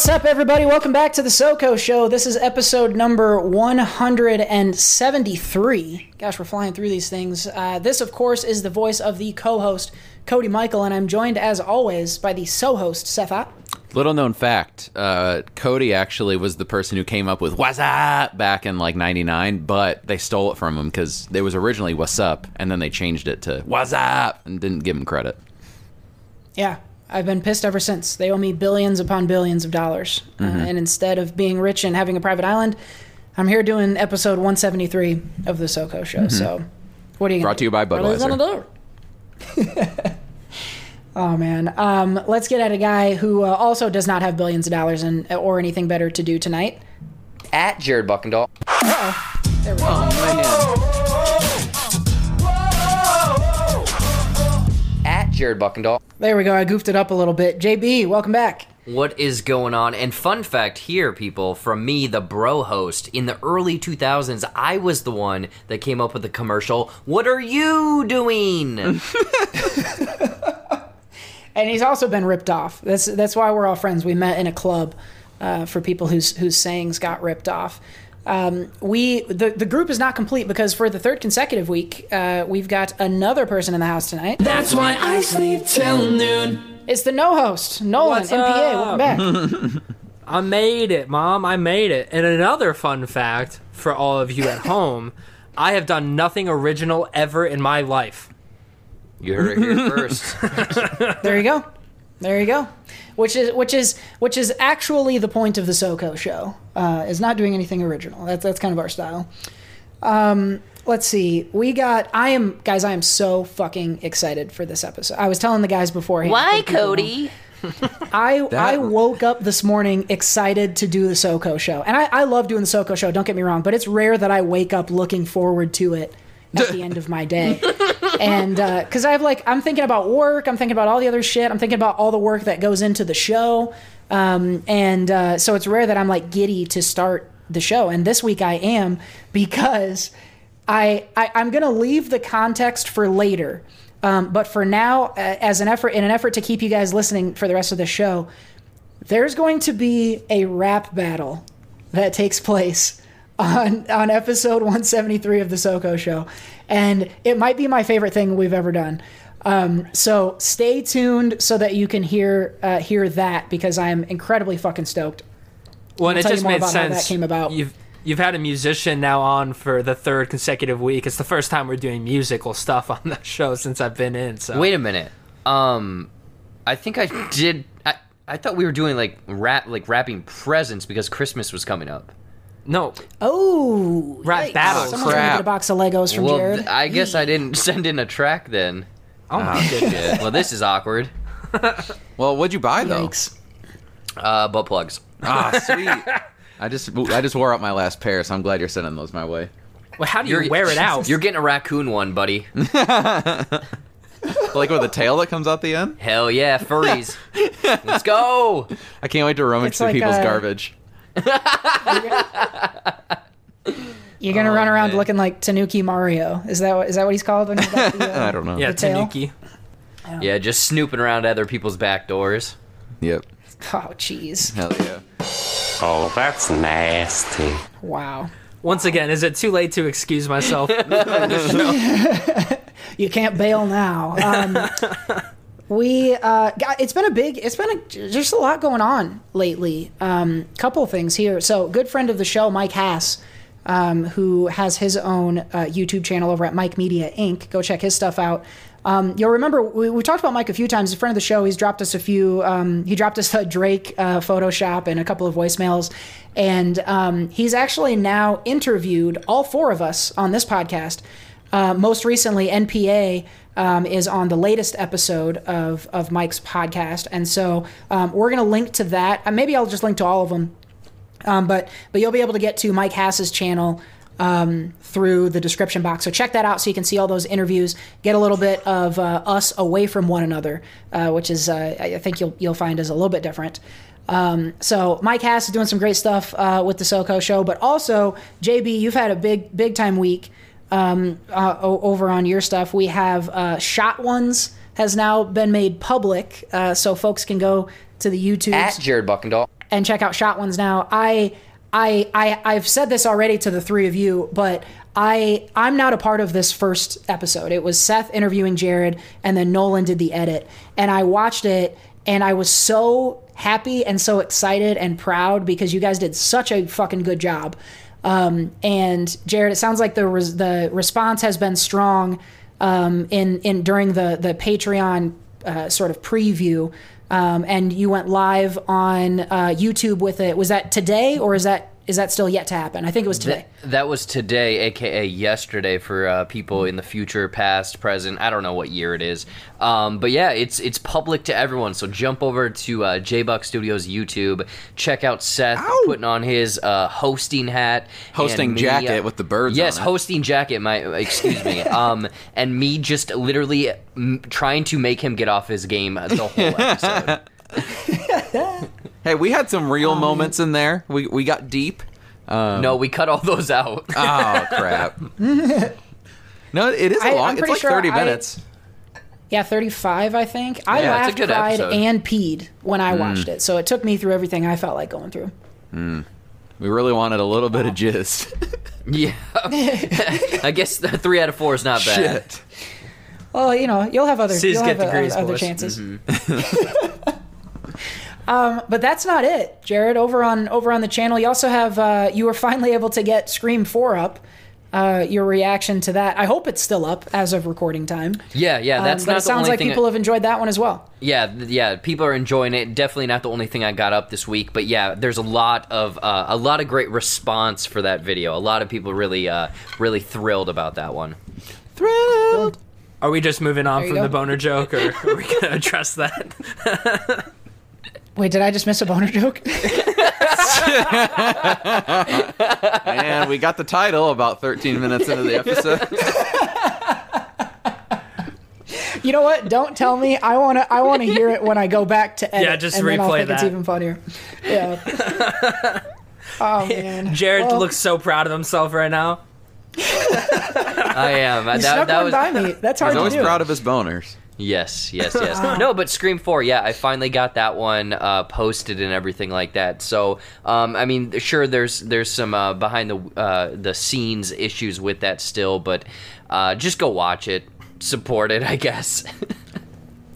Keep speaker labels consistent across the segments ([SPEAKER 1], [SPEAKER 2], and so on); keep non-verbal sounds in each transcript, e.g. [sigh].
[SPEAKER 1] What's up, everybody? Welcome back to the SoCo Show. This is episode number 173. Gosh, we're flying through these things. Uh, this, of course, is the voice of the co host, Cody Michael, and I'm joined, as always, by the so host, Seth Ott.
[SPEAKER 2] Little known fact, uh, Cody actually was the person who came up with "What's up" back in like '99, but they stole it from him because it was originally "What's up" and then they changed it to "What's up" and didn't give him credit.
[SPEAKER 1] Yeah, I've been pissed ever since. They owe me billions upon billions of dollars. Uh, and instead of being rich and having a private island, I'm here doing episode 173 of the SoCo Show. So, what are you
[SPEAKER 2] Brought to you by
[SPEAKER 1] What
[SPEAKER 2] Budweiser.
[SPEAKER 1] gonna [laughs] oh man, um, let's get at a guy who uh, also does not have billions of dollars and or anything better to do tonight.
[SPEAKER 3] at Jared Buckendahl.
[SPEAKER 1] There we go.
[SPEAKER 3] At Jared Buckendahl.
[SPEAKER 1] There we go. I goofed it up a little bit. JB, welcome back.
[SPEAKER 4] What is going on? And fun fact here, people, from me, the bro host, in the early 2000s, I was the one that came up with the commercial. What are you doing? [laughs]
[SPEAKER 1] and he's also been ripped off. That's that's why we're all friends. We met in a club uh, for people whose whose sayings got ripped off. Um, we the the group is not complete because for the third consecutive week, uh, we've got another person in the house tonight.
[SPEAKER 5] That's why I sleep till noon.
[SPEAKER 1] It's the no host, Nolan
[SPEAKER 5] What's
[SPEAKER 1] NPA. Welcome back. [laughs]
[SPEAKER 5] I made it, Mom. I made it. And another fun fact for all of you at home I have done nothing original ever in my life.
[SPEAKER 3] You heard it here [laughs] first.
[SPEAKER 1] there you go. There you go. Which is which is which is actually the point of the SoCo show. Uh, is not doing anything original. That's that's kind of our style. Um, let's see. We got. I am guys. I am so fucking excited for this episode. I was telling the guys beforehand.
[SPEAKER 6] Why,
[SPEAKER 1] for the people at home,
[SPEAKER 6] Cody? [laughs]
[SPEAKER 1] I I woke up this morning excited to do the SoCo show, and I, I love doing the SoCo show. Don't get me wrong, but it's rare that I wake up looking forward to it at the end of my day. [laughs] And because I have like I'm thinking about work, I'm thinking about all the other shit, I'm thinking about all the work that goes into the show, um, and uh, so it's rare that I'm like giddy to start the show. And this week I am because I, I I'm gonna leave the context for later. Um, but for now, uh, as an effort, in an effort to keep you guys listening for the rest of the show, there's going to be a rap battle that takes place [laughs] on on episode 173 of the SoCo show, and it might be my favorite thing we've ever done. Um, so stay tuned so that you can hear uh, hear that because I am incredibly fucking stoked.
[SPEAKER 5] Well, and it just
[SPEAKER 1] more
[SPEAKER 5] made
[SPEAKER 1] about
[SPEAKER 5] sense.
[SPEAKER 1] that came about.
[SPEAKER 5] You've you've had a musician now on for the third consecutive week. It's the first time we're doing musical stuff on the show since I've been in. So
[SPEAKER 3] Wait a minute. Um, I think I did. I, I thought we were doing like rap, like wrapping presents because Christmas was coming up.
[SPEAKER 5] No,
[SPEAKER 1] Oh,
[SPEAKER 5] right.
[SPEAKER 1] yikes.
[SPEAKER 5] battles.
[SPEAKER 1] Someone's gonna
[SPEAKER 2] Crap.
[SPEAKER 1] get a box of Legos from
[SPEAKER 3] well,
[SPEAKER 1] Jared.
[SPEAKER 3] th- I guess I didn't [laughs] send in a track then.
[SPEAKER 5] oh,
[SPEAKER 3] Shit. Well, this is awkward. [laughs]
[SPEAKER 2] Well, what'd you buy though?
[SPEAKER 1] Yikes.
[SPEAKER 3] Uh, butt plugs.
[SPEAKER 2] Ah, [laughs] sweet. I just I just wore out my last pair, so I'm glad you're sending those my way.
[SPEAKER 5] well, how do you wear it out?
[SPEAKER 3] You're getting a raccoon one, buddy.
[SPEAKER 2] Like with a tail that comes out the end.
[SPEAKER 3] Hell yeah, furries. Let's go.
[SPEAKER 2] I can't wait to rummage
[SPEAKER 1] It's
[SPEAKER 2] through
[SPEAKER 1] like
[SPEAKER 2] people's
[SPEAKER 1] a-
[SPEAKER 2] garbage.
[SPEAKER 1] You're gonna
[SPEAKER 3] Oh,
[SPEAKER 1] run around
[SPEAKER 3] man.
[SPEAKER 1] looking like Tanuki Mario. Is that what, is that what he's called when he's got [laughs] the? Uh,
[SPEAKER 2] I don't know.
[SPEAKER 5] yeah,
[SPEAKER 1] tail?
[SPEAKER 5] Tanuki.
[SPEAKER 3] Yeah, just snooping around other people's back doors.
[SPEAKER 2] Yep.
[SPEAKER 1] Oh, jeez.
[SPEAKER 2] Hell yeah.
[SPEAKER 7] Oh, that's nasty.
[SPEAKER 1] Wow.
[SPEAKER 5] Once again, is it too late to excuse myself? [laughs] [laughs]
[SPEAKER 1] You can't bail now. Um, we uh, it's been a big it's been a, just a lot going on lately. Um, couple things here. So, good friend of the show, Mike Hass, um, who has his own uh, YouTube channel over at Mike Media Inc. Go check his stuff out. Um, you'll remember we, we talked about Mike a few times. A friend of the show. He's dropped us a few. Um, he dropped us a Drake uh, Photoshop and a couple of voicemails, and um, he's actually now interviewed all four of us on this podcast. Uh, most recently, NPA um, is on the latest episode of, of Mike's podcast. And so um, we're going to link to that. Uh, maybe I'll just link to all of them. Um, but but you'll be able to get to Mike Hass's channel um, through the description box. So check that out so you can see all those interviews, get a little bit of uh, us away from one another, uh, which is uh, I think you'll you'll find is a little bit different. Um, so Mike Hass is doing some great stuff uh, with the SoCo show, but also JB, you've had a big big time week um, uh, over on your stuff. We have uh, Shot Ones has now been made public, uh, so folks can go to the YouTube
[SPEAKER 3] At Jared Buckendahl.
[SPEAKER 1] and check out Shot Ones now. I, I, I, I've said this already to the three of you, but I, I'm not a part of this first episode. It was Seth interviewing Jared, and then Nolan did the edit, and I watched it, and I was so happy and so excited and proud because you guys did such a fucking good job. Um, and Jared, it sounds like the res- the response has been strong um, in in during the the Patreon uh, sort of preview, um, and you went live on uh, YouTube with it. Was that today or is that is that still yet to happen? I think it was today.
[SPEAKER 3] That, that was today, aka yesterday, for uh, people in the future, past, present. I don't know what year it is, um, but yeah, it's it's public to everyone. So jump over to uh, JBuck Studios YouTube, check out Seth putting on his uh, hosting hat,
[SPEAKER 2] Hosting
[SPEAKER 3] me,
[SPEAKER 2] jacket
[SPEAKER 3] uh,
[SPEAKER 2] with the birds
[SPEAKER 3] Yes,
[SPEAKER 2] on it.
[SPEAKER 3] hosting jacket. My excuse me, [laughs] um, and me just literally mm, trying to make him get off his game the whole episode. [laughs]
[SPEAKER 2] Hey, we had some real oh, moments in there. We we got deep. Um,
[SPEAKER 3] no, we cut all those out. [laughs]
[SPEAKER 2] Oh crap. [laughs] no, it is a
[SPEAKER 1] I-
[SPEAKER 2] long.
[SPEAKER 1] I'm
[SPEAKER 2] It's
[SPEAKER 1] pretty
[SPEAKER 2] like
[SPEAKER 1] sure
[SPEAKER 2] thirty
[SPEAKER 1] I-
[SPEAKER 2] minutes.
[SPEAKER 1] Yeah, 35, I think. I
[SPEAKER 3] Yeah, it's
[SPEAKER 1] laughed, cried,
[SPEAKER 3] episode.
[SPEAKER 1] and peed when I hmm. watched it. So it took me through everything I felt like going through. Hmm.
[SPEAKER 2] We really wanted a little bit of jizz. [laughs]
[SPEAKER 3] yeah, I guess the three out of four is not bad.
[SPEAKER 2] Shit.
[SPEAKER 1] Well, you know, you'll have other,
[SPEAKER 5] Sis
[SPEAKER 1] you'll
[SPEAKER 5] get
[SPEAKER 1] have
[SPEAKER 5] the grace,
[SPEAKER 1] other
[SPEAKER 5] boys.
[SPEAKER 1] chances. Mm-hmm. Um, but that's not it, Jared. Over on over on the channel, you also have uh, you were finally able to get Scream Four up. Uh, your reaction to that? I hope it's still up as of recording time.
[SPEAKER 3] Yeah, yeah,
[SPEAKER 1] Um,
[SPEAKER 3] that's
[SPEAKER 1] but
[SPEAKER 3] not
[SPEAKER 1] it
[SPEAKER 3] the
[SPEAKER 1] sounds
[SPEAKER 3] only
[SPEAKER 1] like
[SPEAKER 3] thing.
[SPEAKER 1] people have enjoyed that one as well.
[SPEAKER 3] yeah, yeah, people are enjoying it. Definitely not the only thing I got up this week, but yeah, there's a lot of uh, a lot of great response for that video. A lot of people really, uh, really thrilled about that one.
[SPEAKER 2] Thrilled.
[SPEAKER 5] Are we just moving on
[SPEAKER 1] There you
[SPEAKER 5] from the boner joke, or are we gonna [laughs] address that? [laughs]
[SPEAKER 1] Wait, did I just miss a boner joke? [laughs]
[SPEAKER 2] And we got the title about 13 minutes into the episode.
[SPEAKER 1] you know what? Don't tell me. I wanna I wanna hear it when I go back to edit.
[SPEAKER 5] Yeah, just
[SPEAKER 1] and then I'll
[SPEAKER 5] replay
[SPEAKER 1] think It's even funnier. Yeah. [laughs] oh man.
[SPEAKER 5] Jared
[SPEAKER 1] Well,
[SPEAKER 5] looks so proud of himself right now.
[SPEAKER 3] I am.
[SPEAKER 1] He
[SPEAKER 3] that,
[SPEAKER 1] snuck
[SPEAKER 3] that
[SPEAKER 1] one
[SPEAKER 3] was
[SPEAKER 1] by me. That's hard
[SPEAKER 2] He's
[SPEAKER 1] to
[SPEAKER 2] always
[SPEAKER 1] do.
[SPEAKER 2] proud of his boners.
[SPEAKER 3] Yes, yes, yes. [laughs] no, but Scream Four, yeah, I finally got that one uh, posted and everything like that. So, um, I mean, sure, there's there's some uh, behind the uh, the scenes issues with that still, but uh, just go watch it, support it, I guess. [laughs]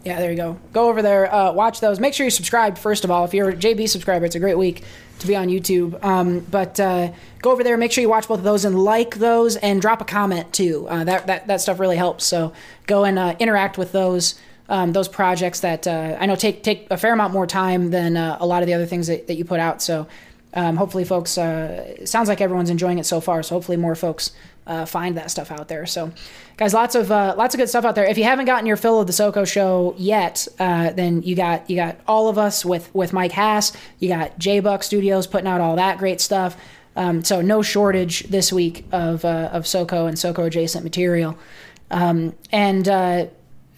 [SPEAKER 1] Yeah, there you go. Go over there, uh, watch those. Make sure you subscribe first of all. If you're a JB subscriber, it's a great week to be on YouTube. Um, but uh, go over there, make sure you watch both of those and like those, and drop a comment too. Uh, that that that stuff really helps. So go and uh, interact with those. Um, those projects that uh, I know take take a fair amount more time than uh, a lot of the other things that, that you put out. So um, hopefully, folks. Sounds like everyone's enjoying it so far. So hopefully, more folks uh, find that stuff out there. So, guys, lots of uh, lots of good stuff out there. If you haven't gotten your fill of the SoCo show yet, uh, then you got you got all of us with with Mike Hass. You got J Buck Studios putting out all that great stuff. Um, so no shortage this week of uh, of SoCo and SoCo adjacent material. Um, and uh,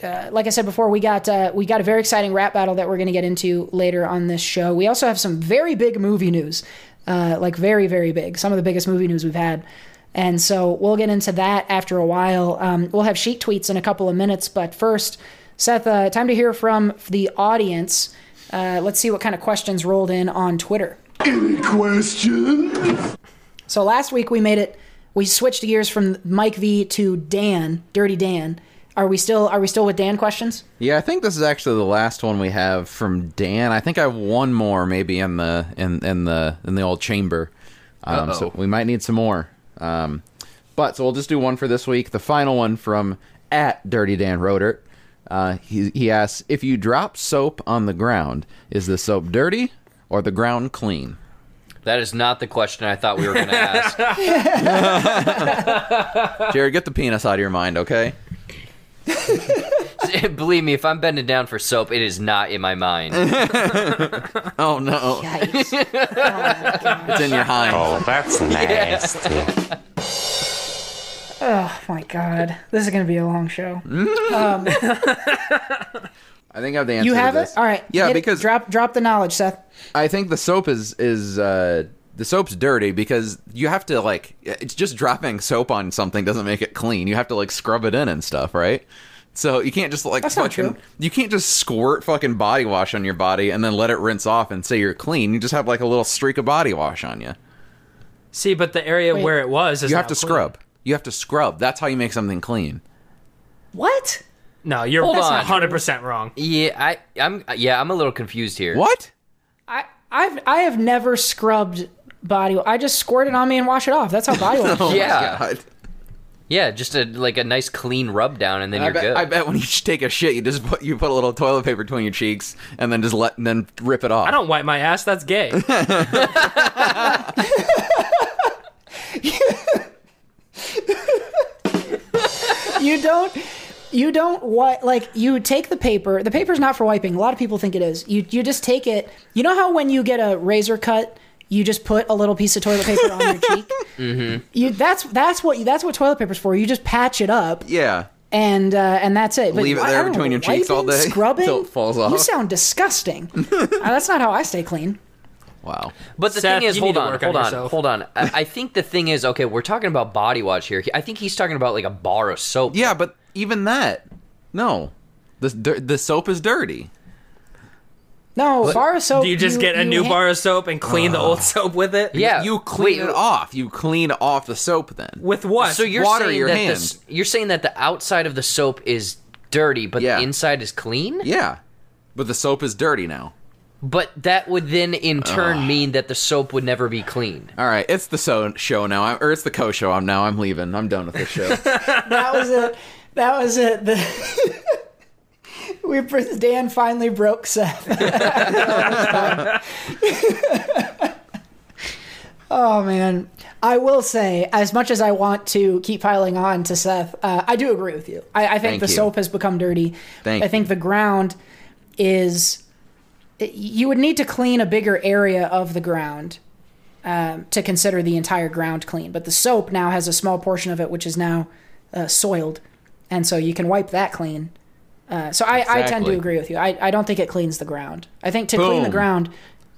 [SPEAKER 1] uh, like I said before, we got we got a very exciting rap battle that we're going to get into later on this show. We also have some very big movie news, uh, like very very big, some of the biggest movie news we've had. And so we'll get into that after a while. Um, we'll have Sheik tweets in a couple of minutes, but first, Seth, uh, time to hear from the audience. Uh, let's see what kind of questions rolled in on Twitter.
[SPEAKER 6] Any questions?
[SPEAKER 1] So last week we made it. We switched gears from Mike V to Dan, Dirty Dan. Are we still Are we still with Dan questions?
[SPEAKER 2] Yeah, I think this is actually the last one we have from Dan. I think I have one more maybe in the in in the in the old chamber. Um, so we might need some more. Um, but so we'll just do one for this week. The final one from at Dirty Dan Rodert. Uh, he he asks if you drop soap on the ground, is the soap dirty or the ground clean?
[SPEAKER 3] that is not the question I thought we were going to ask. [laughs]
[SPEAKER 2] Jared, get the penis out of your mind, okay? [laughs] [laughs]
[SPEAKER 3] Believe me, if I'm bending down for soap, it is not in my mind. [laughs]
[SPEAKER 2] Oh no,
[SPEAKER 1] Yikes.
[SPEAKER 2] it's in your hind.
[SPEAKER 7] Oh, that's nasty.
[SPEAKER 1] oh my god, this is gonna be a long show.
[SPEAKER 2] I think I have the answer.
[SPEAKER 1] You
[SPEAKER 2] to
[SPEAKER 1] have it? All right.
[SPEAKER 2] Yeah,
[SPEAKER 1] hit it.
[SPEAKER 2] because
[SPEAKER 1] drop drop the knowledge, Seth.
[SPEAKER 2] I think the soap is is uh the soap's dirty because you have to like it's just dropping soap on something doesn't make it clean. You have to like scrub it in and stuff, right? So you can't just like
[SPEAKER 1] That's not
[SPEAKER 2] fucking
[SPEAKER 1] true.
[SPEAKER 2] you can't just squirt fucking body wash on your body and then let it rinse off and say you're clean. You just have like a little streak of body wash on you.
[SPEAKER 5] See, but the area
[SPEAKER 1] Wait.
[SPEAKER 5] where it was is
[SPEAKER 2] You have to
[SPEAKER 5] clean.
[SPEAKER 2] scrub. You have to scrub. That's how you make something clean.
[SPEAKER 1] What?
[SPEAKER 5] No, you're
[SPEAKER 3] Hold on.
[SPEAKER 5] 100 percent wrong.
[SPEAKER 3] Yeah, I, I'm. Yeah, I'm a little confused here.
[SPEAKER 2] What?
[SPEAKER 1] I I've I have never scrubbed body. Oil. I just squirt it on me and wash it off. That's how [laughs] body wash.
[SPEAKER 2] Oh
[SPEAKER 3] Yeah.
[SPEAKER 2] god.
[SPEAKER 3] Yeah, just a like a nice clean rub down, and then
[SPEAKER 2] I
[SPEAKER 3] you're
[SPEAKER 2] bet,
[SPEAKER 3] good.
[SPEAKER 2] I bet when you take a shit, you just put you put a little toilet paper between your cheeks and then just let and then rip it off.
[SPEAKER 5] I don't wipe my ass. That's gay. [laughs]
[SPEAKER 1] you don't you don't what like you take the paper the paper's not for wiping a lot of people think it is you you just take it you know how when you get a razor cut you just put a little piece of toilet paper on your cheek [laughs] mm-hmm. you that's that's what that's what toilet paper's for you just patch it up
[SPEAKER 2] Yeah.
[SPEAKER 1] and uh, and that's it. But
[SPEAKER 2] Leave it
[SPEAKER 1] I
[SPEAKER 2] there
[SPEAKER 1] don't
[SPEAKER 2] between
[SPEAKER 1] know,
[SPEAKER 2] your cheeks all day [laughs]
[SPEAKER 1] Scrubbing
[SPEAKER 2] till it falls off.
[SPEAKER 1] You sound disgusting. [laughs] uh, that's not how I stay clean.
[SPEAKER 2] Wow.
[SPEAKER 3] But the
[SPEAKER 5] Seth,
[SPEAKER 3] thing is, hold on,
[SPEAKER 5] work on
[SPEAKER 3] hold on,
[SPEAKER 5] yourself.
[SPEAKER 3] hold on. I, I think the thing is, okay, we're talking about body wash here. I think he's talking about like a bar of soap.
[SPEAKER 2] Yeah, but even that, no, the the soap is dirty.
[SPEAKER 1] No, bar of soap.
[SPEAKER 5] Do you just get a new
[SPEAKER 1] ha-
[SPEAKER 5] bar of soap and clean the old uh. soap with it?
[SPEAKER 3] Yeah.
[SPEAKER 2] you clean
[SPEAKER 3] wait,
[SPEAKER 2] it uh, off. You clean off the soap then.
[SPEAKER 5] With what?
[SPEAKER 3] So you're
[SPEAKER 2] Water
[SPEAKER 3] saying
[SPEAKER 2] your
[SPEAKER 3] that
[SPEAKER 2] hand.
[SPEAKER 3] this, you're saying that the outside of the soap is dirty, but
[SPEAKER 2] Yeah.
[SPEAKER 3] the inside is clean.
[SPEAKER 2] Yeah, but the soap is dirty now.
[SPEAKER 3] But that would then in turn mean that the soap would never be clean.
[SPEAKER 2] All right, it's the so show now, I'm, or it's the co show. I'm now. I'm leaving. I'm done with this show. [laughs] [laughs]
[SPEAKER 1] that was it. That was it. The [laughs] we Dan finally broke Seth. [laughs] oh man, I will say, as much as I want to keep piling on to Seth, uh, I do agree with you. I, I think
[SPEAKER 2] Thank
[SPEAKER 1] the
[SPEAKER 2] you.
[SPEAKER 1] soap has become dirty.
[SPEAKER 2] Thank
[SPEAKER 1] I think
[SPEAKER 2] you.
[SPEAKER 1] the ground is. You would need to clean a bigger area of the ground um, to consider the entire ground clean. But the soap now has a small portion of it which is now uh, soiled, and so you can wipe that clean. Uh, so I, I tend to agree with you. I, I don't think it cleans the ground. I think to clean the ground,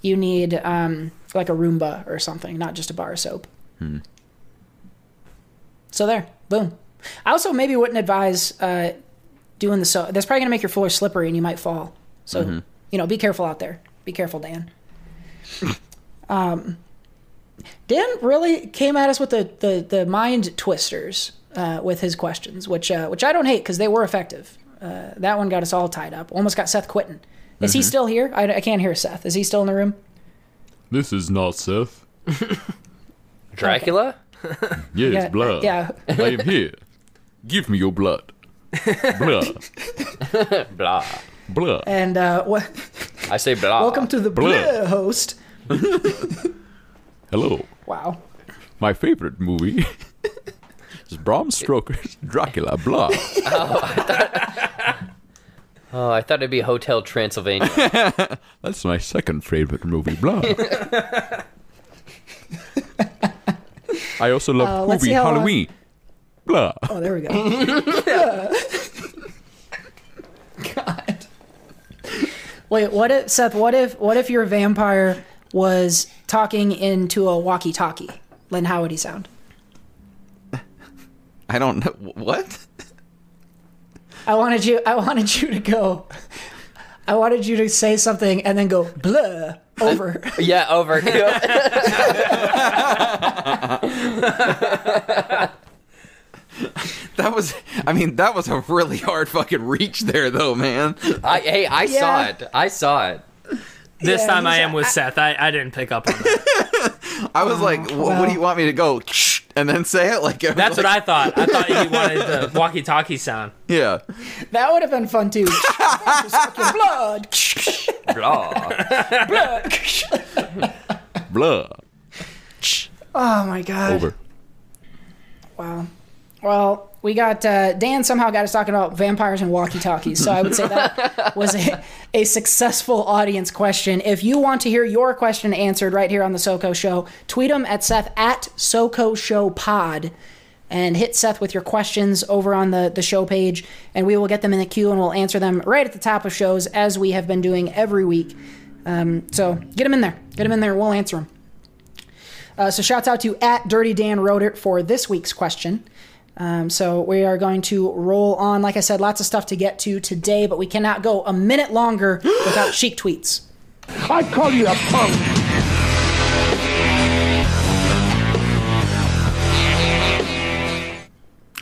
[SPEAKER 1] you need um, like a Roomba or something, not just a bar of soap.
[SPEAKER 2] Hmm.
[SPEAKER 1] So there, boom. I also maybe wouldn't advise uh, doing the soap. That's probably gonna make your floor slippery and you might fall. So
[SPEAKER 2] Mm-hmm.
[SPEAKER 1] you know, be careful out there. Be careful, Dan. [laughs] um, Dan really came at us with the the, the mind twisters uh, with his questions, which uh, which I don't hate because they were effective. Uh, that one got us all tied up. Almost got Seth quitting. Is
[SPEAKER 2] Mm-hmm.
[SPEAKER 1] he still here? I, I can't hear Seth. Is he still in the room?
[SPEAKER 6] This is not Seth. [laughs]
[SPEAKER 3] Dracula?
[SPEAKER 6] Yes,
[SPEAKER 1] Yeah,
[SPEAKER 6] blood.
[SPEAKER 1] yeah.
[SPEAKER 6] I am here. Give me your blood. blood. [laughs]
[SPEAKER 3] Blah.
[SPEAKER 6] Blood.
[SPEAKER 1] And uh, what?
[SPEAKER 3] I say blah.
[SPEAKER 1] Welcome to the
[SPEAKER 6] Blur.
[SPEAKER 1] Blur host.
[SPEAKER 6] Hello.
[SPEAKER 1] Wow.
[SPEAKER 6] My favorite movie [laughs] is Bram Stoker's Dracula. Blah.
[SPEAKER 3] Oh, I thought it'd be Hotel Transylvania. [laughs]
[SPEAKER 6] That's my second favorite movie. Blah. [laughs] I also love
[SPEAKER 1] Uh, let's see
[SPEAKER 6] movie
[SPEAKER 1] how long-
[SPEAKER 6] Halloween. Blah.
[SPEAKER 1] Oh, there we go. [laughs] God. Wait, what if Seth? What if what if your vampire was talking into a walkie-talkie? Then how would he sound?
[SPEAKER 2] I don't know what.
[SPEAKER 1] I wanted you. I wanted you to go. I wanted you to say something and then go blah over. [laughs]
[SPEAKER 3] yeah, over. [laughs]
[SPEAKER 2] That was. I mean, that was a really hard fucking reach there, though, man.
[SPEAKER 3] I, hey, I saw it. I saw it.
[SPEAKER 5] This
[SPEAKER 1] Yeah,
[SPEAKER 5] time I am with Seth. I, I didn't pick up on that. [laughs]
[SPEAKER 2] I was like, "Wh- "What do you want me to go?" And then say it like.
[SPEAKER 5] That's what I thought. I thought you wanted the walkie-talkie sound.
[SPEAKER 2] Yeah.
[SPEAKER 1] That would have been fun too. [laughs] Blood.
[SPEAKER 3] Blah.
[SPEAKER 6] Blah.
[SPEAKER 1] Oh my god.
[SPEAKER 6] Over.
[SPEAKER 1] Wow. Well, we got uh, Dan somehow got us talking about vampires and walkie-talkies. So I would say that [laughs] was a, a successful audience question. If you want to hear your question answered right here on the SoCo Show, tweet them at Seth at SoCo Show Pod, and hit Seth with your questions over on the the show page, and we will get them in the queue and we'll answer them right at the top of shows as we have been doing every week. Um, so get them in there. Get them in there. We'll answer them. Uh, so shouts out to at Dirty Dan wrote it for this week's question. Um, so we are going to roll on. Like I said, lots of stuff to get to today, but we cannot go a minute longer [gasps] without Sheik tweets.
[SPEAKER 8] I call you a punk.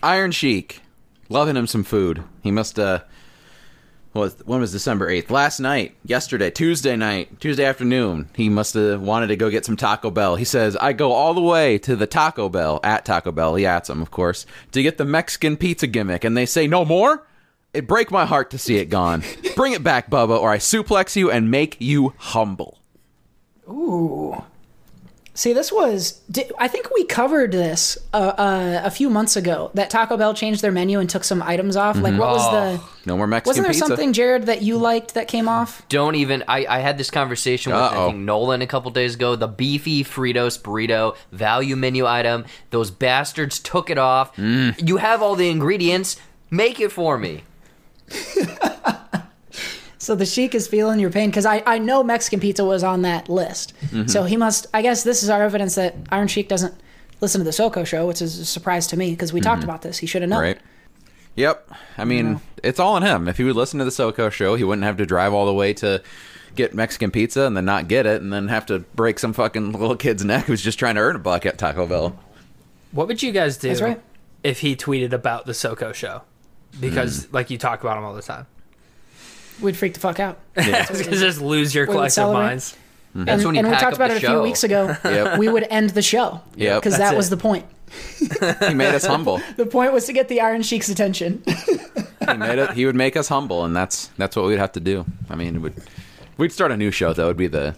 [SPEAKER 2] Iron Sheik, loving him some food. He must uh was when was December eighth? Last night, yesterday, Tuesday night, Tuesday afternoon. He must have wanted to go get some Taco Bell. He says, "I go all the way to the Taco Bell at Taco Bell. He ats them, of course, to get the Mexican pizza gimmick." And they say, "No more." It break my heart to see it gone. [laughs] Bring it back, Bubba, or I suplex you and make you humble.
[SPEAKER 1] See, this was. di- I think we covered this uh, uh, a few months ago. That Taco Bell changed their menu and took some items off. Like, what was the?
[SPEAKER 2] No more Mexican
[SPEAKER 1] Wasn't there
[SPEAKER 2] pizza.
[SPEAKER 1] something, Jared, that you liked that came off?
[SPEAKER 3] Don't even. I, I had this conversation with I
[SPEAKER 2] Uh-oh.
[SPEAKER 3] think Nolan a couple days ago. The beefy Fritos burrito value menu item. Those bastards took it off.
[SPEAKER 2] Mm.
[SPEAKER 3] You have all the ingredients. Make it for me. [laughs]
[SPEAKER 1] So the Sheik is feeling your pain because I, I know Mexican pizza was on that list. So he must. I guess this is our evidence that Iron Sheik doesn't listen to the SoCo show, which is a surprise to me because we talked about this. He should have known.
[SPEAKER 2] Right. Yep. I mean, it's all on him. If he would listen to the SoCo show, he wouldn't have to drive all the way to get Mexican pizza and then not get it and then have to break some fucking [laughs] little kid's neck who's just trying to earn a buck at Taco Bell.
[SPEAKER 5] What would you guys do
[SPEAKER 1] That's right.
[SPEAKER 5] if he tweeted about the SoCo show? Because
[SPEAKER 2] Hmm.
[SPEAKER 5] like you talk about him all the time.
[SPEAKER 1] We'd freak the fuck out.
[SPEAKER 5] just lose your
[SPEAKER 1] would
[SPEAKER 5] collective
[SPEAKER 1] celebrate.
[SPEAKER 5] minds. Mm-hmm.
[SPEAKER 1] and
[SPEAKER 3] when you
[SPEAKER 1] and we talked
[SPEAKER 3] up
[SPEAKER 1] about
[SPEAKER 3] the
[SPEAKER 1] it a few weeks ago. [laughs]
[SPEAKER 2] Yep.
[SPEAKER 1] We would end the show.
[SPEAKER 2] Yep.
[SPEAKER 1] Because
[SPEAKER 5] That's
[SPEAKER 1] that was
[SPEAKER 5] it.
[SPEAKER 1] the point. [laughs]
[SPEAKER 2] He made us humble. [laughs]
[SPEAKER 1] The point was to get the Iron Sheik's attention.
[SPEAKER 2] He made it. He would make us humble, and that's that's what we'd have to do. I mean, would we'd start a new show that would be the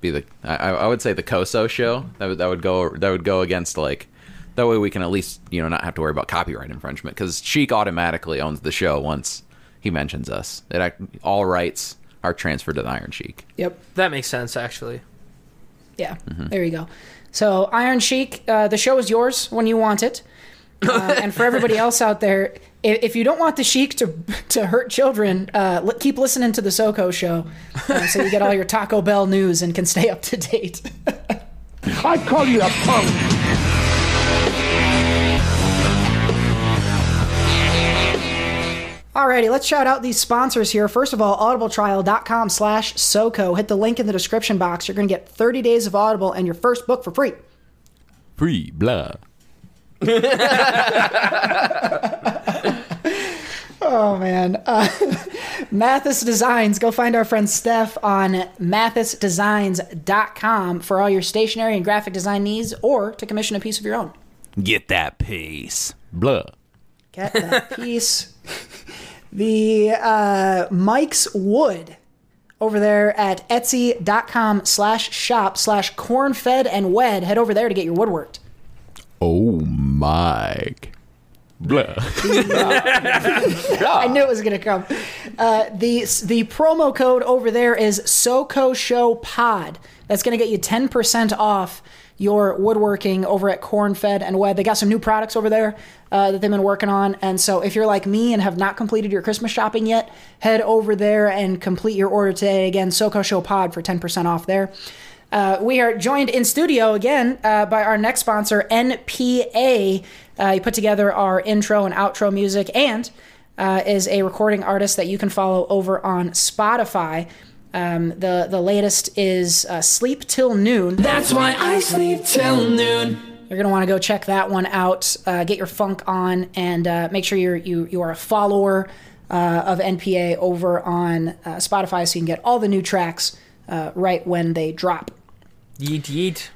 [SPEAKER 2] be the I, I would say the Koso show that would that would go that would go against like that way we can at least you know not have to worry about copyright infringement because Sheik automatically owns the show once he mentions us. It act- all rights are transferred to the Iron Sheik.
[SPEAKER 1] yep.
[SPEAKER 5] That makes sense actually.
[SPEAKER 1] Yeah. There you go. So Iron Sheik, uh, the show is yours when you want it. Uh, [laughs] and for everybody else out there, if, if you don't want the Sheik to to hurt children, uh, li- keep listening to the SoCo show, uh, so you get all your Taco Bell news and can stay up to date. [laughs]
[SPEAKER 8] I call you a punk.
[SPEAKER 1] Alrighty, let's shout out these sponsors here. First of all, audibletrial.com slash SoCo. Hit the link in the description box. You're going to get 30 days of Audible and your first book for free.
[SPEAKER 6] Free blah. [laughs]
[SPEAKER 1] Oh, man. Uh, [laughs] Mathis Designs. Go find our friend Steph on mathisdesigns.com for all your stationery and graphic design needs or to commission a piece of your own.
[SPEAKER 6] Get that piece. Blah.
[SPEAKER 1] Get that [laughs] piece. The uh, Mike's Wood over there at etsy.com slash shop slash cornfed and wed. Head over there to get your woodworked.
[SPEAKER 6] Oh my. Blah. [laughs]
[SPEAKER 1] I knew it was going to come. Uh, the the promo code over there is SoCo Show Pod. That's going to get you 10% off your woodworking over at Cornfed and Wed. They got some new products over there uh, that they've been working on. And so if you're like me and have not completed your Christmas shopping yet, head over there and complete your order today. Again, SoCo Show Pod for 10% off there. Uh, we are joined in studio again uh, by our next sponsor, NPA. Uh, he put together our intro and outro music and uh, is a recording artist that you can follow over on Spotify. Um, the the latest is uh, Sleep Till Noon.
[SPEAKER 9] That's why I sleep till noon.
[SPEAKER 1] You're gonna want to go check that one out. Uh, get your funk on, and uh, make sure you're you you are a follower uh, of NPA over on uh, Spotify, so you can get all the new tracks uh, right when they drop.
[SPEAKER 5] Yeet yeet.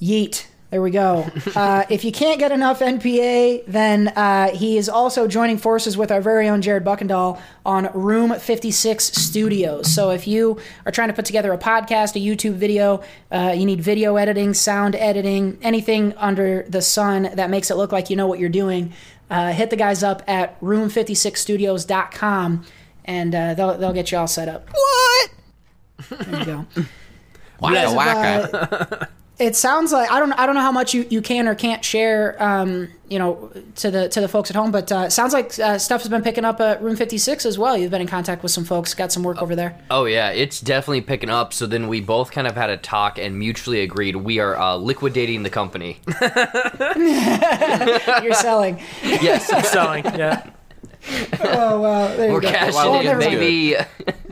[SPEAKER 1] Yeet. There we go. [laughs] Uh, if you can't get enough NPA, then uh, he is also joining forces with our very own Jared Buckendahl on Room 56 Studios. So if you are trying to put together a podcast, a YouTube video, uh, you need video editing, sound editing, anything under the sun that makes it look like you know what you're doing, uh, hit the guys up at room56studios.com and uh, they'll, they'll get you all set up. What? There you go.
[SPEAKER 2] Waka
[SPEAKER 1] Guys,
[SPEAKER 2] waka.
[SPEAKER 1] uh, [laughs] it sounds like I don't I don't know how much you, you can or can't share um, you know to the to the folks at home, but uh, sounds like uh, stuff has been picking up at Room 56 as well. You've been in contact with some folks, got some work over there.
[SPEAKER 3] Oh yeah, it's definitely picking up. So then we both kind of had a talk and mutually agreed we are uh, liquidating the company. [laughs]
[SPEAKER 1] You're selling. [laughs]
[SPEAKER 3] yes, I'm [laughs]
[SPEAKER 5] Selling, yeah. [laughs]
[SPEAKER 1] Oh wow, there you
[SPEAKER 3] we're
[SPEAKER 1] go.
[SPEAKER 3] cashing
[SPEAKER 1] Well,
[SPEAKER 3] in,
[SPEAKER 1] never mind.
[SPEAKER 3] baby. [laughs]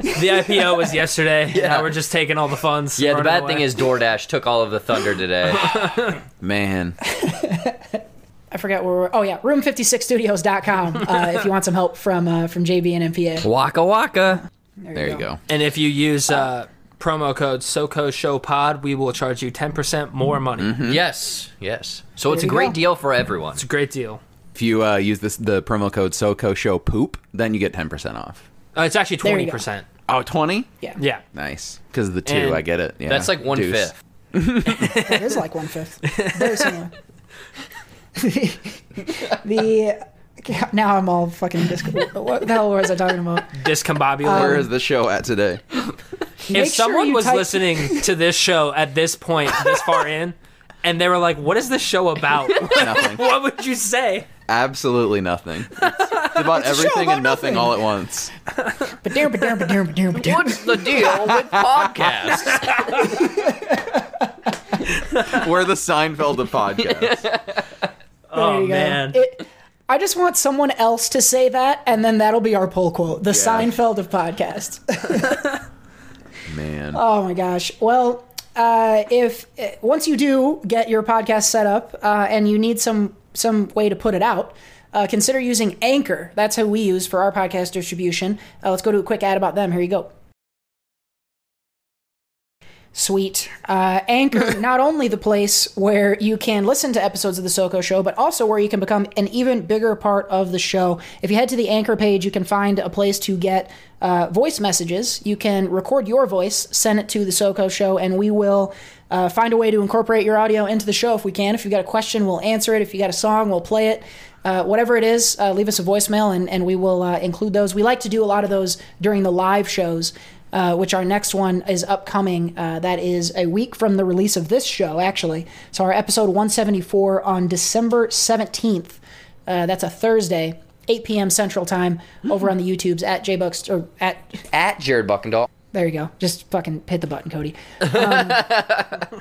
[SPEAKER 5] The IPO was yesterday. yeah. Now we're just taking all the funds.
[SPEAKER 3] Yeah, the
[SPEAKER 5] running
[SPEAKER 3] bad
[SPEAKER 5] away.
[SPEAKER 3] thing is DoorDash took all of the thunder today. [laughs]
[SPEAKER 2] Man,
[SPEAKER 1] I forgot where we're. Oh yeah, room56studios.com uh, if you want some help from uh, from JB and NPA.
[SPEAKER 3] waka waka.
[SPEAKER 2] there you go.
[SPEAKER 5] And if you use uh, promo code SoCo Show Pod, we will charge you 10% more money.
[SPEAKER 2] Mm-hmm.
[SPEAKER 3] Yes, yes. So it's a
[SPEAKER 1] you
[SPEAKER 3] great
[SPEAKER 1] go.
[SPEAKER 3] deal for everyone.
[SPEAKER 5] It's a great deal.
[SPEAKER 2] If you uh, use this the promo code SoCo Show Poop, then you get ten percent off.
[SPEAKER 5] Uh, it's actually
[SPEAKER 1] There you go.
[SPEAKER 5] 20%.
[SPEAKER 2] Oh, 20?
[SPEAKER 1] Yeah,
[SPEAKER 5] Yeah.
[SPEAKER 2] Nice. Because of the two,
[SPEAKER 5] And
[SPEAKER 2] I get it. Yeah.
[SPEAKER 3] That's like one
[SPEAKER 2] Deuce.
[SPEAKER 3] fifth. [laughs]
[SPEAKER 1] it is like one fifth. Very similar. [laughs] the now I'm all fucking. Disc- what the hell was I talking about?
[SPEAKER 5] Discombobulated.
[SPEAKER 2] Where is the show at today?
[SPEAKER 1] Make
[SPEAKER 5] if
[SPEAKER 1] sure
[SPEAKER 5] someone
[SPEAKER 1] you
[SPEAKER 5] was
[SPEAKER 1] type-
[SPEAKER 5] listening to this show at this point, this far in, and they were like, "What is this show about?" [laughs]
[SPEAKER 2] Nothing.
[SPEAKER 5] what would you say?
[SPEAKER 2] Absolutely nothing. It's, it's about
[SPEAKER 1] It's a show
[SPEAKER 2] everything
[SPEAKER 1] about
[SPEAKER 2] and nothing,
[SPEAKER 1] nothing.
[SPEAKER 2] all at once.
[SPEAKER 3] What's the deal with podcasts? [laughs]
[SPEAKER 2] We're the Seinfeld of podcasts. [laughs]
[SPEAKER 1] There
[SPEAKER 5] Oh man.
[SPEAKER 1] It, I just want someone else to say that, and then that'll be our poll quote: the Seinfeld of podcasts. [laughs]
[SPEAKER 2] Man.
[SPEAKER 1] Oh my gosh. Well, uh, if uh, once you do get your podcast set up uh, and you need some some way to put it out, uh, consider using Anchor. That's how we use for our podcast distribution. Uh, let's go to a quick ad about them. Here you go. Sweet. Uh, Anchor, [laughs] not only the place where you can listen to episodes of The SoCo Show, but also where you can become an even bigger part of the show. If you head to the Anchor page, you can find a place to get uh, voice messages. You can record your voice, send it to The SoCo Show, and we will uh, find a way to incorporate your audio into the show if we can. If you've got a question, we'll answer it. If you got a song, we'll play it. Uh, whatever it is, uh, leave us a voicemail and, and we will uh, include those. We like to do a lot of those during the live shows uh, which our next one is upcoming. Uh, that is a week from the release of this show, actually. So our episode 174 on December 17th. Uh, that's a Thursday, 8 p.m. Central Time, over on the YouTubes at jbucks or at.
[SPEAKER 3] At Jared Buckendahl.
[SPEAKER 1] There you go. Just fucking hit the button, Cody. [laughs]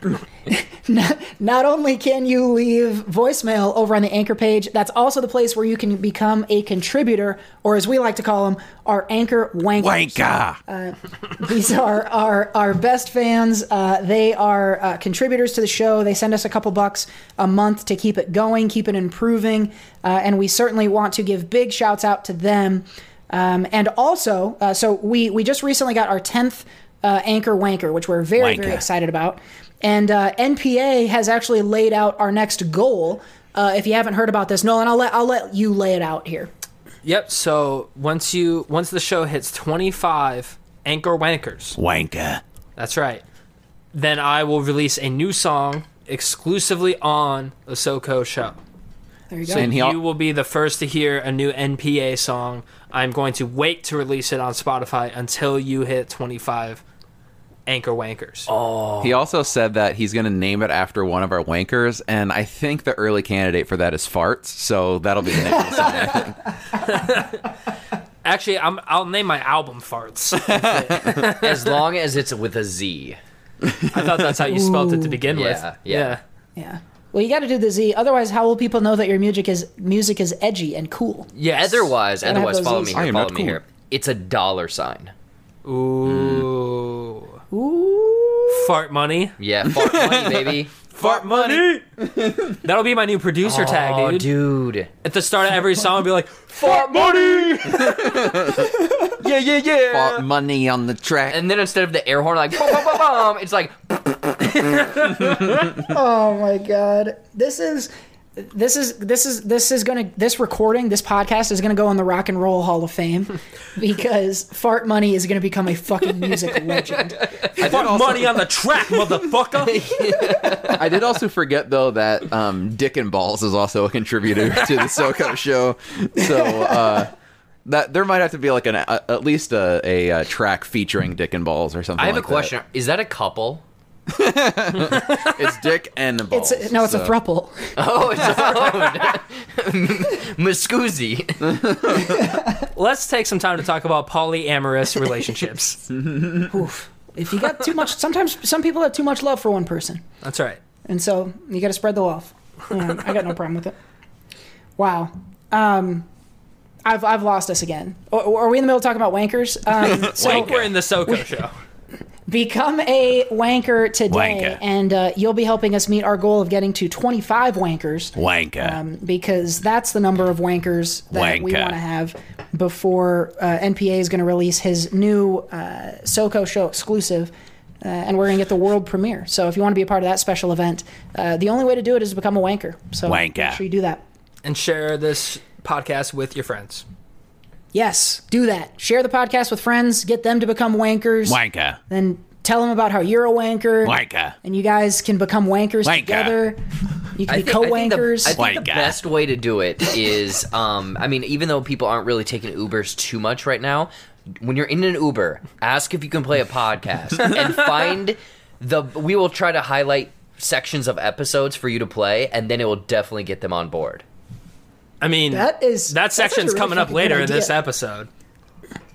[SPEAKER 1] Um, [laughs] not, not only can you leave voicemail over on the anchor page, that's also the place where you can become a contributor, or as we like to call them, our anchor wankers.
[SPEAKER 2] Wanka.
[SPEAKER 1] These are our, our best fans. Uh, they are uh, contributors to the show. They send us a couple bucks a month to keep it going, keep it improving. Uh, and we certainly want to give big shouts out to them. Um, and also, uh, so we, we just recently got our 10th uh, Anchor Wanker, which we're very, very excited about. And uh, NPA has actually laid out our next goal. Uh, if you haven't heard about this, Nolan, I'll let, I'll let you lay it out here.
[SPEAKER 5] Yep. So once you once the show hits 25 anchor wankers,
[SPEAKER 2] wanker.
[SPEAKER 5] that's right. Then I will release a new song exclusively on the SoCo show.
[SPEAKER 1] There you go.
[SPEAKER 5] So
[SPEAKER 2] And
[SPEAKER 5] you will be the first to hear a new NPA song. I'm going to wait to release it on Spotify until you hit 25 anchor wankers.
[SPEAKER 3] Oh.
[SPEAKER 2] He also said that he's going to name it after one of our wankers, and I think the early candidate for that is Farts, so that'll be the name of the song,
[SPEAKER 5] Actually, I'm, I'll name my album Farts. [laughs]
[SPEAKER 3] As long as it's with a Z.
[SPEAKER 5] I thought that's how you spelled it to begin with.
[SPEAKER 3] Yeah, yeah.
[SPEAKER 1] Yeah. Well, you got to do the Z. Otherwise, how will people know that your music is music is edgy and cool?
[SPEAKER 5] Yeah.
[SPEAKER 3] Otherwise,
[SPEAKER 1] Gotta have
[SPEAKER 3] otherwise,
[SPEAKER 1] those
[SPEAKER 3] follow
[SPEAKER 1] Zs.
[SPEAKER 3] me
[SPEAKER 2] I
[SPEAKER 3] here.
[SPEAKER 2] am
[SPEAKER 3] Follow
[SPEAKER 2] not
[SPEAKER 3] me
[SPEAKER 2] cool.
[SPEAKER 3] here. It's a dollar sign.
[SPEAKER 5] Ooh. Mm-hmm.
[SPEAKER 1] Ooh.
[SPEAKER 5] Fart money.
[SPEAKER 3] Yeah, fart money, baby. [laughs]
[SPEAKER 5] Fart money. [laughs] That'll be my new producer tag,
[SPEAKER 3] Oh,
[SPEAKER 5] dude.
[SPEAKER 3] dude.
[SPEAKER 5] At the start of every song, I'll be like, [laughs] "Fart money." [laughs] yeah, yeah, yeah.
[SPEAKER 2] Fart money on the track.
[SPEAKER 3] And then instead of the air horn, like, bum, bum, bum, bum, it's like,
[SPEAKER 1] Oh my god. This is this is this is this is gonna this recording this podcast is gonna go in the rock and roll hall of fame [laughs] because fart money is gonna become a fucking music [laughs] legend
[SPEAKER 5] Fart money on the track, motherfucker. [laughs]
[SPEAKER 2] I did also forget though that um, Dick and Balls is also a contributor to the SoCo show, so uh, that there might have to be like an a, at least a, a, uh track featuring Dick and Balls or something.
[SPEAKER 3] I have
[SPEAKER 2] like
[SPEAKER 3] a question. Is that a couple? [laughs]
[SPEAKER 2] It's dick and balls.
[SPEAKER 1] It's no, it's
[SPEAKER 2] so- [laughs]
[SPEAKER 1] a thruple.
[SPEAKER 3] Oh, it's Muscuzi.
[SPEAKER 5] Let's take some time to talk about polyamorous [laughs] relationships.
[SPEAKER 1] Oof. If you got too much, sometimes some people have too much love for one person,
[SPEAKER 5] That's right.
[SPEAKER 1] and so you got to spread the love. Yeah, I got no problem with it. Wow. Um, I've I've lost us again. Are we in the middle of talking about wankers? Um, so
[SPEAKER 5] I we're in the SoCo show.
[SPEAKER 1] Become a wanker today,
[SPEAKER 2] Wanker.
[SPEAKER 1] and uh, you'll be helping us meet our goal of getting to 25 wankers.
[SPEAKER 2] Wanker.
[SPEAKER 1] um, because that's the number of wankers that we want to have before uh, NPA is going to release his new uh, SoCo show exclusive. Uh, and we're going to get the world premiere. So if you want to be a part of that special event, uh, the only way to do it is to become a wanker. So
[SPEAKER 2] Wanker.
[SPEAKER 1] make sure you do that.
[SPEAKER 5] And share this podcast with your friends.
[SPEAKER 1] Yes, do that. Share the podcast with friends. Get them to become wankers.
[SPEAKER 2] Wanker.
[SPEAKER 1] Then tell them about how you're a wanker.
[SPEAKER 2] Wanker.
[SPEAKER 1] And you guys can become wankers
[SPEAKER 2] Wanker.
[SPEAKER 1] together. You can
[SPEAKER 3] I
[SPEAKER 1] be
[SPEAKER 3] think, I think the,
[SPEAKER 1] co-wankers.
[SPEAKER 3] I think the best way to do it is, um, I mean, even though people aren't really taking Ubers too much right now, when you're in an Uber, ask if you can play a podcast [laughs] and find the. We will try to highlight sections of episodes for you to play, and then it will definitely get them on board.
[SPEAKER 5] I mean,
[SPEAKER 1] That is-
[SPEAKER 5] that
[SPEAKER 1] that's such
[SPEAKER 5] section's
[SPEAKER 1] really
[SPEAKER 5] coming up later in this episode.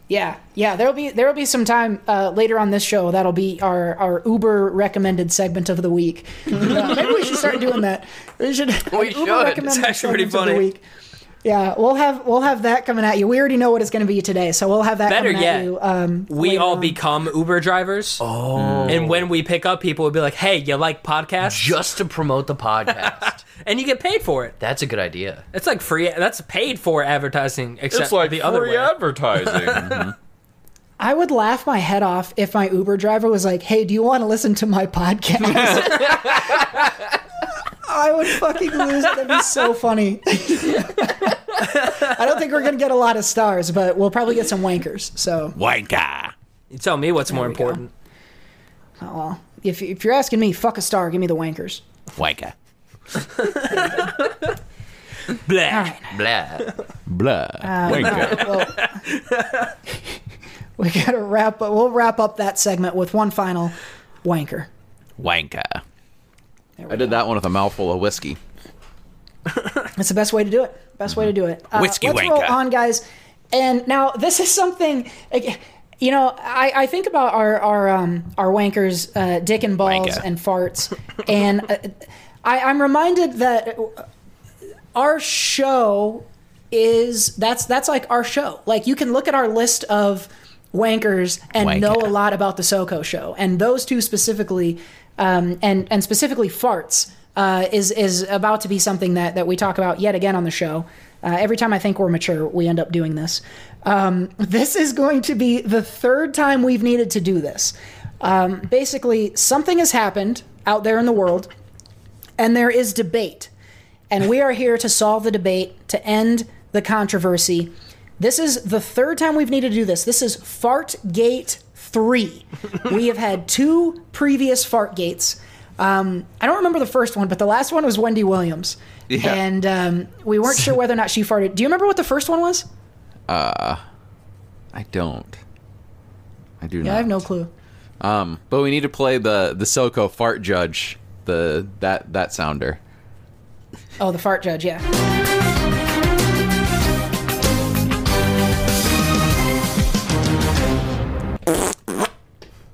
[SPEAKER 1] Yeah, yeah. There'll be there'll be some time uh, later on this show that'll be our our Uber recommended segment of the week. [laughs] Uh, maybe we should start doing that. We should.
[SPEAKER 3] We
[SPEAKER 1] Uber
[SPEAKER 3] should.
[SPEAKER 1] recommended
[SPEAKER 5] It's actually pretty
[SPEAKER 1] segments of the week. Yeah, we'll have we'll have that coming at you. We already know what it's going to be today, so we'll have that
[SPEAKER 5] Better
[SPEAKER 1] coming
[SPEAKER 5] yet,
[SPEAKER 1] at you. Um,
[SPEAKER 5] We all
[SPEAKER 1] on.
[SPEAKER 5] become Uber drivers. Oh. And when we pick up people, we'll be like, hey, you like podcasts?
[SPEAKER 3] Just to promote the podcast. [laughs]
[SPEAKER 5] and you get paid for it.
[SPEAKER 3] That's a good idea.
[SPEAKER 5] It's like free. That's paid for advertising, except
[SPEAKER 6] It's like
[SPEAKER 5] the other
[SPEAKER 6] free
[SPEAKER 5] way. [laughs]
[SPEAKER 6] advertising. [laughs] Mm-hmm.
[SPEAKER 1] I would laugh my head off if my Uber driver was like, "Hey, do you want to listen to my podcast?" [laughs] I would fucking lose it. That'd be so funny. I don't think we're gonna get a lot of stars, but we'll probably get some wankers. So,
[SPEAKER 2] Wanker.
[SPEAKER 5] You tell me what's more
[SPEAKER 1] we go.
[SPEAKER 5] important.
[SPEAKER 1] oh, well, if if you're asking me, fuck a star, give me the wankers.
[SPEAKER 2] Wanker.
[SPEAKER 5] Blah.
[SPEAKER 3] Blah.
[SPEAKER 2] Blah. Wanker.
[SPEAKER 1] Well, we gotta wrap up. We'll wrap up that segment with one final wanker.
[SPEAKER 2] Wanker.
[SPEAKER 1] There we
[SPEAKER 2] I did
[SPEAKER 1] go.
[SPEAKER 2] that one with a mouthful of whiskey. [laughs]
[SPEAKER 1] That's the best way to do it. Best way to do it. Uh,
[SPEAKER 2] Whiskey
[SPEAKER 1] let's roll
[SPEAKER 2] wanker.
[SPEAKER 1] on, guys. And now this is something. like, You know, I, I think about our our um, our wankers, uh, dick and balls
[SPEAKER 2] Wanker.
[SPEAKER 1] and farts, and uh, I, I'm reminded that our show is that's that's like our show. Like you can look at our list of wankers and
[SPEAKER 2] Wanker.
[SPEAKER 1] know a lot about the SoCo show, and those two specifically, um, and and specifically farts. Uh, is is about to be something that, that we talk about yet again on the show. Uh, every time I think we're mature, we end up doing this. Um, [laughs] this is going to be the third time we've needed to do this. Um, basically, something has happened out there in the world, and there is debate. And we are here to solve the debate, to end the controversy. This is the third time we've needed to do this. This is Fartgate 3. [laughs] we have had two previous Fartgates. Um, I don't remember the first one, but the last one was Wendy Williams.
[SPEAKER 2] Yeah.
[SPEAKER 1] And um, we weren't sure whether or not she farted. Do you remember what the first one was?
[SPEAKER 2] I don't. I do not.
[SPEAKER 1] Yeah, I have no clue.
[SPEAKER 2] Um, but we need to play the the SoCo fart judge. The that that sounder.
[SPEAKER 1] Oh, the fart judge, yeah.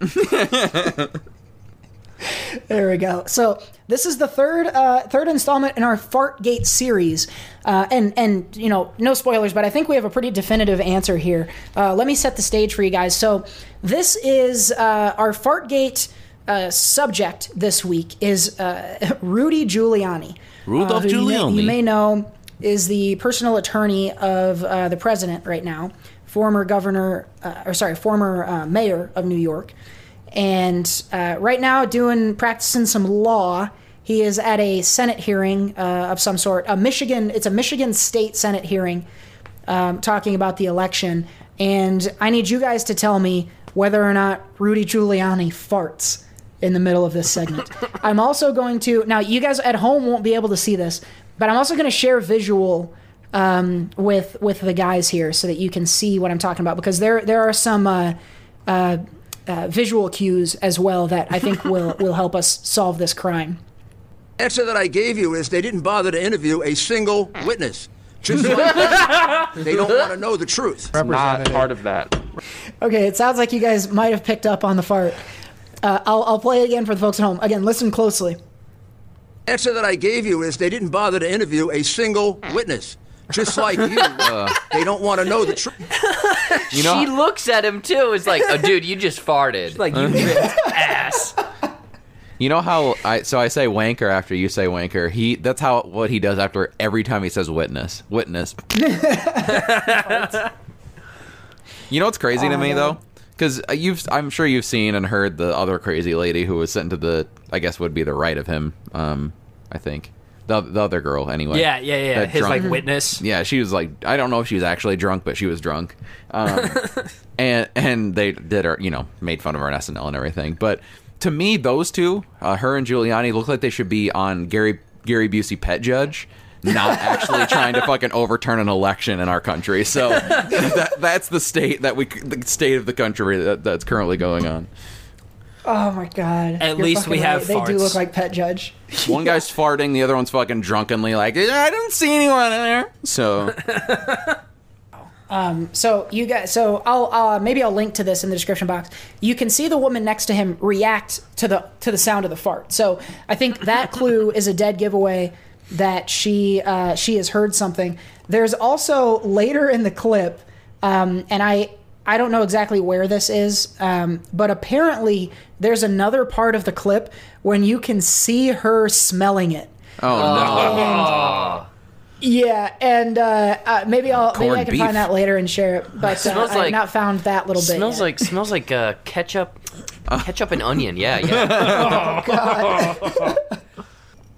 [SPEAKER 1] [laughs] there we go. So this is the third uh, third installment in our Fartgate series, uh, and and you know no spoilers, but I think we have a pretty definitive answer here. Uh, let me set the stage for you guys. So this is uh, our Fartgate uh, subject this week is uh, [laughs] Rudy Giuliani.
[SPEAKER 2] Rudolph
[SPEAKER 1] who you may-
[SPEAKER 2] Giuliani.
[SPEAKER 1] You may know is the personal attorney of uh, the president right now, former governor, uh, or sorry, former uh, mayor of New York, and uh, right now doing practicing some law. He is at a Senate hearing uh, of some sort, a Michigan. It's a Michigan State Senate hearing, um, talking about the election. And I need you guys to tell me whether or not Rudy Giuliani farts in the middle of this segment. [laughs] I'm also going to now. You guys at home won't be able to see this, but I'm also going to share visual um, with with the guys here so that you can see what I'm talking about because there there are some uh, uh, uh, visual cues as well that I think will [laughs] will help us solve this crime.
[SPEAKER 10] answer that I gave you is they didn't bother to interview a single witness. [laughs] Just like that, they don't want to know the truth.
[SPEAKER 11] Not part of that.
[SPEAKER 1] Okay, it sounds like you guys might have picked up on the fart. Uh, I'll, I'll play it again for the folks at home. Again, listen closely.
[SPEAKER 10] answer that I gave you is they didn't bother to interview a single witness. Just like you, [laughs] they don't want to know the truth.
[SPEAKER 2] You know,
[SPEAKER 3] she looks at him too. It's like, oh, dude, you just farted.
[SPEAKER 5] Like you [laughs] ass.
[SPEAKER 2] you know how I so I say wanker after you say wanker. He that's how what he does after every time he says witness. Witness. [laughs] you know what's crazy to
[SPEAKER 1] Oh,
[SPEAKER 2] me though? Because you've, I'm sure you've seen and heard the other crazy lady who was sent to the, I guess would be the right of him. Um, I think the the other girl anyway.
[SPEAKER 5] Yeah, yeah, yeah.
[SPEAKER 2] That
[SPEAKER 5] His
[SPEAKER 2] drunk-
[SPEAKER 5] like witness.
[SPEAKER 2] Yeah, she was like, I don't know if she was actually drunk, but she was drunk. Um, [laughs] and and they did her, you know, made fun of her on SNL and everything. But to me, those two, uh, her and Giuliani, look like they should be on Gary Gary Busey Pet Judge. Not actually trying to fucking overturn an election in our country. So [laughs] that, that's the state that we, the state of the country that, that's currently going on.
[SPEAKER 1] Oh my god!
[SPEAKER 5] At
[SPEAKER 1] You're
[SPEAKER 5] least we
[SPEAKER 1] fucking
[SPEAKER 5] have
[SPEAKER 1] right. They do look like Pet Judge.
[SPEAKER 2] One guy's [laughs] farting, the other one's fucking drunkenly like, I don't see anyone in there. So [laughs] Um,
[SPEAKER 1] So you guys, so I'll uh, maybe I'll link to this in the description box. You can see the woman next to him react to the to the sound of the fart. So I think that clue is a dead giveaway that she uh, she has heard something. There's also later in the clip, um, and I I don't know exactly where this is, um, but apparently there's another part of the clip when you can see her smelling it.
[SPEAKER 2] Oh no!
[SPEAKER 1] Yeah, and uh, uh, maybe I'll maybe I can
[SPEAKER 2] beef.
[SPEAKER 1] find that later and share it. But uh,
[SPEAKER 3] Smells
[SPEAKER 1] I have
[SPEAKER 3] like-
[SPEAKER 1] not found that little bit.
[SPEAKER 3] smells
[SPEAKER 1] yet.
[SPEAKER 3] like smells like uh, ketchup, ketchup and onion. Yeah, yeah. [laughs] [laughs]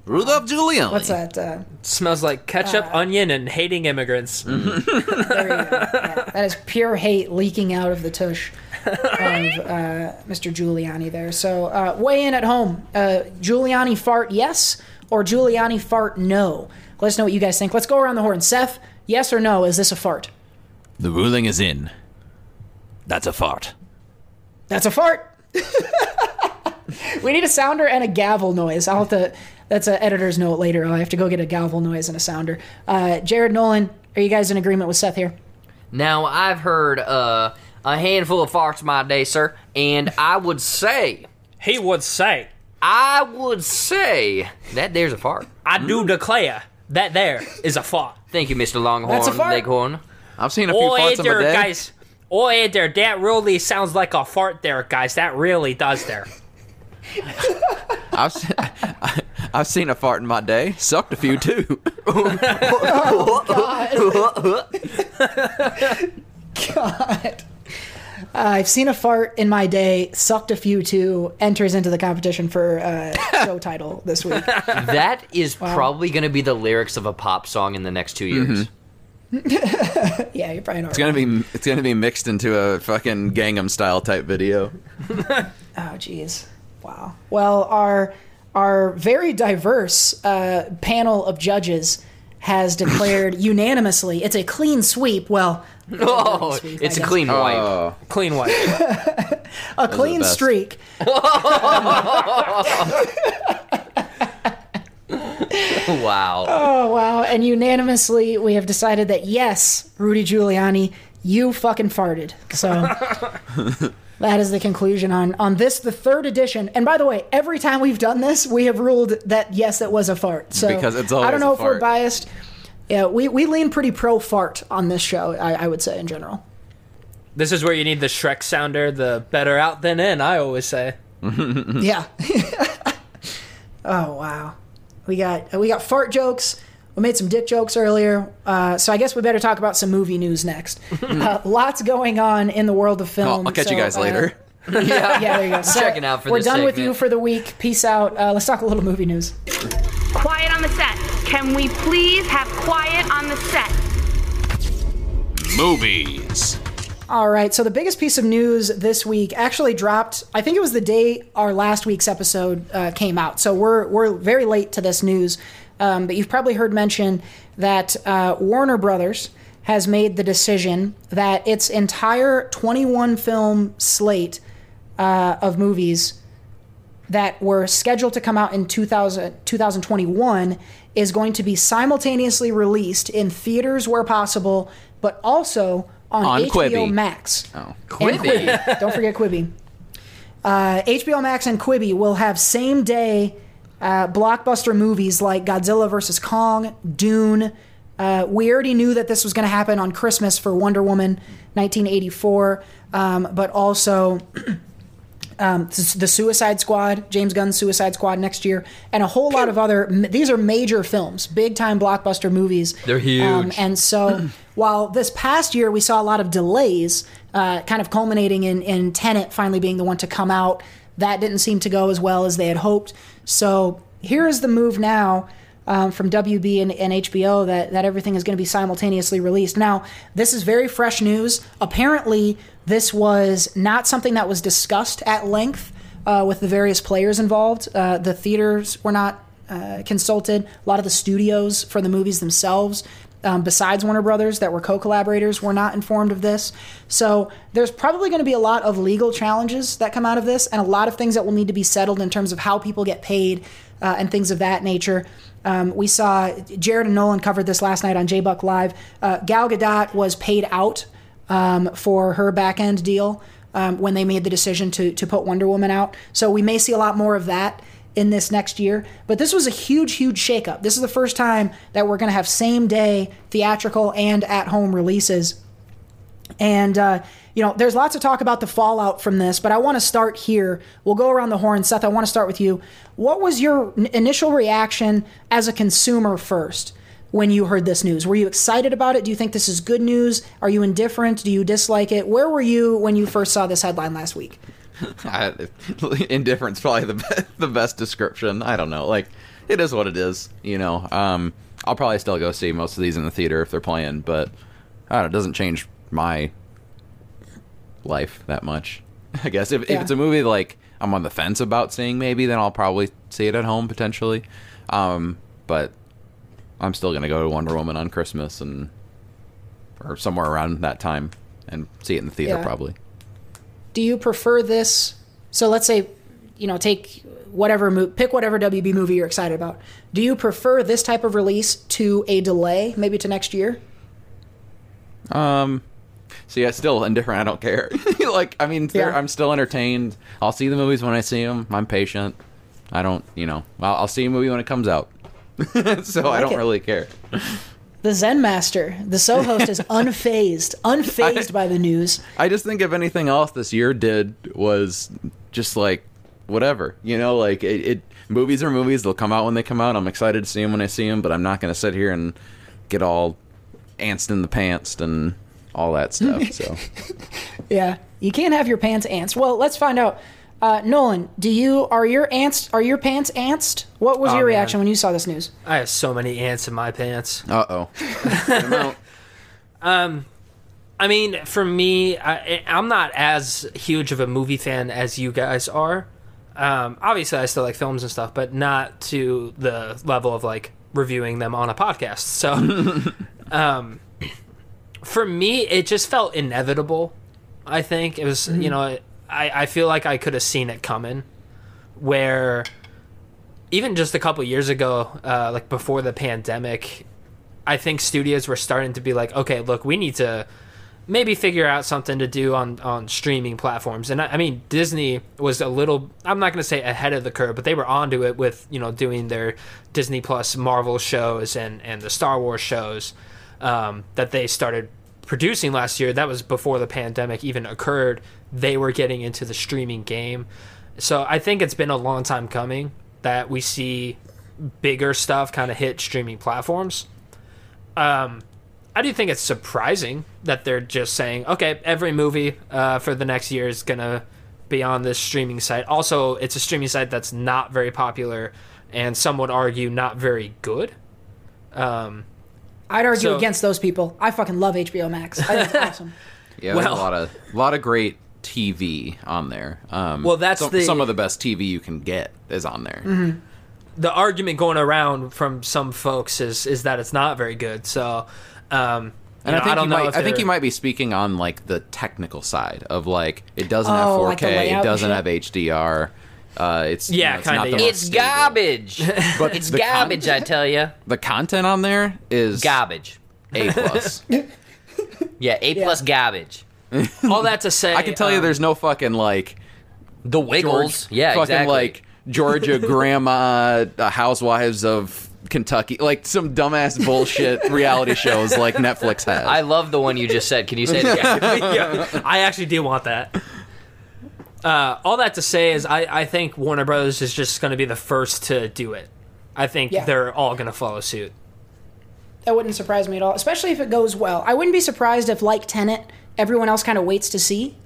[SPEAKER 2] Rudolph Giuliani.
[SPEAKER 1] what's that? Uh,
[SPEAKER 5] Smells like ketchup, onion, and hating immigrants. [laughs]
[SPEAKER 1] there you go. Yeah, that is pure hate leaking out of the tush of uh, Mr. Giuliani there. So uh, weigh in at home. Uh, Giuliani fart yes or Giuliani fart no. Let us know what you guys think. Let's go around the horn. Seth, yes or no? Is this a fart?
[SPEAKER 6] The ruling is in. That's a fart.
[SPEAKER 1] That's a fart. [laughs] we need a sounder and a gavel noise. I'll have to. That's an editor's note later. Oh, I have to go get a gavel noise and a sounder. Uh, Jared Nolan, are you guys in agreement with Seth here?
[SPEAKER 3] Now I've heard uh, a handful of farts my day, sir, and I would say,
[SPEAKER 5] He would say,
[SPEAKER 3] I would say that there's a fart.
[SPEAKER 5] I do declare that there is a fart.
[SPEAKER 3] Thank you, Mr. Longhorn
[SPEAKER 1] That's a fart.
[SPEAKER 3] Leghorn.
[SPEAKER 2] I've seen a few
[SPEAKER 5] Oh,
[SPEAKER 2] farts in
[SPEAKER 5] there,
[SPEAKER 2] my day.
[SPEAKER 5] guys. Oh, hey there, that really sounds like a fart there, guys. That really does there. [laughs]
[SPEAKER 2] I've seen, [laughs] I've seen a fart in my day. Sucked a few too. [laughs]
[SPEAKER 1] God. Uh, I've seen a fart in my day, sucked a few too, enters into the competition for uh, show title this week.
[SPEAKER 3] That is probably going to be the lyrics of a pop song in the next two years.
[SPEAKER 1] Yeah, you're probably not
[SPEAKER 2] It's gonna be it's gonna be mixed into a fucking Gangnam style type video.
[SPEAKER 1] Oh, jeez. Wow. Well, our our very diverse uh, panel of judges has [coughs] declared unanimously it's a clean sweep. Well, [laughs]
[SPEAKER 3] Oh,
[SPEAKER 1] sweep,
[SPEAKER 3] it's a
[SPEAKER 1] guess.
[SPEAKER 3] clean wipe.
[SPEAKER 2] Oh,
[SPEAKER 5] Clean wipe. [laughs]
[SPEAKER 1] a clean streak. [laughs]
[SPEAKER 3] wow.
[SPEAKER 1] Oh wow! And unanimously, we have decided that yes, Rudy Giuliani, you fucking farted. So that is the conclusion on on this, the third edition. And by the way, every time we've done this, we have ruled that yes, it was a fart. So
[SPEAKER 2] Because it's always I
[SPEAKER 1] don't know
[SPEAKER 2] a
[SPEAKER 1] if we're biased. Yeah, we, we lean pretty pro fart on this show. I, I would say in general.
[SPEAKER 5] This is where you need the Shrek sounder, the better out than in, I always say. [laughs]
[SPEAKER 1] Yeah. [laughs] oh wow, we got we got fart jokes. We made some dick jokes earlier, uh, so I guess we better talk about some movie news next. [laughs] uh, lots going on in the world of film.
[SPEAKER 2] I'll, I'll catch you
[SPEAKER 1] so,
[SPEAKER 2] guys
[SPEAKER 1] uh,
[SPEAKER 2] later. [laughs]
[SPEAKER 3] yeah.
[SPEAKER 1] yeah, there you go. [laughs] So,
[SPEAKER 3] checking out for
[SPEAKER 1] We're
[SPEAKER 3] this
[SPEAKER 1] done with you for the week. Peace out. Uh, let's talk a little movie news.
[SPEAKER 12] Quiet on the set. Can we please have quiet on the set?
[SPEAKER 6] Movies.
[SPEAKER 1] All right, so the biggest piece of news this week actually dropped. I think it was the day our last week's episode uh, came out. So we're we're very late to this news, um, but you've probably heard mention that uh, Warner Brothers has made the decision that its entire 21 film slate uh, of movies that were scheduled to come out in 2000, 2021 is going to be simultaneously released in theaters where possible, but also on,
[SPEAKER 2] On
[SPEAKER 1] HBO
[SPEAKER 2] Quibi.
[SPEAKER 1] Max.
[SPEAKER 2] Oh.
[SPEAKER 1] And
[SPEAKER 3] Quibi.
[SPEAKER 1] Quibi. Don't forget Quibi. Uh, HBO Max and Quibi will have same day uh, blockbuster movies like Godzilla vs. Kong, Dune. Uh, we already knew that this was going to happen on Christmas for Wonder Woman 1984, um, but also [clears throat] um, the Suicide Squad, James Gunn's Suicide Squad next year, and a whole lot of other. These are major films, big time blockbuster movies.
[SPEAKER 3] They're huge.
[SPEAKER 1] Um, and so, [clears throat] while this past year we saw a lot of delays, uh, kind of culminating in in Tenet finally being the one to come out, that didn't seem to go as well as they had hoped. So here is the move now. Um, from WB and, and HBO that, that everything is going to be simultaneously released. Now, this is very fresh news. Apparently, this was not something that was discussed at length uh, with the various players involved. Uh, the theaters were not uh, consulted. A lot of the studios for the movies themselves, um, besides Warner Brothers, that were co-collaborators, were not informed of this. So there's probably going to be a lot of legal challenges that come out of this, and a lot of things that will need to be settled in terms of how people get paid uh, and things of that nature. Um, we saw Jared and Nolan covered this last night on J Buck Live. Uh, Gal Gadot was paid out um, for her back end deal um, when they made the decision to to put Wonder Woman out. So we may see a lot more of that in this next year. But this was a huge, huge shakeup. This is the first time that we're going to have same day theatrical and at home releases. And, uh, you know, there's lots of talk about the fallout from this, but I want to start here. We'll go around the horn. Seth, I want to start with you. What was your n- initial reaction as a consumer first when you heard this news? Were you excited about it? Do you think this is good news? Are you indifferent? Do you dislike it? Where were you when you first saw this headline last week? [laughs]
[SPEAKER 2] I, indifference probably the be- the best description. I don't know. Like it is what it is. You know. Um, I'll probably still go see most of these in the theater if they're playing, but I don't know, it doesn't change my life that much. [laughs] I guess if,
[SPEAKER 1] Yeah.
[SPEAKER 2] if it's a movie like I'm on the fence about seeing, maybe then I'll probably see it at home potentially. Um, but I'm still gonna go to Wonder Woman on Christmas and or somewhere around that time and see it in the theater
[SPEAKER 1] Yeah.
[SPEAKER 2] probably.
[SPEAKER 1] Do you prefer this? So let's say, you know, take whatever mo- pick whatever WB movie you're excited about. Do you prefer this type of release to a delay, maybe to next year?
[SPEAKER 2] Um, so yeah, still indifferent. I don't care. [laughs] like, I mean,
[SPEAKER 1] Yeah.
[SPEAKER 2] I'm still entertained. I'll see the movies when I see them. I'm patient. I don't, you know, I'll, I'll see a movie when it comes out. [laughs] so I
[SPEAKER 1] like
[SPEAKER 2] don't
[SPEAKER 1] it.
[SPEAKER 2] really care.
[SPEAKER 1] The Zen Master, the So host, is [laughs] unfazed, unfazed by the news.
[SPEAKER 2] I just think if anything else this year did was just like whatever, you know, like it, it. Movies are movies. They'll come out when they come out. I'm excited to see them when I see them, but I'm not going to sit here and get all antsed in the pants and all that stuff. So. [laughs]
[SPEAKER 1] Yeah, you can't have your pants antsed. Well, let's find out. Uh, Nolan, do you are your ants are your pants antsed? What was
[SPEAKER 5] Oh,
[SPEAKER 1] your
[SPEAKER 5] man.
[SPEAKER 1] reaction when you saw this news?
[SPEAKER 5] I have so many ants in my pants.
[SPEAKER 2] Uh oh. [laughs]
[SPEAKER 5] I mean, for me, I, I'm not as huge of a movie fan as you guys are. Um, obviously, I still like films and stuff, but not to the level of like reviewing them on a podcast. So, [laughs] um, for me, it just felt inevitable. I think it was, you know, I, I feel like I could have seen it coming. Where even just a couple years ago, uh, like before the pandemic, I think studios were starting to be like, okay, look, we need to maybe figure out something to do on on streaming platforms. And I, I mean, Disney was a little I'm not going to say ahead of the curve, but they were onto it with, you know, doing their Disney Plus Marvel shows and and the Star Wars shows um, that they started producing last year. That was before the pandemic even occurred. They were getting into the streaming game. So I think it's been a long time coming that we see bigger stuff kind of hit streaming platforms. Um, I do think it's surprising that they're just saying, okay, every movie uh, for the next year is gonna be on this streaming site. Also, it's a streaming site that's not very popular, and some would argue not very good. Um,
[SPEAKER 1] I'd argue
[SPEAKER 5] So-
[SPEAKER 1] against those people. I fucking love HBO Max. I think it's [laughs] awesome.
[SPEAKER 2] Yeah,
[SPEAKER 5] Well-
[SPEAKER 2] a lot of a lot of great TV on there. Um,
[SPEAKER 5] Well, that's
[SPEAKER 2] some,
[SPEAKER 5] the-
[SPEAKER 2] some of the best TV you can get is on there.
[SPEAKER 1] Mm-hmm.
[SPEAKER 5] the argument going around from some folks is is that it's not very good. So, um,
[SPEAKER 2] And
[SPEAKER 5] You
[SPEAKER 2] I think
[SPEAKER 5] I don't
[SPEAKER 2] you
[SPEAKER 5] know
[SPEAKER 2] might. I think you might be speaking on like the technical side of like it doesn't
[SPEAKER 1] Oh,
[SPEAKER 2] have 4K,
[SPEAKER 1] like
[SPEAKER 2] it doesn't have HDR. Uh, it's you
[SPEAKER 5] Yeah,
[SPEAKER 2] know, it's
[SPEAKER 5] kinda,
[SPEAKER 2] the
[SPEAKER 5] yeah.
[SPEAKER 2] most
[SPEAKER 3] It's garbage. [laughs]
[SPEAKER 2] But
[SPEAKER 3] it's
[SPEAKER 2] the
[SPEAKER 3] garbage, I tell you.
[SPEAKER 2] The content on there is
[SPEAKER 3] Garbage.
[SPEAKER 2] A plus. [laughs]
[SPEAKER 3] Yeah, A plus [laughs] garbage. [laughs]
[SPEAKER 5] All that to say,
[SPEAKER 2] I can tell you,
[SPEAKER 5] um,
[SPEAKER 2] there's no fucking like
[SPEAKER 3] The Wiggles. yeah,
[SPEAKER 2] fucking
[SPEAKER 3] exactly.
[SPEAKER 2] like Georgia [laughs] grandma uh, housewives of Kentucky, like some dumbass bullshit [laughs] reality shows like Netflix has.
[SPEAKER 3] I love the one you just said. Can you say it again?
[SPEAKER 5] yeah, I actually do want that. Uh, all that to say is, I, I think Warner Brothers is just going to be the first to do it. I think
[SPEAKER 1] Yeah.
[SPEAKER 5] they're all going to follow suit.
[SPEAKER 1] That wouldn't surprise me at all, especially if it goes well. I wouldn't be surprised if, like Tenet, everyone else kind of waits to see.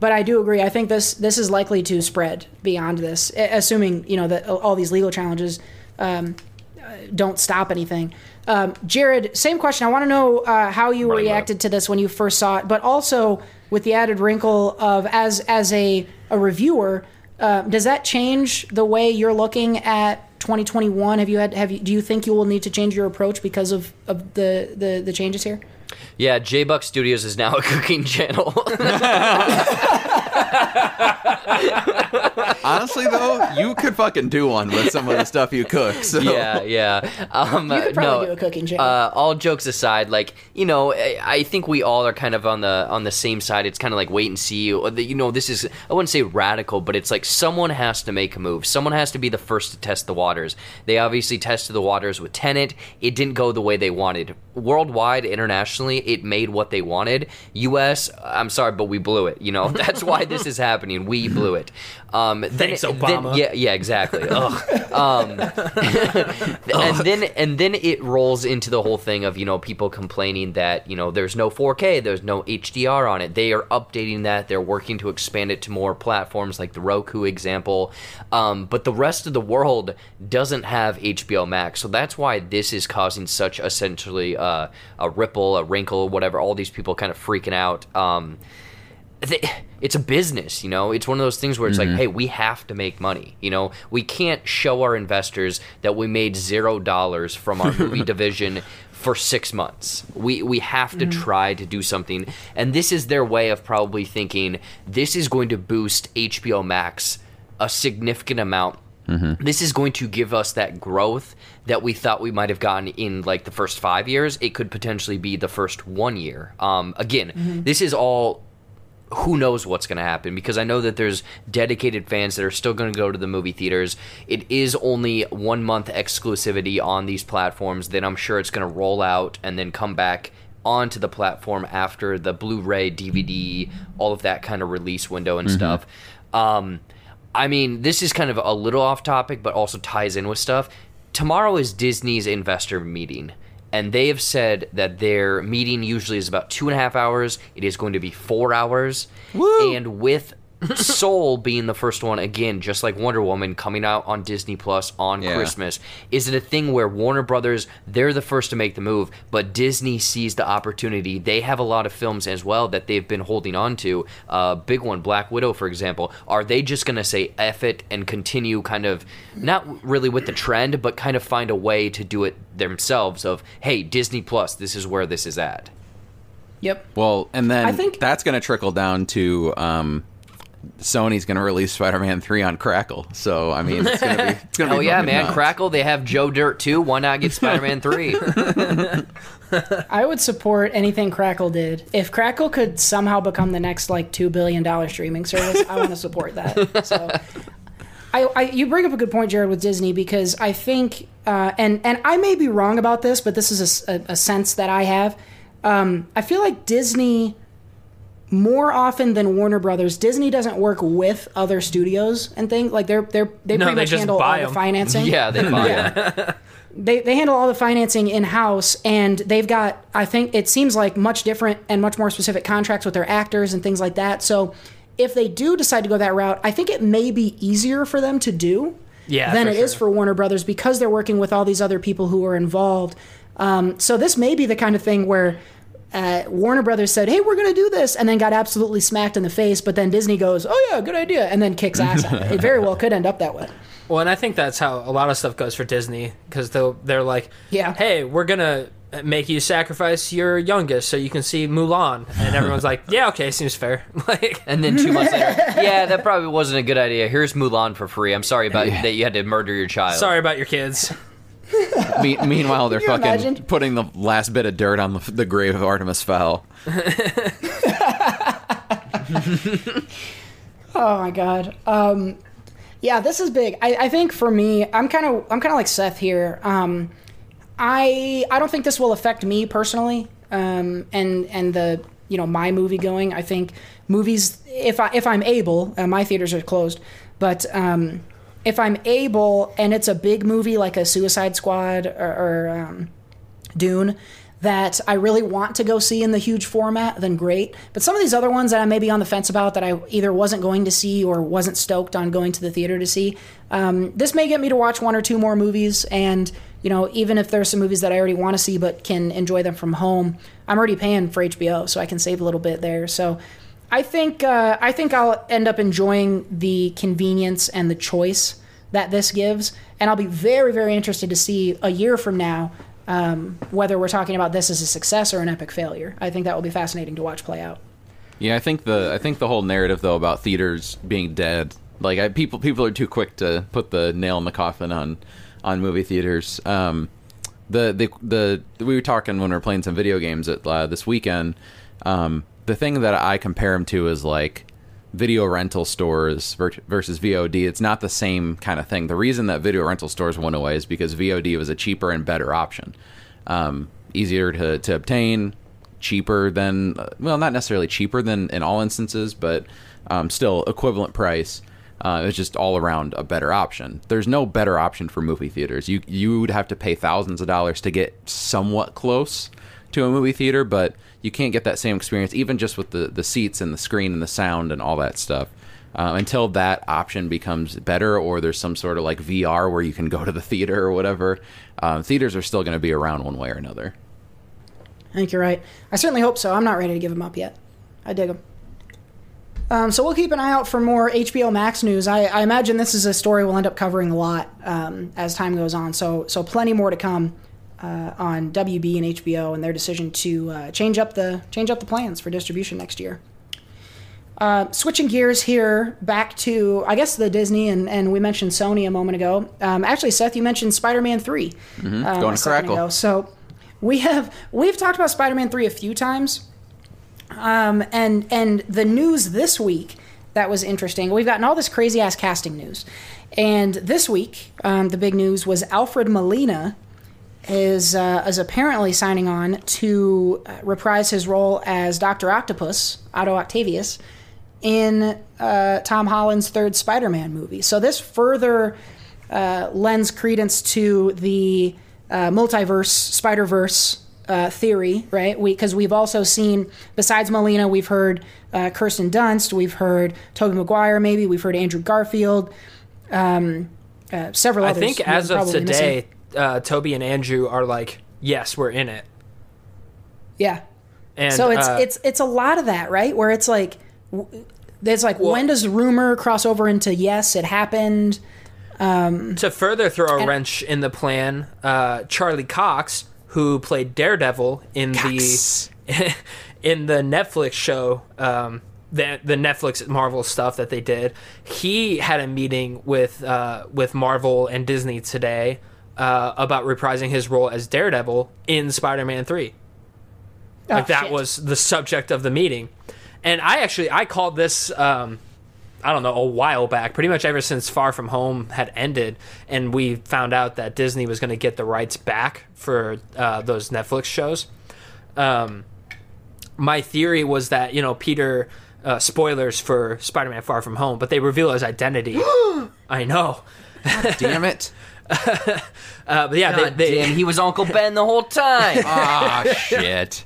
[SPEAKER 1] But I do agree. I think this this is likely to spread beyond this, assuming you know that all these legal challenges um, uh, don't stop anything. Um, Jared, same question. I want to know uh, how you
[SPEAKER 3] Running
[SPEAKER 1] reacted to this when you first saw it, but also with the added wrinkle of as as a a reviewer, uh, does that change the way you're looking at 2021? Have you had have you do you think you will need to change your approach because of, of the, the the changes here?
[SPEAKER 3] Yeah, J Buck Studios is now a [laughs] cooking channel. [laughs]
[SPEAKER 2] Honestly, though, you could fucking do one with some of the stuff you cook. So.
[SPEAKER 3] yeah, yeah. Um,
[SPEAKER 1] You could probably
[SPEAKER 3] no,
[SPEAKER 1] do a cooking channel.
[SPEAKER 3] Uh, all jokes aside, like you know, I, I think we all are kind of on the on the same side. It's kind of like wait and see. You know, this is I wouldn't say radical, but it's like someone has to make a move. Someone has to be the first to test the waters. They obviously tested the waters with Tenet. It didn't go the way they wanted. Worldwide, internationally, it made what they wanted. U.S. I'm sorry, but we blew it. You know, [laughs] that's why this is happening. We blew it. Um,
[SPEAKER 5] Thanks,
[SPEAKER 3] it-
[SPEAKER 5] Obama.
[SPEAKER 3] Then, yeah, yeah, exactly. [laughs] Um, [laughs] and then and then it rolls into the whole thing of you know people complaining that you know there's no 4K, there's no HDR on it. They are updating that. They're working to expand it to more platforms like the Roku example. Um, but the rest of the world doesn't have HBO Max, so that's why this is causing such essentially uh, a ripple, a wrinkle, whatever. All these people kind of freaking out. Um, it's a business, you know. It's one of those things where it's like, mm-hmm. hey, we have to make money. You know, we can't show our investors that we made zero dollars from our [laughs] movie division for six months. We we have to mm-hmm. try to do something, and this is their way of probably thinking this is going to boost HBO Max a significant amount. Mm-hmm. This is going to give us that growth that we thought we might have gotten in like the first five years. It could potentially be the first one year. Um, again, this is all who knows what's going to happen because I know that there's dedicated fans that are still going to go to the movie theaters. It is only one month exclusivity on these platforms. Then I'm sure it's going to roll out and then come back onto the platform after the Blu-ray, DVD, all of that kind of release window and stuff. Um, I mean, this is kind of a little off topic, but also ties in with stuff. Tomorrow is Disney's investor meeting and they have said that their meeting usually is about two and a half hours. It is going to be four hours, and with Soul being the first one again, just like Wonder Woman coming out on Disney Plus on
[SPEAKER 2] Yeah.
[SPEAKER 3] Christmas. Is it a thing where Warner Brothers they're the first to make the move, but Disney sees the opportunity? They have a lot of films as well that they've been holding on to. Uh, big one, Black Widow, for example. Are they just going to say "eff it" and continue kind of not really with the trend, but kind of find a way to do it themselves? Of hey, Disney Plus, this is where this is at.
[SPEAKER 1] Yep.
[SPEAKER 2] Well, and then
[SPEAKER 1] I think-
[SPEAKER 2] that's going to trickle down to um, Sony's going to release Spider-Man Three on Crackle. So I mean, it's going to be. It's gonna [laughs]
[SPEAKER 3] Oh
[SPEAKER 2] be
[SPEAKER 3] yeah, man!
[SPEAKER 2] nuts.
[SPEAKER 3] Crackle, they have Joe Dirt too. Why not get Spider-Man [laughs] three? [laughs]
[SPEAKER 1] I would support anything Crackle did. If Crackle could somehow become the next like two billion dollar streaming service, I want to support that. So, I, I you bring up a good point, Jared, with Disney because I think, uh, and and I may be wrong about this, but this is a sense that I have. Um, I feel like Disney. More often than Warner Brothers, Disney doesn't work with other studios and things like they're they're they
[SPEAKER 5] No,
[SPEAKER 1] pretty
[SPEAKER 5] they
[SPEAKER 1] much handle all
[SPEAKER 5] buy
[SPEAKER 1] the
[SPEAKER 5] 'em.
[SPEAKER 1] financing. [laughs]
[SPEAKER 3] yeah, they buy
[SPEAKER 1] Yeah.
[SPEAKER 3] it. [laughs]
[SPEAKER 1] they, they handle all the financing in house and they've got i think it seems like much different and much more specific contracts with their actors and things like that so if they do decide to go that route i think it may be easier for them to do
[SPEAKER 5] Yeah,
[SPEAKER 1] than
[SPEAKER 5] for
[SPEAKER 1] it is
[SPEAKER 5] sure.
[SPEAKER 1] for warner brothers because they're working with all these other people who are involved um, so this may be the kind of thing where uh, Warner Brothers said, "Hey, we're going to do this," and then got absolutely smacked in the face. But then Disney goes, "Oh yeah, good idea," and then kicks ass it. [laughs] It very well could end up that way.
[SPEAKER 5] Well, and I think that's how a lot of stuff goes for Disney because they'll they're like,
[SPEAKER 1] Yeah.
[SPEAKER 5] hey, we're gonna make you sacrifice your youngest so you can see Mulan, and everyone's like, yeah, okay, seems fair. [laughs] like,
[SPEAKER 3] And then two months later, [laughs] yeah, that probably wasn't a good idea. Here's Mulan for free. I'm sorry about that you had to murder your child.
[SPEAKER 5] sorry about your kids.
[SPEAKER 2] Me- meanwhile, they're fucking
[SPEAKER 1] imagine?
[SPEAKER 2] putting the last bit of dirt on the, the grave of Artemis Fowl. [laughs]
[SPEAKER 1] Oh my god. Um, yeah, this is big. I, I think for me, I'm kind of I'm kind of like Seth here. Um, I I don't think this will affect me personally. Um, and and the you know my movie going. I think movies if I if I'm able, uh, my theaters are closed, but um, if I'm able and it's a big movie like a Suicide Squad or, or um, Dune that I really want to go see in the huge format, then great. But some of these other ones that I may be on the fence about that I either wasn't going to see or wasn't stoked on going to the theater to see, um, this may get me to watch one or two more movies. And, you know, even if there's some movies that I already want to see but can enjoy them from home, I'm already paying for HBO, so I can save a little bit there. So I think uh, I think I'll end up enjoying the convenience and the choice that this gives, and I'll be very very interested to see a year from now um, whether we're talking about this as a success or an epic failure. I think that will be fascinating to watch play out.
[SPEAKER 2] Yeah, I think the I think the whole narrative though about theaters being dead, like I, people people are too quick to put the nail in the coffin on on movie theaters. Um, the the the we were talking when we were playing some video games at uh, this weekend. Um, the thing that I compare them to is like video rental stores versus VOD. It's not the same kind of thing. The reason that video rental stores went away is because VOD was a cheaper and better option, um, easier to to obtain, cheaper than well, not necessarily cheaper than in all instances, but um, still equivalent price. Uh, it's just all around a better option. There's no better option for movie theaters. You you would have to pay thousands of dollars to get somewhat close to a movie theater, but you can't get that same experience even just with the the seats and the screen and the sound and all that stuff. Uh, until that option becomes better, or there's some sort of like VR where you can go to the theater or whatever, um, theaters are still going to be around one way or another.
[SPEAKER 1] I think you're right. I certainly hope so. I'm not ready to give them up yet. I dig them. Um, so we'll keep an eye out for more HBO Max news. I, I imagine this is a story we'll end up covering a lot um, as time goes on. So so plenty more to come uh, on WB and HBO and their decision to uh, change up the change up the plans for distribution next year. Uh, switching gears here back to I guess the Disney and, and we mentioned Sony a moment ago. Um, actually, Seth, you mentioned Spider-Man 3
[SPEAKER 2] Mhm.
[SPEAKER 1] uh,
[SPEAKER 2] Going to crackle.
[SPEAKER 1] ago. So we have we've talked about Spider-Man 3 a few times. Um, and and the news this week that was interesting. We've gotten all this crazy ass casting news, and this week um, the big news was Alfred Molina is uh, is apparently signing on to uh, reprise his role as Doctor Octopus, Otto Octavius, in uh, Tom Holland's third Spider-Man movie. So this further uh, lends credence to the uh, multiverse, Spider Verse uh, theory, right? Because we, have also seen, besides Molina, we've heard uh, Kirsten Dunst, we've heard Tobey Maguire, maybe we've heard Andrew Garfield, um, uh, several
[SPEAKER 5] I
[SPEAKER 1] others.
[SPEAKER 5] think as of
[SPEAKER 1] probably missing.
[SPEAKER 5] Uh, Tobey and Andrew are like, yes, we're in it.
[SPEAKER 1] yeah.
[SPEAKER 5] And
[SPEAKER 1] so it's
[SPEAKER 5] uh,
[SPEAKER 1] it's it's a lot of that, right? Where it's like, there's like, when does rumor cross over into yes, it happened? Um,
[SPEAKER 5] to further throw a wrench in the plan, uh, Charlie Cox, who played Daredevil in the [laughs] in the Netflix show, um, the the Netflix Marvel stuff that they did, he had a meeting with uh, with Marvel and Disney today uh, about reprising his role as Daredevil in Spider-Man Three.
[SPEAKER 1] Oh,
[SPEAKER 5] Like that
[SPEAKER 1] shit.
[SPEAKER 5] was the subject of the meeting, and I actually I called this. Um, I don't know, a while back, pretty much ever since Far From Home had ended, and we found out that Disney was going to get the rights back for uh, those Netflix shows. Um, my theory was that, you know, Peter, uh, spoilers for Spider Man Far From Home, but they reveal his identity. [gasps] I know.
[SPEAKER 2] Damn it. [laughs] [laughs]
[SPEAKER 5] uh, but yeah,
[SPEAKER 3] God
[SPEAKER 5] they, they,
[SPEAKER 3] damn, he was [laughs] Uncle Ben the whole time. [laughs]
[SPEAKER 2] Ah, shit.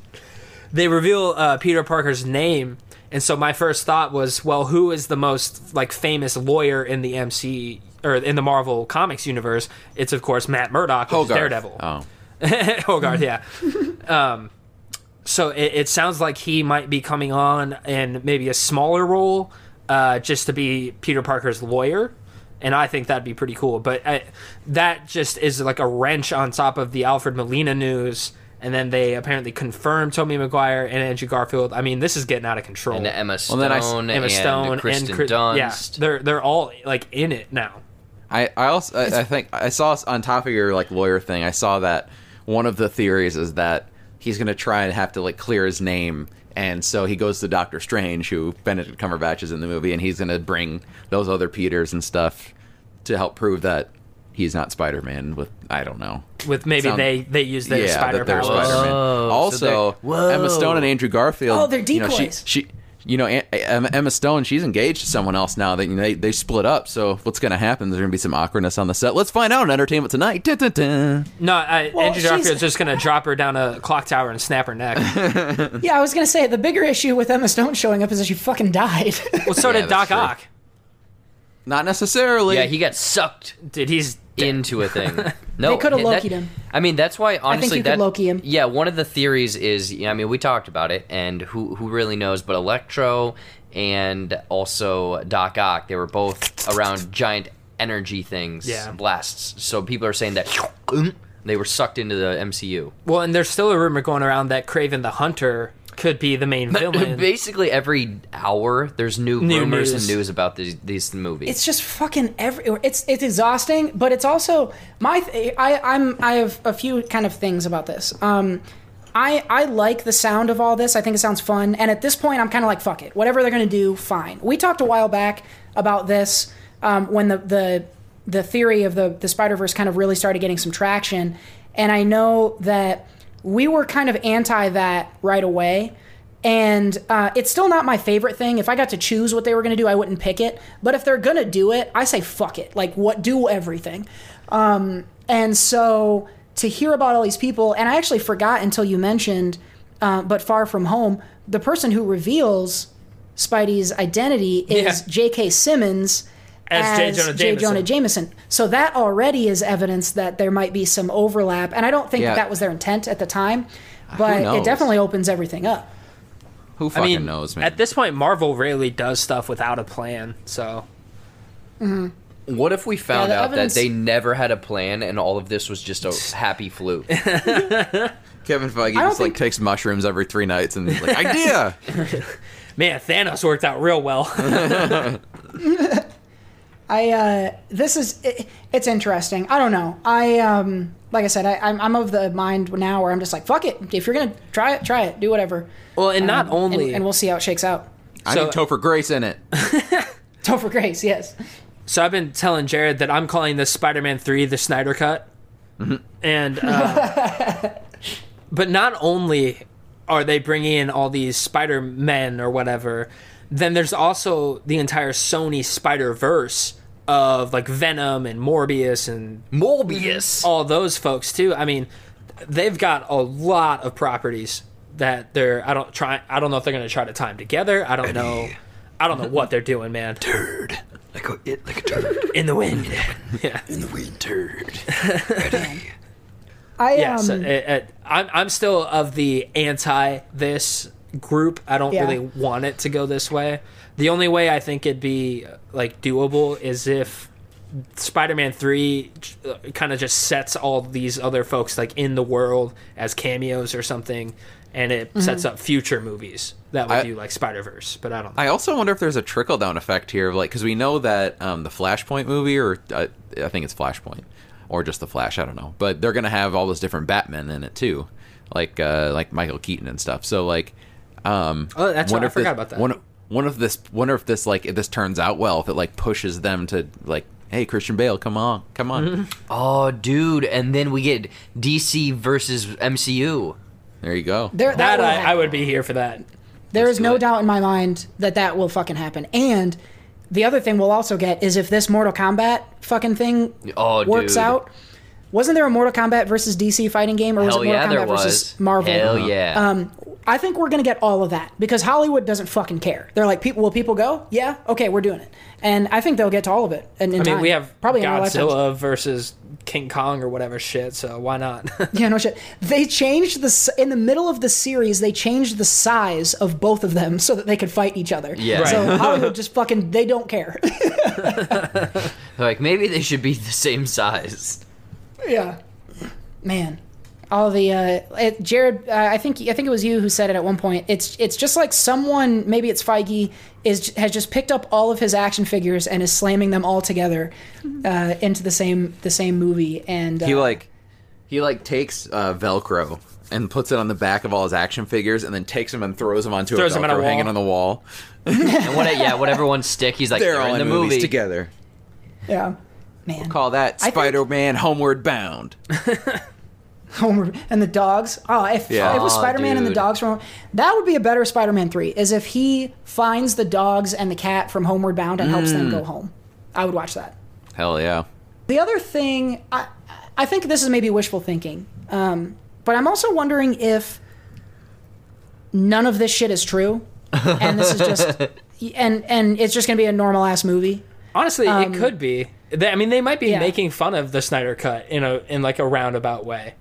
[SPEAKER 5] they reveal uh, Peter Parker's name, and so my first thought was, well, who is the most like famous lawyer in the MC or in the Marvel Comics universe? It's of course Matt Murdock, who's Daredevil.
[SPEAKER 2] Oh.
[SPEAKER 5] Hogarth, yeah. um, so it, it sounds like he might be coming on in maybe a smaller role, uh, just to be Peter Parker's lawyer, and I think that'd be pretty cool. But I, that just is like a wrench on top of the Alfred Molina news and then they apparently confirmed Tobey Maguire and Andrew Garfield. I mean, this is getting out of control.
[SPEAKER 3] And Emma Stone,
[SPEAKER 2] then I s-
[SPEAKER 5] Emma
[SPEAKER 3] and
[SPEAKER 5] Stone
[SPEAKER 3] Kristen
[SPEAKER 5] and Chris-
[SPEAKER 3] Dunst.
[SPEAKER 5] Yeah, they're they're all like in it now.
[SPEAKER 2] I, I also I, I think I saw on top of your like lawyer thing. I saw that one of the theories is that he's gonna try and have to like clear his name, and so he goes to Doctor Strange, who Benedict Cumberbatch is in the movie, and he's gonna bring those other Peters and stuff to help prove that he's not Spider Man. With I don't know.
[SPEAKER 5] With maybe
[SPEAKER 2] Sound-
[SPEAKER 5] they they use their
[SPEAKER 2] yeah,
[SPEAKER 5] spider
[SPEAKER 2] that they're
[SPEAKER 5] powers.
[SPEAKER 2] Spider-Man.
[SPEAKER 3] Whoa, so
[SPEAKER 2] Also. Emma Stone and Andrew Garfield.
[SPEAKER 1] Oh, they're
[SPEAKER 2] You know, she,
[SPEAKER 1] decoys.
[SPEAKER 2] she, you know, Em- Em- Emma Stone. She's engaged to someone else now. That you know, they they split up. So what's going to happen? There's going to be some awkwardness on the set. Let's find out on Entertainment Tonight. Dun, dun, dun.
[SPEAKER 5] No, I,
[SPEAKER 1] Well,
[SPEAKER 5] Andrew
[SPEAKER 1] she's-
[SPEAKER 5] Garfield's just gonna drop her down a clock tower and snap her neck. [laughs]
[SPEAKER 1] Yeah, I was gonna say the bigger issue with Emma Stone showing up is that she fucking died.
[SPEAKER 5] Well, so
[SPEAKER 2] Yeah,
[SPEAKER 5] did Doc
[SPEAKER 2] true.
[SPEAKER 5] Ock.
[SPEAKER 2] Not necessarily.
[SPEAKER 3] Yeah, he got sucked
[SPEAKER 5] Dude, he's
[SPEAKER 3] into a thing. [laughs] No,
[SPEAKER 1] They coulda Loki'd him.
[SPEAKER 3] I mean, that's why honestly
[SPEAKER 1] you could
[SPEAKER 3] that
[SPEAKER 1] Loki him.
[SPEAKER 3] Yeah, one of the theories is, I mean, we talked about it, and who who really knows? But Electro and also Doc Ock, they were both around giant energy things,
[SPEAKER 5] Yeah.
[SPEAKER 3] blasts. So people are saying that they were sucked into the MCU.
[SPEAKER 5] well, and there's still a rumor going around that Kraven the Hunter could be the main villain. [laughs]
[SPEAKER 3] Basically, every hour there's new,
[SPEAKER 5] New
[SPEAKER 3] rumors
[SPEAKER 5] news.
[SPEAKER 3] and news about these these movies.
[SPEAKER 1] it's just fucking everywhere. It's it's exhausting, but it's also my. Th- I I'm I have a few kind of things about this. Um, I I like the sound of all this. I think it sounds fun, and at this point, I'm kind of like fuck it. Whatever they're gonna do, fine. We talked a while back about this um, when the the the theory of the the Spider Verse kind of really started getting some traction, and I know that we were kind of anti that right away. And uh, it's still not my favorite thing. If I got to choose what they were going to do, I wouldn't pick it. But if they're going to do it, I say fuck it. Like, what? Do everything. Um, and so to hear about all these people, and I actually forgot until you mentioned, uh, but far from home, the person who reveals Spidey's identity is
[SPEAKER 5] Yeah.
[SPEAKER 1] J.K. Simmons.
[SPEAKER 5] As J. Jonah
[SPEAKER 1] J.
[SPEAKER 5] Jameson.
[SPEAKER 1] Jonah Jameson. So that already is evidence that there might be some overlap. And I don't think
[SPEAKER 2] Yeah.
[SPEAKER 1] that, that was their intent at the time, but it definitely opens everything up.
[SPEAKER 2] Who
[SPEAKER 5] I
[SPEAKER 2] fucking
[SPEAKER 5] mean,
[SPEAKER 2] knows, man?
[SPEAKER 5] at this point, Marvel rarely does stuff without a plan. So mm-hmm.
[SPEAKER 3] what if we found
[SPEAKER 1] the
[SPEAKER 3] out
[SPEAKER 1] evidence-
[SPEAKER 3] that they never had a plan and all of this was just a [laughs] happy fluke? [laughs]
[SPEAKER 2] Kevin Feige
[SPEAKER 1] don't
[SPEAKER 2] just like takes mushrooms every three nights and he's like, idea. [laughs]
[SPEAKER 5] man, Thanos worked out real well.
[SPEAKER 1] I uh, this is it, it's interesting. I don't know. I um like I said, I, I'm I'm of the mind now where I'm just like fuck it. If you're gonna try it, try it. Do whatever.
[SPEAKER 5] well, and not
[SPEAKER 1] Um,
[SPEAKER 5] only
[SPEAKER 1] and, and we'll see how it shakes out.
[SPEAKER 2] I
[SPEAKER 5] So-
[SPEAKER 2] need Topher Grace in it. [laughs] [laughs]
[SPEAKER 1] Topher Grace, yes.
[SPEAKER 5] So I've been telling Jared that I'm calling this Spider-Man three the Snyder cut, and uh, [laughs] but not only are they bringing in all these Spider Men or whatever, then there's also the entire Sony Spider Verse of like Venom and Morbius and
[SPEAKER 3] Morbius.
[SPEAKER 5] all those folks too. I mean, they've got a lot of properties that they're. I don't try. I don't know if they're going to try to time together. I don't know. I don't know what they're doing, man.
[SPEAKER 3] Turd. Like a, it, like a turd.
[SPEAKER 5] In the wind. [laughs] yeah.
[SPEAKER 3] In the wind, turd. [laughs]
[SPEAKER 1] I
[SPEAKER 5] Yeah,
[SPEAKER 1] um
[SPEAKER 5] so, I'm I'm still of the anti this group. I don't
[SPEAKER 1] Yeah.
[SPEAKER 5] really want it to go this way. The only way I think it'd be like doable is if Spider-Man 3 kind of just sets all these other folks like in the world as cameos or something and it
[SPEAKER 1] Mm-hmm.
[SPEAKER 5] sets up future movies that would
[SPEAKER 2] I-
[SPEAKER 5] do like Spider-Verse, but I don't know.
[SPEAKER 2] I also wonder if there's a trickle down effect here, like because we know that um, the Flashpoint movie, or uh, I think it's Flashpoint, or just the Flash, I don't know, but they're gonna have all those different Batmen in it too, like uh, like Michael Keaton and stuff. So like, um,
[SPEAKER 5] Oh, that's
[SPEAKER 2] wonder
[SPEAKER 5] right, I forgot
[SPEAKER 2] this-
[SPEAKER 5] about that.
[SPEAKER 2] Wonder, wonder if this, wonder if this like if this turns out well, if it like pushes them to like, hey, Christian Bale, come on, come on, [laughs]
[SPEAKER 3] Oh, dude. And then we get DC versus MCU.
[SPEAKER 2] there you go.
[SPEAKER 1] there, that,
[SPEAKER 5] that I. I would be here for that.
[SPEAKER 1] There is
[SPEAKER 3] do
[SPEAKER 1] no
[SPEAKER 3] it.
[SPEAKER 1] doubt in my mind that that will fucking happen. And the other thing we'll also get is if this Mortal Kombat fucking thing
[SPEAKER 3] Oh,
[SPEAKER 1] works
[SPEAKER 3] dude.
[SPEAKER 1] out. Wasn't there a Mortal Kombat versus DC fighting game, or was
[SPEAKER 3] Hell
[SPEAKER 1] it Mortal
[SPEAKER 3] yeah,
[SPEAKER 1] Kombat versus. Marvel?
[SPEAKER 3] Hell yeah.
[SPEAKER 1] Um, I think we're gonna get all of that because Hollywood doesn't fucking care. They're like, people, will people go? Yeah, okay, we're doing it, and I think they'll get to all of it. And
[SPEAKER 5] I mean,
[SPEAKER 1] time.
[SPEAKER 5] we have
[SPEAKER 1] probably in.
[SPEAKER 5] Godzilla versus King Kong or whatever shit, so why not? [laughs]
[SPEAKER 1] Yeah, no shit. They changed the in the middle of the series. They changed the size of both of them [laughs] so that they could fight each other.
[SPEAKER 3] Yeah. Right.
[SPEAKER 1] So [laughs] Hollywood just fucking they don't care.
[SPEAKER 3] Like maybe they should be the same size.
[SPEAKER 1] yeah. Man, all the uh, it, Jared. Uh, I think I think it was you who said it at one point. It's it's just like someone, maybe it's Feige, is has just picked up all of his action figures and is slamming them all together uh, into the same the same movie. And uh,
[SPEAKER 2] He like he like takes uh, Velcro and puts it on the back of all his action figures, and then takes them and throws them onto
[SPEAKER 5] Throws
[SPEAKER 2] a
[SPEAKER 5] 'em on a
[SPEAKER 2] Velcro
[SPEAKER 5] wall.
[SPEAKER 2] hanging on the wall. [laughs]
[SPEAKER 3] and what? Yeah, whatever one stick. He's like
[SPEAKER 2] They're
[SPEAKER 3] they're,
[SPEAKER 2] all
[SPEAKER 3] in the
[SPEAKER 2] movies
[SPEAKER 3] movie
[SPEAKER 2] together.
[SPEAKER 1] yeah, man,
[SPEAKER 2] Call that Spider-Man Homeward Bound. [laughs] [laughs]
[SPEAKER 1] Homer and the dogs. Oh, if,
[SPEAKER 2] Yeah.
[SPEAKER 1] if it was Spider Man and the dogs from that would be a better Spider Man three. Is if he finds the dogs and the cat from Homeward Bound and helps them go home. I would watch that.
[SPEAKER 2] Hell yeah.
[SPEAKER 1] The other thing, I, I think this is maybe wishful thinking, um, but I'm also wondering if none of this shit is true, and this is just, [laughs] and and it's just gonna be a normal ass movie.
[SPEAKER 5] Honestly, it could be. I mean, they might be
[SPEAKER 1] Um, yeah.
[SPEAKER 5] making fun of the Snyder Cut in a in like a roundabout way.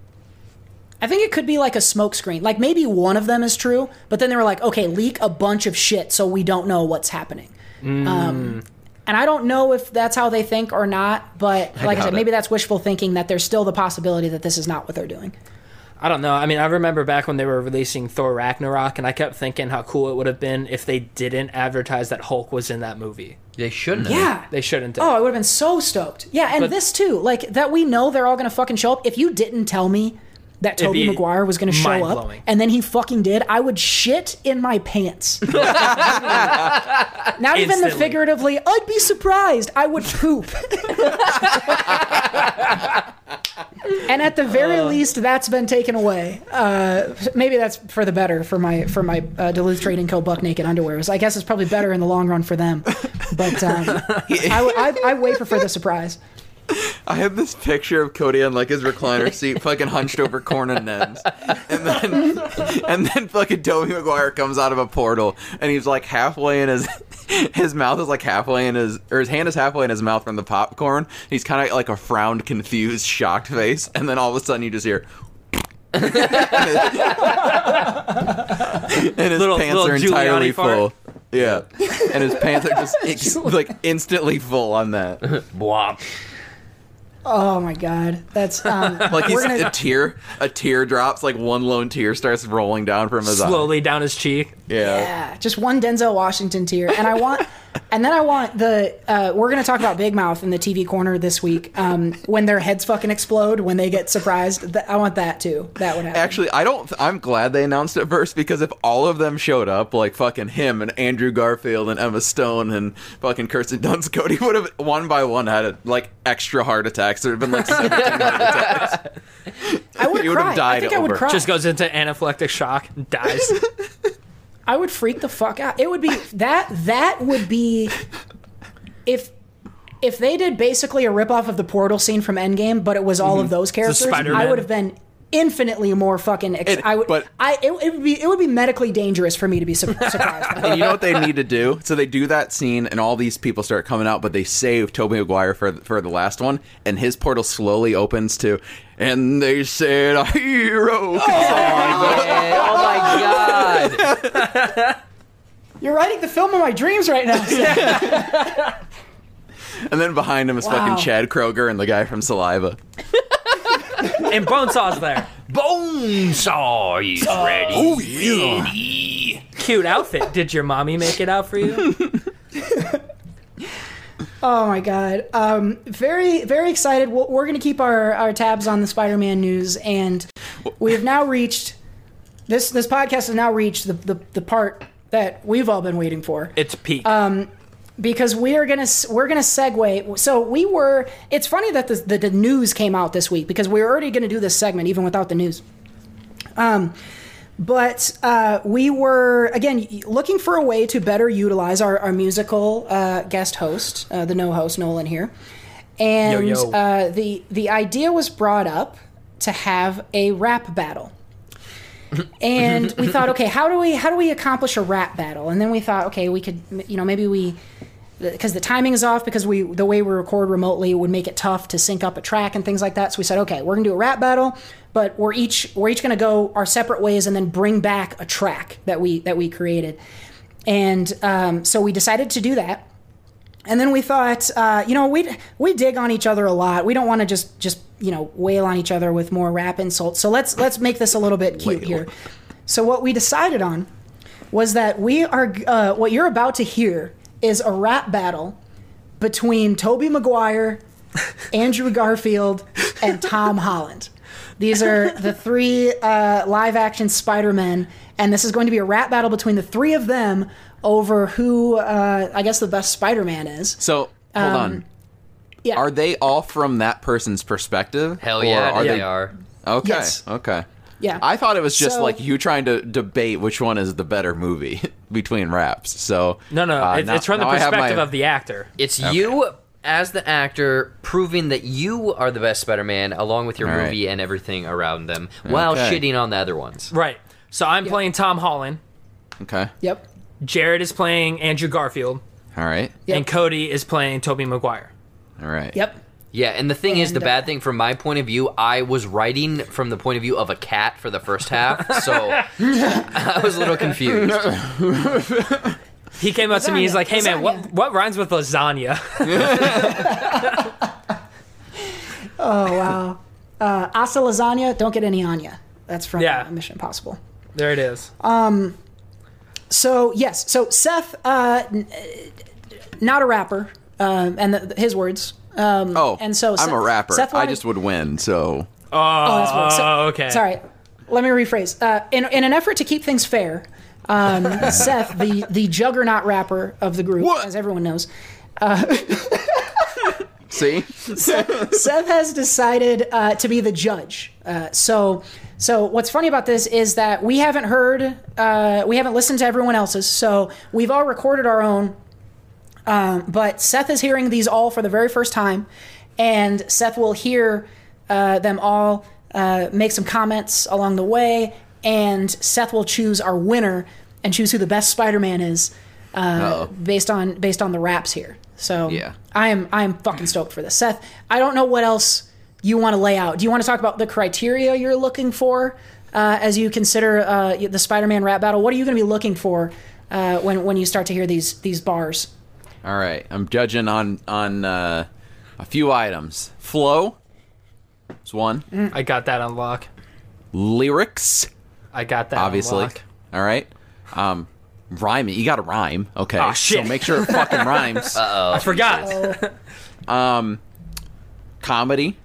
[SPEAKER 1] I think it could be like a smokescreen. Like maybe one of them is true, but then they were like, okay, leak a bunch of shit so we don't know what's happening. Um, and I don't know if that's how they think or not, but like I,
[SPEAKER 2] doubt
[SPEAKER 1] said,
[SPEAKER 2] it.
[SPEAKER 1] maybe that's wishful thinking that there's still the possibility that this is not what they're doing.
[SPEAKER 5] I don't know. I mean, I remember back when they were releasing Thor Ragnarok, and I kept thinking how cool it would have been if they didn't advertise that Hulk was in that movie.
[SPEAKER 3] They shouldn't. have.
[SPEAKER 1] Yeah.
[SPEAKER 5] They shouldn't. Have.
[SPEAKER 1] Oh, I would have been so stoked. Yeah, and
[SPEAKER 5] But-
[SPEAKER 1] this too. Like that we know they're all gonna fucking show up. If you didn't tell me that
[SPEAKER 5] Tobey
[SPEAKER 1] Maguire was gonna show up and then he fucking did, I would shit in my pants. [laughs] Not even the figuratively, I'd be surprised. I would poop. and at the very least, that's been taken away. Uh, maybe that's for the better for my for my uh, Duluth Trading Co. Buck Naked Underwears. I guess it's probably better in the long run for them. But um, [laughs] I, I, I way prefer the surprise. [laughs]
[SPEAKER 2] I have this picture of Cody on like his recliner seat, fucking hunched over corn and ends, and then [laughs] and then fucking Tobey Maguire comes out of a portal, and he's like halfway in his [laughs] his mouth is like halfway in his or his hand is halfway in his mouth from the popcorn. He's kind of like a frowned, confused, shocked face, and then all of a sudden you just hear. and his
[SPEAKER 5] Little-
[SPEAKER 2] pants
[SPEAKER 5] little
[SPEAKER 2] are entirely
[SPEAKER 5] Giuliani fart.
[SPEAKER 2] full. Yeah, and his pants are just ex- like instantly full on that.
[SPEAKER 3] Bwomp.
[SPEAKER 1] Oh my god, that's um, [laughs]
[SPEAKER 2] Like he's,
[SPEAKER 1] gonna
[SPEAKER 2] a tear, a tear drops. Like one lone tear starts rolling down from his
[SPEAKER 5] Slowly down his cheek.
[SPEAKER 2] Yeah.
[SPEAKER 1] Yeah, just one Denzel Washington tear, and I want, and then I want the. Uh, we're gonna talk about Big Mouth in the TV corner this week. Um, when their heads fucking explode when they get surprised, Th- I want that too. That would happen.
[SPEAKER 2] Actually, I don't. I'm glad they announced it first because if all of them showed up, like fucking him and Andrew Garfield and Emma Stone and fucking Kirsten Dunst, [laughs] Cody would have one by one had like extra heart attacks. There would have been like 17 heart attacks.
[SPEAKER 1] I would
[SPEAKER 2] have
[SPEAKER 1] cry. I
[SPEAKER 2] died
[SPEAKER 1] think I would
[SPEAKER 2] over.
[SPEAKER 1] cry.
[SPEAKER 5] Just goes into anaphylactic shock and dies. [laughs]
[SPEAKER 1] I would freak the fuck out. It would be that. That would be if. If they did basically a ripoff of the portal scene from Endgame, but it was all of mm-hmm. those characters, I would have been infinitely more fucking. Ex-
[SPEAKER 2] It-
[SPEAKER 1] I would,
[SPEAKER 2] but-
[SPEAKER 1] I it, it would be it would be medically dangerous for me to be su- surprised. by that. [laughs]
[SPEAKER 2] And you know what they need to do? So they do that scene, and all these people start coming out, but they save Tobey Maguire for for the last one, and his portal slowly opens to, and they said a hero.
[SPEAKER 3] Yeah, oh my god. [laughs]
[SPEAKER 1] Oh [laughs] You're writing the film of my dreams right now. [laughs]
[SPEAKER 2] And then behind him is
[SPEAKER 1] Wow.
[SPEAKER 2] fucking Chad Kroeger and the guy from Saliva. [laughs]
[SPEAKER 5] and Bonesaw's there.
[SPEAKER 3] Bonesaw is ready.
[SPEAKER 2] Oh yeah.
[SPEAKER 5] Cute outfit. Did your mommy make it out for you?
[SPEAKER 1] Oh my god! Um, very very excited. We're, we're going to keep our, our tabs on the Spider-Man news, and we have now reached this. This podcast has now reached the, the the part that we've all been waiting for
[SPEAKER 5] It's peak.
[SPEAKER 1] Um, because we are gonna we're gonna segue. So we were. It's funny that the, the the news came out this week because we were already gonna do this segment even without the news. Um, but uh, we were again looking for a way to better utilize our, our musical uh, guest host, uh, the no host Nolan here, and
[SPEAKER 5] Yo, yo.
[SPEAKER 1] Uh, the the idea was brought up to have a rap battle. And we thought, okay, how do we how do we accomplish a rap battle? And then we thought, okay, we could, you know, maybe we because the timing is off because we the way we record remotely would make it tough to sync up a track and things like that. So we said, okay, we're gonna do a rap battle, but we're each we're each gonna go our separate ways and then bring back a track that we that we created. And um, so we decided to do that. And then we thought, uh, you know, we we dig on each other a lot. We don't want to just just you know wail on each other with more rap insults. So let's let's make this a little bit cute here. So what we decided on was that we are uh, what you're about to hear is a rap battle between Tobey Maguire, [laughs] Andrew Garfield, and Tom Holland. These are the three uh, live action Spider Men, and this is going to be a rap battle between the three of them over who uh, I guess the best Spider Man is.
[SPEAKER 2] So hold
[SPEAKER 1] Um,
[SPEAKER 2] on.
[SPEAKER 1] Yeah.
[SPEAKER 2] Are they all from that person's perspective?
[SPEAKER 3] Hell
[SPEAKER 2] Or
[SPEAKER 3] yeah,
[SPEAKER 2] are
[SPEAKER 3] they are.
[SPEAKER 2] Okay.
[SPEAKER 1] Yes.
[SPEAKER 2] Okay.
[SPEAKER 1] Yeah.
[SPEAKER 2] I thought it was just
[SPEAKER 1] So-
[SPEAKER 2] like you trying to debate which one is the better movie [laughs] between raps. So
[SPEAKER 5] No, no,
[SPEAKER 2] uh,
[SPEAKER 5] it's,
[SPEAKER 2] now-
[SPEAKER 5] it's from the
[SPEAKER 2] now I have
[SPEAKER 5] perspective
[SPEAKER 2] my-
[SPEAKER 5] of the actor.
[SPEAKER 3] It's you as the actor proving that you are the best Spider-Man, along with your
[SPEAKER 2] All right.
[SPEAKER 3] movie and everything around them, while
[SPEAKER 2] Okay.
[SPEAKER 3] shitting on the other ones.
[SPEAKER 5] Right. So I'm playing Tom Holland.
[SPEAKER 2] Okay.
[SPEAKER 1] Yep.
[SPEAKER 5] Jared is playing Andrew Garfield,
[SPEAKER 2] All right.
[SPEAKER 1] Yep.
[SPEAKER 5] and Cody is playing Tobey Maguire.
[SPEAKER 2] All right.
[SPEAKER 1] Yep.
[SPEAKER 3] Yeah, and the thing is, the
[SPEAKER 1] And,
[SPEAKER 3] bad
[SPEAKER 1] uh,
[SPEAKER 3] thing from my point of view, I was writing from the point of view of a cat for the first half, so [laughs] I was a little confused. [laughs]
[SPEAKER 5] He came up to me. He's like, "Hey man, what what rhymes with lasagna?" [laughs]
[SPEAKER 1] Oh wow. Uh, Asa lasagna, don't get any on ya. That's from
[SPEAKER 5] Yeah.
[SPEAKER 1] Mission Impossible.
[SPEAKER 5] there it is.
[SPEAKER 1] So yes, so Seth, uh, n- uh, not a rapper, um, and the, his words. Um,
[SPEAKER 2] Oh,
[SPEAKER 1] and so
[SPEAKER 2] I'm
[SPEAKER 1] Seth-
[SPEAKER 2] a rapper.
[SPEAKER 1] Seth
[SPEAKER 2] I just would win. So
[SPEAKER 1] Oh, that's what- so-
[SPEAKER 5] Oh, okay.
[SPEAKER 1] Sorry, let me rephrase. Uh, in in an effort to keep things fair, um, [laughs] Seth, the the juggernaut rapper of the group,
[SPEAKER 2] What?
[SPEAKER 1] as everyone knows,
[SPEAKER 2] see, [laughs]
[SPEAKER 1] Seth has decided uh, to be the judge. Uh, so, so what's funny about this is that we haven't heard, uh, we haven't listened to everyone else's. So we've all recorded our own, um, but Seth is hearing these all for the very first time, and Seth will hear uh, them all uh, make some comments along the way, and Seth will choose our winner and choose who the best Spider-Man is uh, based on based on the raps here. So
[SPEAKER 2] Yeah.
[SPEAKER 1] I am I am fucking stoked for this, Seth. I don't know what else you want to lay out. Do you want to talk about the criteria you're looking for uh, as you consider uh, the Spider-Man rap battle? What are you going to be looking for uh, when when you start to hear these these bars?
[SPEAKER 2] all right. I'm judging on on uh, a few items. Flow is one.
[SPEAKER 5] I got that on lock.
[SPEAKER 2] Lyrics,
[SPEAKER 5] I got that.
[SPEAKER 2] obviously.
[SPEAKER 5] On lock.
[SPEAKER 2] All right. Um, rhyming. You got to rhyme. Okay.
[SPEAKER 5] Aw, shit.
[SPEAKER 2] So make sure it fucking [laughs] rhymes.
[SPEAKER 5] Uh I forgot.
[SPEAKER 2] Um, comedy.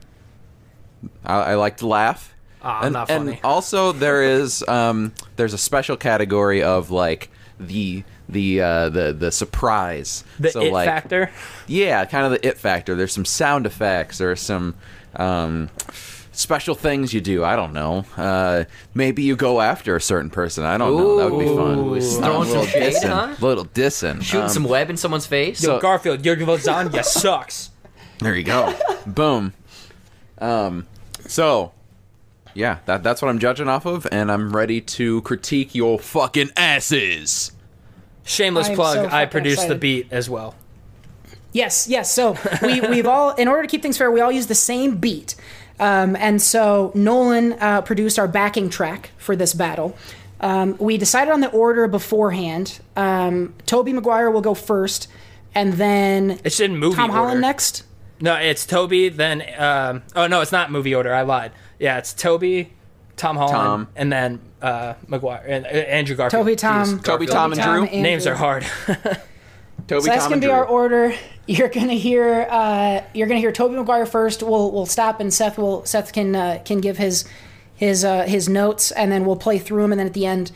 [SPEAKER 2] I, I like to laugh.
[SPEAKER 5] Ah,
[SPEAKER 2] and,
[SPEAKER 5] not funny.
[SPEAKER 2] and [laughs] also there is um, there's a special category of like the the uh, the the surprise.
[SPEAKER 5] the
[SPEAKER 2] so
[SPEAKER 5] it
[SPEAKER 2] like
[SPEAKER 5] factor.
[SPEAKER 2] yeah, kind of the it factor. There's some sound effects. There's some um, special things you do. I don't know. Uh, maybe you go after a certain person. I don't know. That would be fun.
[SPEAKER 3] Ooh, throwing some
[SPEAKER 2] little
[SPEAKER 3] shade,
[SPEAKER 2] dissing.
[SPEAKER 3] huh?
[SPEAKER 2] Little dissing.
[SPEAKER 3] Shooting
[SPEAKER 2] Um,
[SPEAKER 3] some web in someone's face.
[SPEAKER 5] Yo,
[SPEAKER 2] so-
[SPEAKER 5] Garfield, your lasagna [laughs] sucks.
[SPEAKER 2] There you go. Boom. Um, [laughs] so, yeah, that, that's what I'm judging off of, and I'm ready to critique your fucking asses.
[SPEAKER 5] Shameless
[SPEAKER 1] I'm
[SPEAKER 5] plug.
[SPEAKER 1] so
[SPEAKER 5] I
[SPEAKER 1] fucking
[SPEAKER 5] produced the
[SPEAKER 1] excited.
[SPEAKER 5] beat as well.
[SPEAKER 1] Yes, yes. So we we've all in order to keep things fair, we all use the same beat. Um, and so Nolan uh, produced our backing track for this battle. Um, we decided on the order beforehand. Um, Tobey Maguire will go first, and then
[SPEAKER 5] It's in movie
[SPEAKER 1] Tom
[SPEAKER 5] order.
[SPEAKER 1] Holland next.
[SPEAKER 5] No, it's Tobey. Then, um, oh no, it's not movie order. I lied. Yeah, it's Tobey, Tom Holland,
[SPEAKER 2] Tom.
[SPEAKER 5] and then uh, Maguire and uh, Andrew Garfield.
[SPEAKER 1] Tobey, Tom,
[SPEAKER 5] Jeez.
[SPEAKER 2] Tobey, Tom, and Drew?
[SPEAKER 5] Names are hard. [laughs]
[SPEAKER 2] Tobey,
[SPEAKER 1] So that's
[SPEAKER 2] Tom,
[SPEAKER 1] gonna be
[SPEAKER 2] Drew.
[SPEAKER 1] our order. You're gonna hear uh, you're gonna hear Tobey Maguire first. We'll we'll stop and Seth will Seth can uh, can give his his uh, his notes and then we'll play through them and then at the end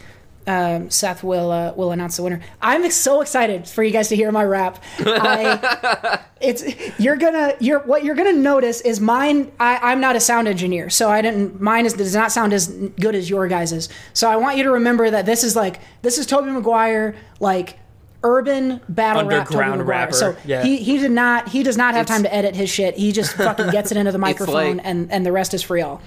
[SPEAKER 1] um, Seth will uh, will announce the winner. I'm so excited for you guys to hear my rap. I, [laughs] it's you're gonna you're what you're gonna notice is mine. I, I'm not a sound engineer, so I didn't. Mine is does not sound as good as your guys's. So I want you to remember that this is like this is Tobey Maguire like urban battle rap Tobey
[SPEAKER 5] Underground
[SPEAKER 1] Maguire.
[SPEAKER 5] rapper,
[SPEAKER 1] So
[SPEAKER 5] yeah.
[SPEAKER 1] he he did not he does not have
[SPEAKER 2] It's-
[SPEAKER 1] time to edit his shit. He just fucking gets it into the [laughs] microphone
[SPEAKER 2] like-
[SPEAKER 1] and and the rest is free all.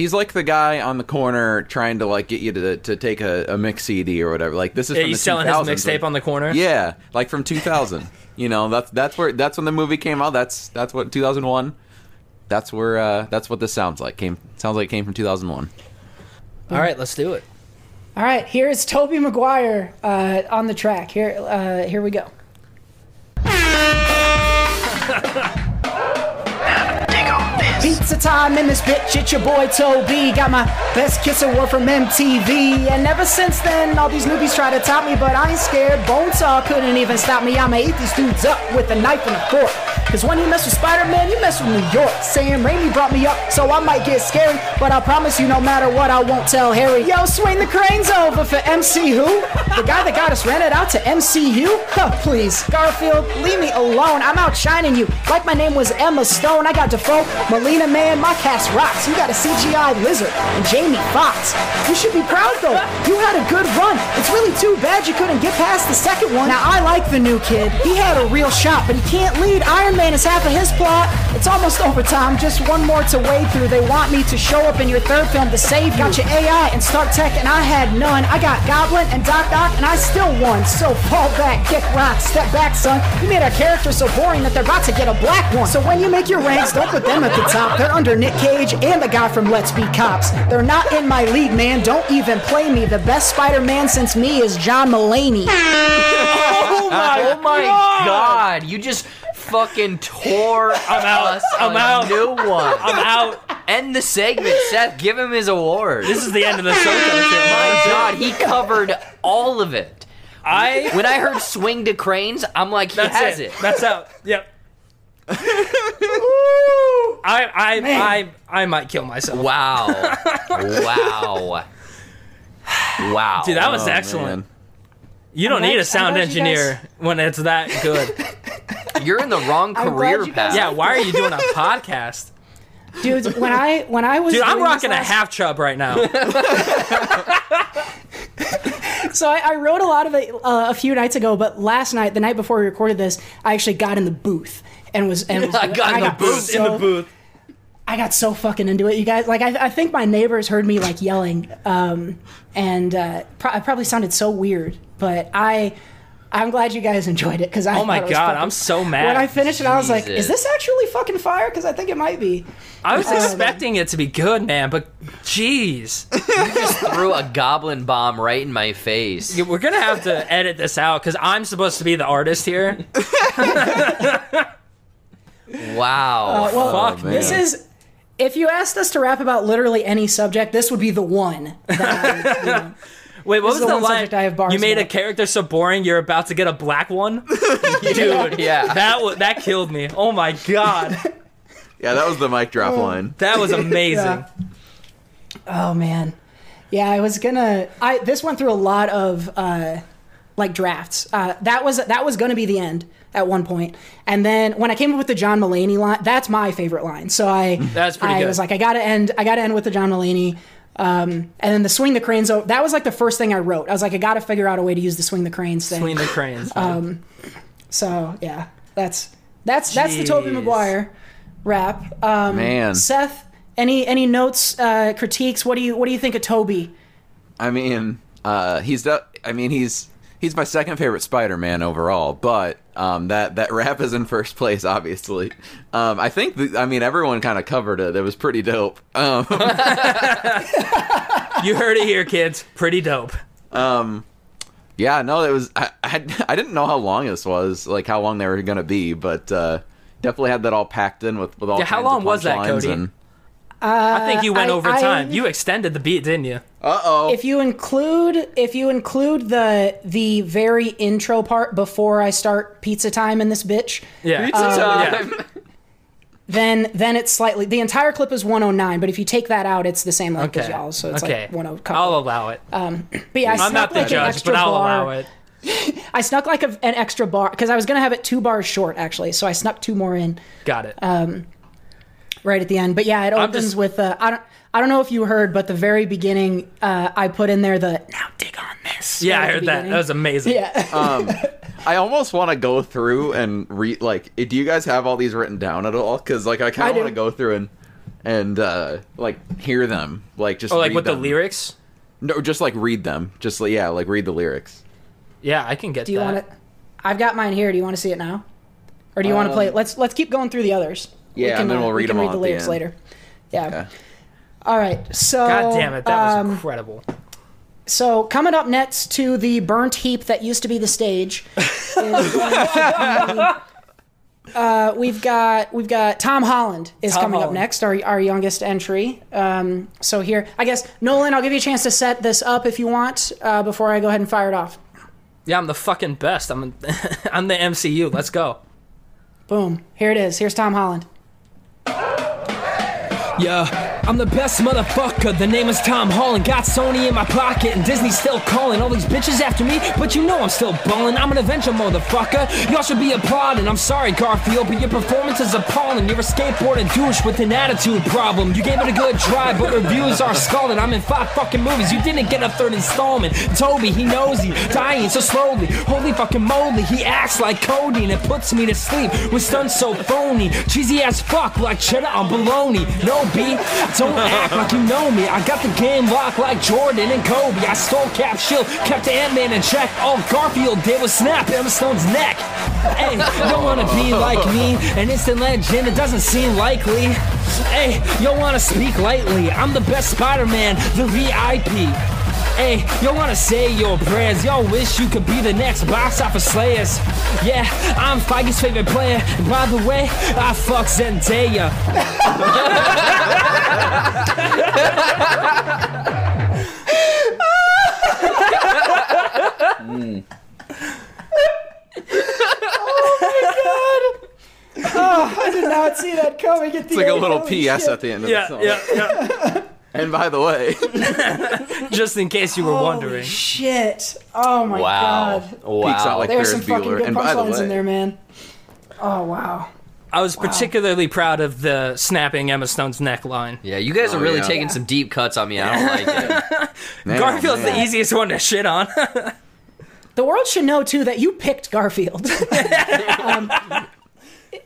[SPEAKER 2] He's like the guy on the corner trying to like get you to to take a, a mix CD or whatever. Like this is
[SPEAKER 5] Yeah,
[SPEAKER 2] from
[SPEAKER 5] he's
[SPEAKER 2] the
[SPEAKER 5] selling his mixtape
[SPEAKER 2] like-
[SPEAKER 5] on the corner.
[SPEAKER 2] Yeah, like from 2000. [laughs] you know, that's that's where that's when the movie came out. That's that's what 2001. That's where uh, that's what this sounds like. Came sounds like it came from 2001.
[SPEAKER 5] All right, let's do it.
[SPEAKER 1] All right, here is Tobey Maguire uh, on the track. Here uh, here we go. [laughs] pizza time in this bitch. It's your boy Tobey. Got my best kiss award from MTV. And ever since then, all these newbies try to top me, but I ain't scared. Bonesaw couldn't even stop me. I'ma eat these dudes up with a knife and a fork. Cause when you mess with Spider-Man, you mess with New York. Sam Raimi brought me up, so I might get scary. But I promise you, no matter what, I won't tell Harry. Yo, swing the cranes over for MC who? The guy that got us rented out to MCU? Huh, please. Garfield, leave me alone. I'm outshining you. Like my name was Emma Stone. I got Defoe, Molina Man, my cast rocks. You got a CGI lizard and Jamie Foxx. You should be proud though. You had a good run. It's really too bad you couldn't get past the second one. Now I like the new kid. He had a real shot, but he can't lead. Iron Man is half of his plot. It's almost [laughs] over, overtime. Just one more to wade through. They want me to show up in your third film to save you. Got your AI and Stark Tech, and I had none. I got Goblin and Doc Ock, and I still won. So fall back, kick rock, step back, son. You made our character so boring that they're about to get a black one. So when you make your ranks, don't put them at the top. They're under Nick Cage and the guy from Let's Be Cops. They're not in my league, man. Don't even play me. The best Spider-Man since me is John Mulaney. [laughs]
[SPEAKER 5] Oh my, [laughs]
[SPEAKER 3] Oh my god. You just fucking tore
[SPEAKER 5] I'm out.
[SPEAKER 3] us
[SPEAKER 5] I'm
[SPEAKER 3] a
[SPEAKER 5] out.
[SPEAKER 3] new one. [laughs]
[SPEAKER 5] I'm out.
[SPEAKER 3] End the segment, Seth. Give him his award.
[SPEAKER 5] This is the end of the show.
[SPEAKER 3] my god, he covered all of it.
[SPEAKER 5] I.
[SPEAKER 3] When I heard swing to cranes, I'm like, he
[SPEAKER 5] That's
[SPEAKER 3] has
[SPEAKER 5] it.
[SPEAKER 3] it.
[SPEAKER 5] That's out. Yep. I I I I might kill myself.
[SPEAKER 3] Wow. [laughs] wow. Wow.
[SPEAKER 5] Dude, that was
[SPEAKER 2] Oh,
[SPEAKER 5] excellent.
[SPEAKER 2] man.
[SPEAKER 5] You don't
[SPEAKER 1] I'm
[SPEAKER 5] need
[SPEAKER 1] glad-
[SPEAKER 5] a sound
[SPEAKER 1] I'm glad you
[SPEAKER 5] engineer when it's that good. [laughs]
[SPEAKER 3] You're in the wrong career path.
[SPEAKER 5] yeah, why are you doing a [laughs] podcast?
[SPEAKER 1] Dude, when I when I was
[SPEAKER 5] Dude, I'm
[SPEAKER 1] doing this
[SPEAKER 5] rocking a
[SPEAKER 1] last-
[SPEAKER 5] half chub right now.
[SPEAKER 1] So I, I wrote a lot of it uh, a few nights ago, but last night, the night before we recorded this, I actually got in the booth and was and was [laughs]
[SPEAKER 3] I got in the booth,
[SPEAKER 1] so-
[SPEAKER 5] in the booth.
[SPEAKER 1] I got so fucking into it, you guys. Like, I, I think my neighbors heard me like yelling, um, and uh, pro- I probably sounded so weird, but I. I'm glad you guys enjoyed it because I.
[SPEAKER 5] Oh my
[SPEAKER 1] thought it was
[SPEAKER 5] god,
[SPEAKER 1] fucking-
[SPEAKER 5] I'm so mad.
[SPEAKER 1] When I finished it, I was like, "Is this actually fucking fire?" Because I think it might be.
[SPEAKER 5] I was
[SPEAKER 1] man.
[SPEAKER 5] expecting it to be good, man, but jeez.
[SPEAKER 3] You just [laughs] threw a goblin bomb right in my face.
[SPEAKER 5] We're gonna have to edit this out because I'm supposed to be the artist here. [laughs]
[SPEAKER 3] Wow.
[SPEAKER 1] Uh, well,
[SPEAKER 5] Fuck,
[SPEAKER 1] this
[SPEAKER 2] man.
[SPEAKER 1] is. If you asked us to rap about literally any subject, this would be the one. That I, you know, [laughs]
[SPEAKER 5] Wait, what
[SPEAKER 1] This is
[SPEAKER 5] was
[SPEAKER 1] the
[SPEAKER 5] the
[SPEAKER 1] one
[SPEAKER 5] line?
[SPEAKER 1] I have bars
[SPEAKER 5] you made a character so boring you're about to get a black one, [laughs] dude.
[SPEAKER 3] Yeah.
[SPEAKER 5] that wa- that killed me. Oh my god, [laughs]
[SPEAKER 2] Yeah, that was the mic drop line.
[SPEAKER 5] that was amazing.
[SPEAKER 1] Yeah. oh man, yeah. I was gonna. I this went through a lot of uh, like drafts. Uh, that was that was gonna be the end at one point, and then when I came up with the John Mulaney line, that's my favorite line. So I [laughs]
[SPEAKER 5] That's pretty
[SPEAKER 1] I
[SPEAKER 5] good.
[SPEAKER 1] was like, I gotta end. I gotta end with the John Mulaney. Um, and then the swing the cranes. o- That was like the first thing I wrote. I was like, I gotta figure out a way to use the swing the cranes thing.
[SPEAKER 5] Between the cranes. [laughs]
[SPEAKER 1] Um, So yeah, that's that's that's the
[SPEAKER 5] Tobey
[SPEAKER 1] Maguire rap. Um,
[SPEAKER 2] Man.
[SPEAKER 1] Seth, any any notes, uh, critiques? What do you what do you think of Tobey?
[SPEAKER 2] I mean, uh, he's the, I mean, he's he's my second favorite Spider-Man overall, but um, that that rap is in first place, obviously. Um, I think, the, I mean, everyone kind of covered it. It was pretty dope. Um, [laughs]
[SPEAKER 5] you heard it here, kids. Pretty dope.
[SPEAKER 2] um, yeah, no, it was. I, I had- I didn't know how long this was, like how long they were gonna be, but uh, definitely had that all packed in with with all.
[SPEAKER 5] Yeah, how long was that, Cody?
[SPEAKER 2] And,
[SPEAKER 5] I think you went
[SPEAKER 1] I-
[SPEAKER 5] over
[SPEAKER 1] I-
[SPEAKER 5] time. You extended the beat, didn't you?
[SPEAKER 2] uh oh.
[SPEAKER 1] If you include if you include the the very intro part before I start pizza time in this bitch,
[SPEAKER 5] Yeah.
[SPEAKER 2] Pizza
[SPEAKER 5] Uh,
[SPEAKER 2] time.
[SPEAKER 5] yeah. [laughs]
[SPEAKER 1] then then it's slightly the entire clip is 109. But if you take that out, it's the same length as
[SPEAKER 5] Okay.
[SPEAKER 1] y'all. So it's
[SPEAKER 5] okay.
[SPEAKER 1] like 10.
[SPEAKER 5] I'll allow it.
[SPEAKER 1] Um, But yeah, I
[SPEAKER 5] I'm
[SPEAKER 1] snuck
[SPEAKER 5] not the
[SPEAKER 1] like an
[SPEAKER 5] judge,
[SPEAKER 1] extra
[SPEAKER 5] but I'll
[SPEAKER 1] bar.
[SPEAKER 5] allow it. [laughs]
[SPEAKER 1] I snuck like a, an extra bar because I was gonna have it two bars short actually, so I snuck two more in.
[SPEAKER 5] Got it.
[SPEAKER 1] Right at the end. But yeah, it opens
[SPEAKER 5] just-
[SPEAKER 1] with uh, I don't I don't know if you heard, but the very beginning, uh, I put in there the now dig on this.
[SPEAKER 5] yeah,
[SPEAKER 1] right
[SPEAKER 5] I heard that. That was amazing.
[SPEAKER 1] yeah.
[SPEAKER 2] um, I almost want to go through and read. Like, do you guys have all these written down at all? Because like, I kind of want to go through and and uh, like hear them. Like, just
[SPEAKER 5] Oh, like
[SPEAKER 2] read
[SPEAKER 5] with the lyrics?
[SPEAKER 2] No, just like read them. Just like yeah, like read the lyrics.
[SPEAKER 5] Yeah, I can get
[SPEAKER 1] do you
[SPEAKER 5] that.
[SPEAKER 1] want it? I've got mine here. Do you want to see it now, or do you want to play it? Let's let's keep going through the others. We
[SPEAKER 2] yeah, and then
[SPEAKER 1] uh,
[SPEAKER 2] we'll
[SPEAKER 1] we
[SPEAKER 2] read
[SPEAKER 1] can
[SPEAKER 2] them
[SPEAKER 1] read
[SPEAKER 2] all
[SPEAKER 1] the
[SPEAKER 2] at the end.
[SPEAKER 1] later. Yeah.
[SPEAKER 2] Yeah.
[SPEAKER 1] All right. So.
[SPEAKER 5] God damn it, that was
[SPEAKER 1] um,
[SPEAKER 5] incredible.
[SPEAKER 1] So coming up next to the burnt heap that used to be the stage is going to be [laughs] uh, we've got we've got Tom Holland is
[SPEAKER 5] Tom
[SPEAKER 1] coming up next, our our youngest entry. Um, so here, I guess Nolan, I'll give you a chance to set this up if you want uh, before I go ahead and fire it off.
[SPEAKER 5] Yeah, I'm the fucking best. I'm [laughs] I'm the MCU. Let's go.
[SPEAKER 1] Boom, here it is. Here's Tom Holland.
[SPEAKER 11] Yeah, I'm the best motherfucker. The name is Tom Holland. Got Sony in my pocket, and Disney's still calling. All these bitches after me, but you know I'm still ballin'. I'm an Avenger, motherfucker. Y'all should be applauding. I'm sorry, Garfield, but your performance is appalling. You're a skateboarding douche with an attitude problem. You gave it a good try, but reviews are scalding. I'm in five fucking movies. You didn't get a third installment. Tobey, he knows he dying so slowly. Holy fucking moly, he acts like Cody, and it puts me to sleep with stunts so phony. Cheesy as fuck, like cheddar on bologna. No B, don't act like you know me. I got the game locked like Jordan and Kobe. I stole Cap Shield, kept Ant-Man in check. All Garfield did was snap Emma Stone's neck. Hey, don't wanna be like me, an instant legend. It doesn't seem likely. Hey, you wanna speak lightly. I'm the best Spider-Man, the VIP. Hey, y'all wanna say your prayers. Y'all wish you could be the next box office slayers. Yeah, I'm Feige's favorite player. And by the way, I fuck Zendaya.
[SPEAKER 1] Oh, my god! [laughs] Ah, I did not see that coming. At the
[SPEAKER 2] It's like a little PS
[SPEAKER 1] shit.
[SPEAKER 2] at the end of
[SPEAKER 5] Yeah,
[SPEAKER 2] the song.
[SPEAKER 5] yeah, yeah.
[SPEAKER 2] And by the way, [laughs]
[SPEAKER 5] Just in case you were
[SPEAKER 1] Holy
[SPEAKER 5] wondering.
[SPEAKER 1] shit! Oh my
[SPEAKER 3] Wow.
[SPEAKER 1] god.
[SPEAKER 3] Wow.
[SPEAKER 2] Peaks out like
[SPEAKER 1] There's
[SPEAKER 2] Ferris
[SPEAKER 1] some fucking good
[SPEAKER 2] And the
[SPEAKER 1] punchlines in there, man. Oh wow.
[SPEAKER 5] I was particularly proud of the snapping Emma Stone's neckline.
[SPEAKER 3] Yeah, you guys are
[SPEAKER 2] Oh,
[SPEAKER 3] really
[SPEAKER 2] yeah.
[SPEAKER 3] taking some deep cuts on me. I don't like it. [laughs]
[SPEAKER 2] man,
[SPEAKER 5] Garfield's
[SPEAKER 2] man.
[SPEAKER 5] the easiest one to shit on.
[SPEAKER 1] The world should know too that you picked Garfield. [laughs] um,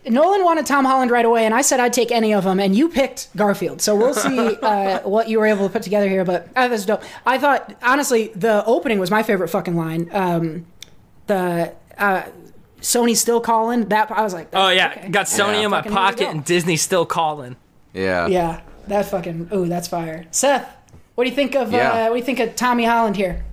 [SPEAKER 1] Nolan wanted Tom Holland right away, and I said I'd take any of them, and you picked Garfield. So we'll see [laughs] uh, what you were able to put together here. But uh, that's dope. I thought honestly, the opening was my favorite fucking line. Um, the uh, Sony still calling that. I was like,
[SPEAKER 5] oh yeah,
[SPEAKER 1] okay.
[SPEAKER 5] got Sony
[SPEAKER 2] Yeah.
[SPEAKER 5] in my
[SPEAKER 1] Fucking
[SPEAKER 5] pocket and Disney still calling.
[SPEAKER 2] Yeah.
[SPEAKER 1] Yeah, that fucking. Ooh, that's fire. Seth, what do you think of?
[SPEAKER 2] Yeah.
[SPEAKER 1] Uh, what do you think of Tommy Holland here?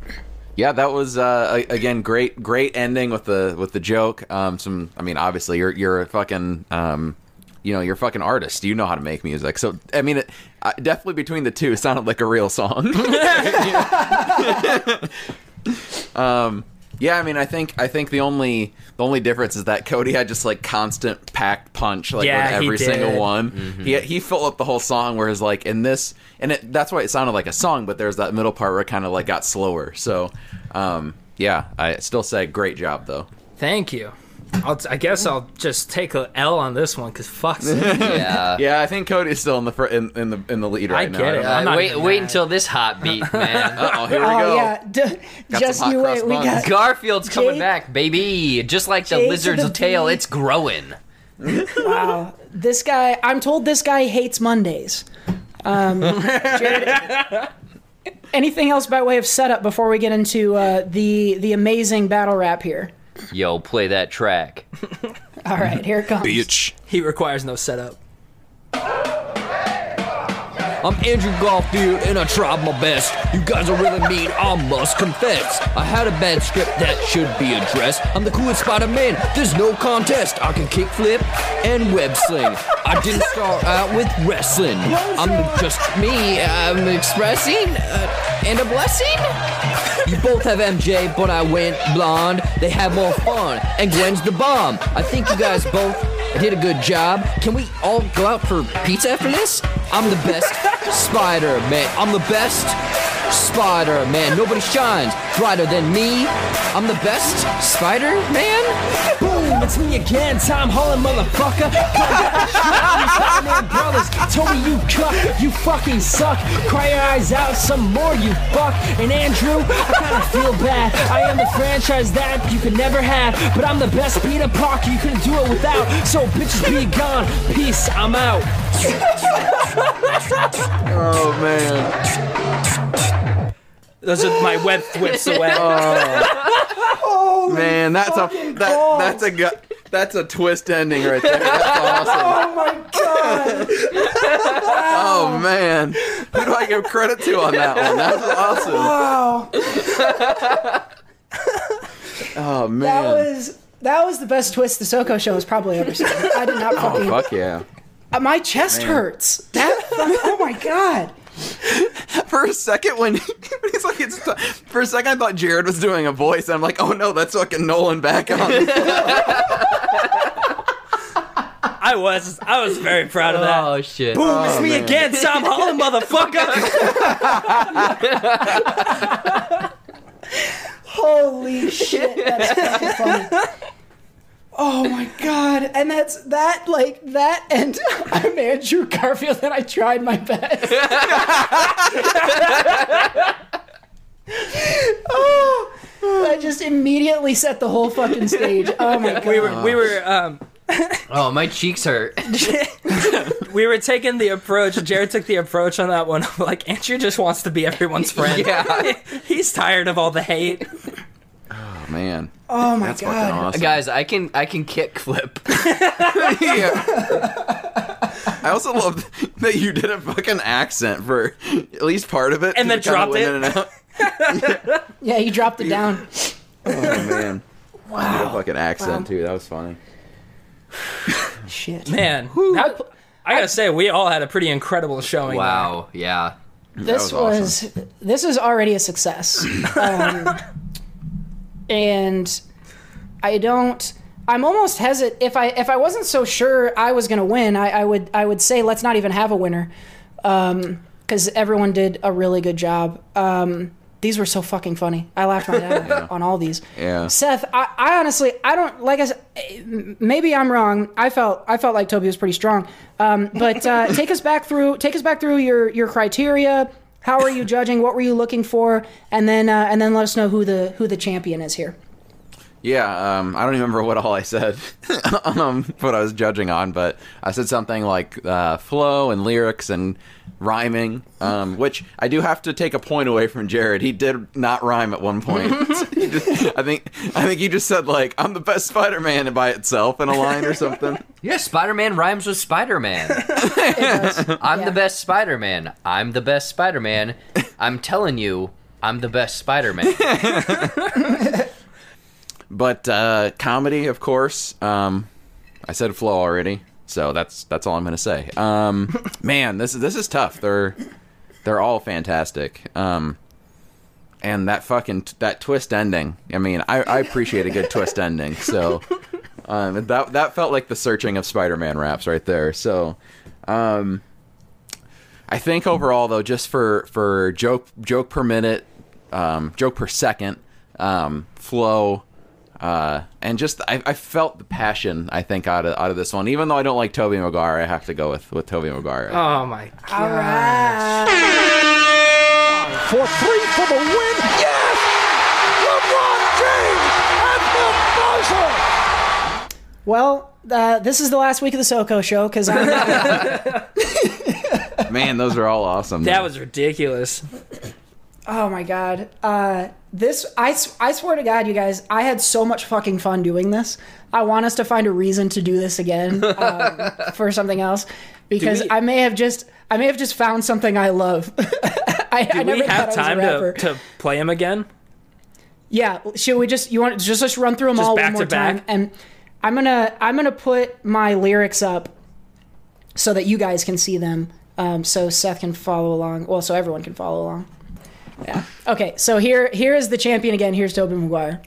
[SPEAKER 2] Yeah, that was uh, again great, great ending with the with the joke. Um, some, I mean, obviously you're you're a fucking, um, you know, you're a fucking artist. You know how to make music. So I mean, it, uh, definitely between the two, it sounded like a real song. [laughs] [laughs] [laughs] um, yeah, I mean, I think I think the only the only difference is that Cody had just like constant packed punch, like
[SPEAKER 5] Yeah,
[SPEAKER 2] with
[SPEAKER 5] he
[SPEAKER 2] every single one. He he filled up the whole song. Whereas like in this, and it, that's why it sounded like a song. But there's that middle part where it kind of like got slower. So, um, yeah, I still say great job though.
[SPEAKER 5] Thank you. I'll t- I guess I'll just take a L on this one because fuck. [laughs]
[SPEAKER 3] Yeah.
[SPEAKER 2] Yeah, I think Cody's still in the fr- in, in the in the lead right
[SPEAKER 5] I
[SPEAKER 2] now.
[SPEAKER 5] get it. I'm not
[SPEAKER 3] wait, wait
[SPEAKER 5] mad.
[SPEAKER 3] until this hot beat, [laughs] man.
[SPEAKER 2] Oh, here we
[SPEAKER 1] oh
[SPEAKER 2] go.
[SPEAKER 1] yeah, D- just you wait. We got
[SPEAKER 3] Garfield's coming back, baby. Just like the lizard's
[SPEAKER 1] the
[SPEAKER 3] tail, it's growing.
[SPEAKER 1] wow. This guy, I'm told this guy hates Mondays. Um, Jared, [laughs] anything else by way of setup before we get into uh, the the amazing battle rap here?
[SPEAKER 3] Yo, play that track. [laughs]
[SPEAKER 1] All right, here it comes.
[SPEAKER 6] Bitch.
[SPEAKER 5] he requires no setup.
[SPEAKER 11] I'm Andrew Garfield and I tried my best. You guys are really mean, I must confess. I had a bad script that should be addressed. I'm the coolest Spider-Man, there's no contest. I can kickflip and web sling. I didn't start out with wrestling. I'm just me, I'm expressing uh, and a blessing. You both have MJ, but I went blonde. They have more fun, and Gwen's the bomb. I think you guys both did a good job. Can we all go out for pizza after this? I'm the best Spider-Man. I'm the best Spider-Man. Nobody shines brighter than me. I'm the best Spider-Man. Boom, it's me again, Tom Holland, motherfucker. Spider-Man brothers, Tobey, you cuck, you fucking suck. Cry your eyes out some more, you fuck. And Andrew, I kinda feel bad. I am the franchise that you could never have, but I'm the best Peter Parker you couldn't do it without. So bitches be gone. Peace, I'm out.
[SPEAKER 2] Oh man,
[SPEAKER 5] Those are my web whips away. [laughs] Oh.
[SPEAKER 2] Man, that's a that,
[SPEAKER 1] balls.
[SPEAKER 2] that's a gu- that's a twist ending right there. That's [laughs] awesome.
[SPEAKER 1] Oh my god! [laughs]
[SPEAKER 2] Oh man, who do I give credit to on that one? That's awesome.
[SPEAKER 1] Wow,
[SPEAKER 2] Oh
[SPEAKER 1] that
[SPEAKER 2] man,
[SPEAKER 1] was That was the best twist the SoCo show has probably ever seen. I did not
[SPEAKER 2] Oh fuck yeah!
[SPEAKER 1] Uh, my chest
[SPEAKER 2] Man.
[SPEAKER 1] hurts. That. oh my god. [laughs]
[SPEAKER 2] For a second, when, when [laughs] he's like, it's for a second, I thought Jared was doing a voice. I'm like, oh no, that's fucking Nolan back on. [laughs]
[SPEAKER 5] I was I was very proud of that.
[SPEAKER 3] Oh shit!
[SPEAKER 5] Boom! Oh, it's
[SPEAKER 2] Oh,
[SPEAKER 5] me
[SPEAKER 2] man.
[SPEAKER 5] again, Tom Holland, motherfucker.
[SPEAKER 1] Holy shit, that's fucking funny. Oh my god, and that's that like that, and [laughs] I'm Andrew Garfield, and I tried my best. [laughs] oh, I just immediately set the whole fucking stage. Oh my god, [laughs]
[SPEAKER 5] we were we were um
[SPEAKER 3] Oh, my cheeks hurt.
[SPEAKER 5] we were taking the approach. Jared took the approach on that one. of, Like Andrew just wants to be everyone's friend.
[SPEAKER 3] Yeah.
[SPEAKER 5] he's tired of all the hate.
[SPEAKER 2] Oh man,
[SPEAKER 1] Oh my
[SPEAKER 2] that's
[SPEAKER 1] god.
[SPEAKER 2] awesome.
[SPEAKER 3] Guys, I can I can kick flip.
[SPEAKER 2] yeah. [laughs] I also love that you did a fucking accent for at least part of it,
[SPEAKER 5] And then dropped it.
[SPEAKER 2] in and out. [laughs]
[SPEAKER 1] Yeah, he dropped it down.
[SPEAKER 2] Oh man, wow, a fucking accent
[SPEAKER 1] Wow.
[SPEAKER 2] too. That was funny. [sighs]
[SPEAKER 1] Shit.
[SPEAKER 5] Man, that- I gotta say we all had a pretty incredible showing.
[SPEAKER 3] Wow. Yeah.
[SPEAKER 1] this
[SPEAKER 2] was awesome.
[SPEAKER 1] was, this is already a success [laughs] um, and i don't i'm almost hesitant if i if i wasn't so sure i was going to win I, I would i would say let's not even have a winner because everyone did a really good job um, these were so fucking funny i laughed my head [laughs] off on all these
[SPEAKER 2] Yeah.
[SPEAKER 1] Seth, I, I honestly, I don't like. I said, maybe I'm wrong. I felt, I felt like Tobey was pretty strong. Um, but uh, take us back through, take us back through your your criteria. How are you judging? What were you looking for? And then, uh, and then let us know who the who the champion is here.
[SPEAKER 2] Yeah, um, I don't remember what all I said, [laughs] um, what I was judging on, but I said something like uh, flow and lyrics and rhyming, um, which I do have to take a point away from Jared. He did not rhyme at one point. [laughs] [laughs] Just- I think I think he just said like I'm the best Spider-Man by itself in a line or something. [laughs]
[SPEAKER 3] Yeah, Spider Man rhymes with Spider Man. I'm
[SPEAKER 1] Yeah.
[SPEAKER 3] the best Spider Man. I'm the best Spider Man. I'm telling you, I'm the best Spider Man.
[SPEAKER 2] But uh, comedy, of course. Um, I said flow already, so that's that's all I'm gonna say. Um, [laughs] man, this is this is tough. They're they're all fantastic. Um, and that fucking that twist ending. I mean, I, I appreciate a good twist [laughs] ending. So um, that that felt like the searching of Spider-Man raps right there. So. Um, I think overall, though, just for for joke joke per minute, um, joke per second, um, flow, uh, and just I, I felt the passion. I think out of out of this one, even though I don't like Tobey Maguire, I have to go with with Tobey Maguire.
[SPEAKER 5] Oh my
[SPEAKER 1] All right.
[SPEAKER 8] For three for the win. Yes! LeBron James at the buzzer.
[SPEAKER 1] Well, uh, this is the last week of the SoCo show because I'm. [laughs]
[SPEAKER 2] Man, those are all awesome.
[SPEAKER 5] That was ridiculous.
[SPEAKER 1] Oh my god. Uh, this I swear to God, you guys, I had so much fucking fun doing this. I want us to find a reason to do this again [laughs] um, for something else because
[SPEAKER 5] we-
[SPEAKER 1] I may have just I may have just found something I love. [laughs] I, I
[SPEAKER 5] Do
[SPEAKER 1] never
[SPEAKER 5] we have
[SPEAKER 1] I
[SPEAKER 5] time to,
[SPEAKER 1] rapper.
[SPEAKER 5] to play him again?
[SPEAKER 1] Yeah, should we just you want just just run through them
[SPEAKER 5] Just
[SPEAKER 1] all one more
[SPEAKER 5] to back?
[SPEAKER 1] time and I'm gonna I'm gonna put my lyrics up so that you guys can see them. Um, so Seth can follow along. Well, so everyone can follow along. Yeah. Okay. So here here is the champion again. Here's Tobey Maguire.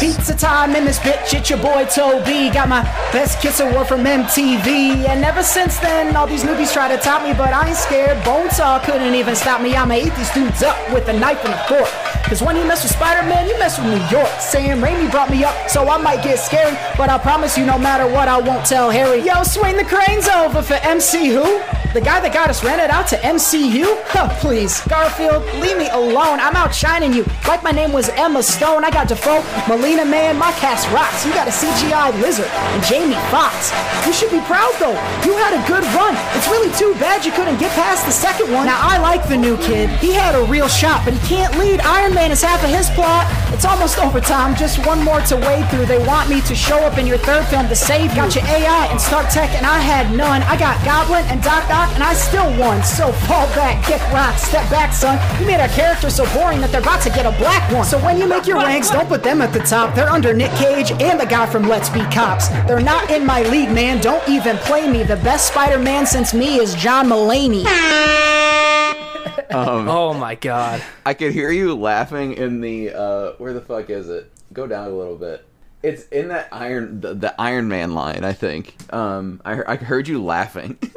[SPEAKER 1] Pizza time in this bitch, it's your boy Tobey. Got my best kiss award from MTV. And ever since then, all these newbies try to top me, but I ain't scared. Bonesaw couldn't even stop me. I'ma eat these dudes up with a knife and a fork. Cause when you mess with Spider Man, you mess with New York. Sam Raimi brought me up, so I might get scary. But I promise you, no matter what, I won't tell Harry. Yo, swing the cranes over for MC who? The guy that got us rented out to MCU? Huh, please. Garfield, leave me alone. I'm outshining you. Like my name was Emma Stone. I got Defoe, Molina Man, my cast rocks. You got a CGI lizard and Jamie Foxx. You should be proud though. You had a good run. It's really too bad you couldn't get past the second one. Now I like the new kid. He had a real shot, but he can't lead Iron Man is half of his plot. It's almost over. Just one more to wade through. They want me to show up in your third film to save you. Got your AI and Stark Tech, and I had none. I got Goblin and Doc Ock, and I still won. So fall back, kick rock, step back, son. You made our characters so boring that they're about to get a black one. So when you make your ranks, don't put them at the top. They're under Nick Cage and the guy from Let's Be Cops. They're not in my league, man. Don't even play me. The best Spider-Man since me is John Mulaney. [laughs]
[SPEAKER 2] Um,
[SPEAKER 5] oh my god.
[SPEAKER 2] I could hear you laughing in the uh where the fuck is it? Go down a little bit. It's in that Iron the, the Iron Man line, I think. Um I, I heard you laughing. [laughs]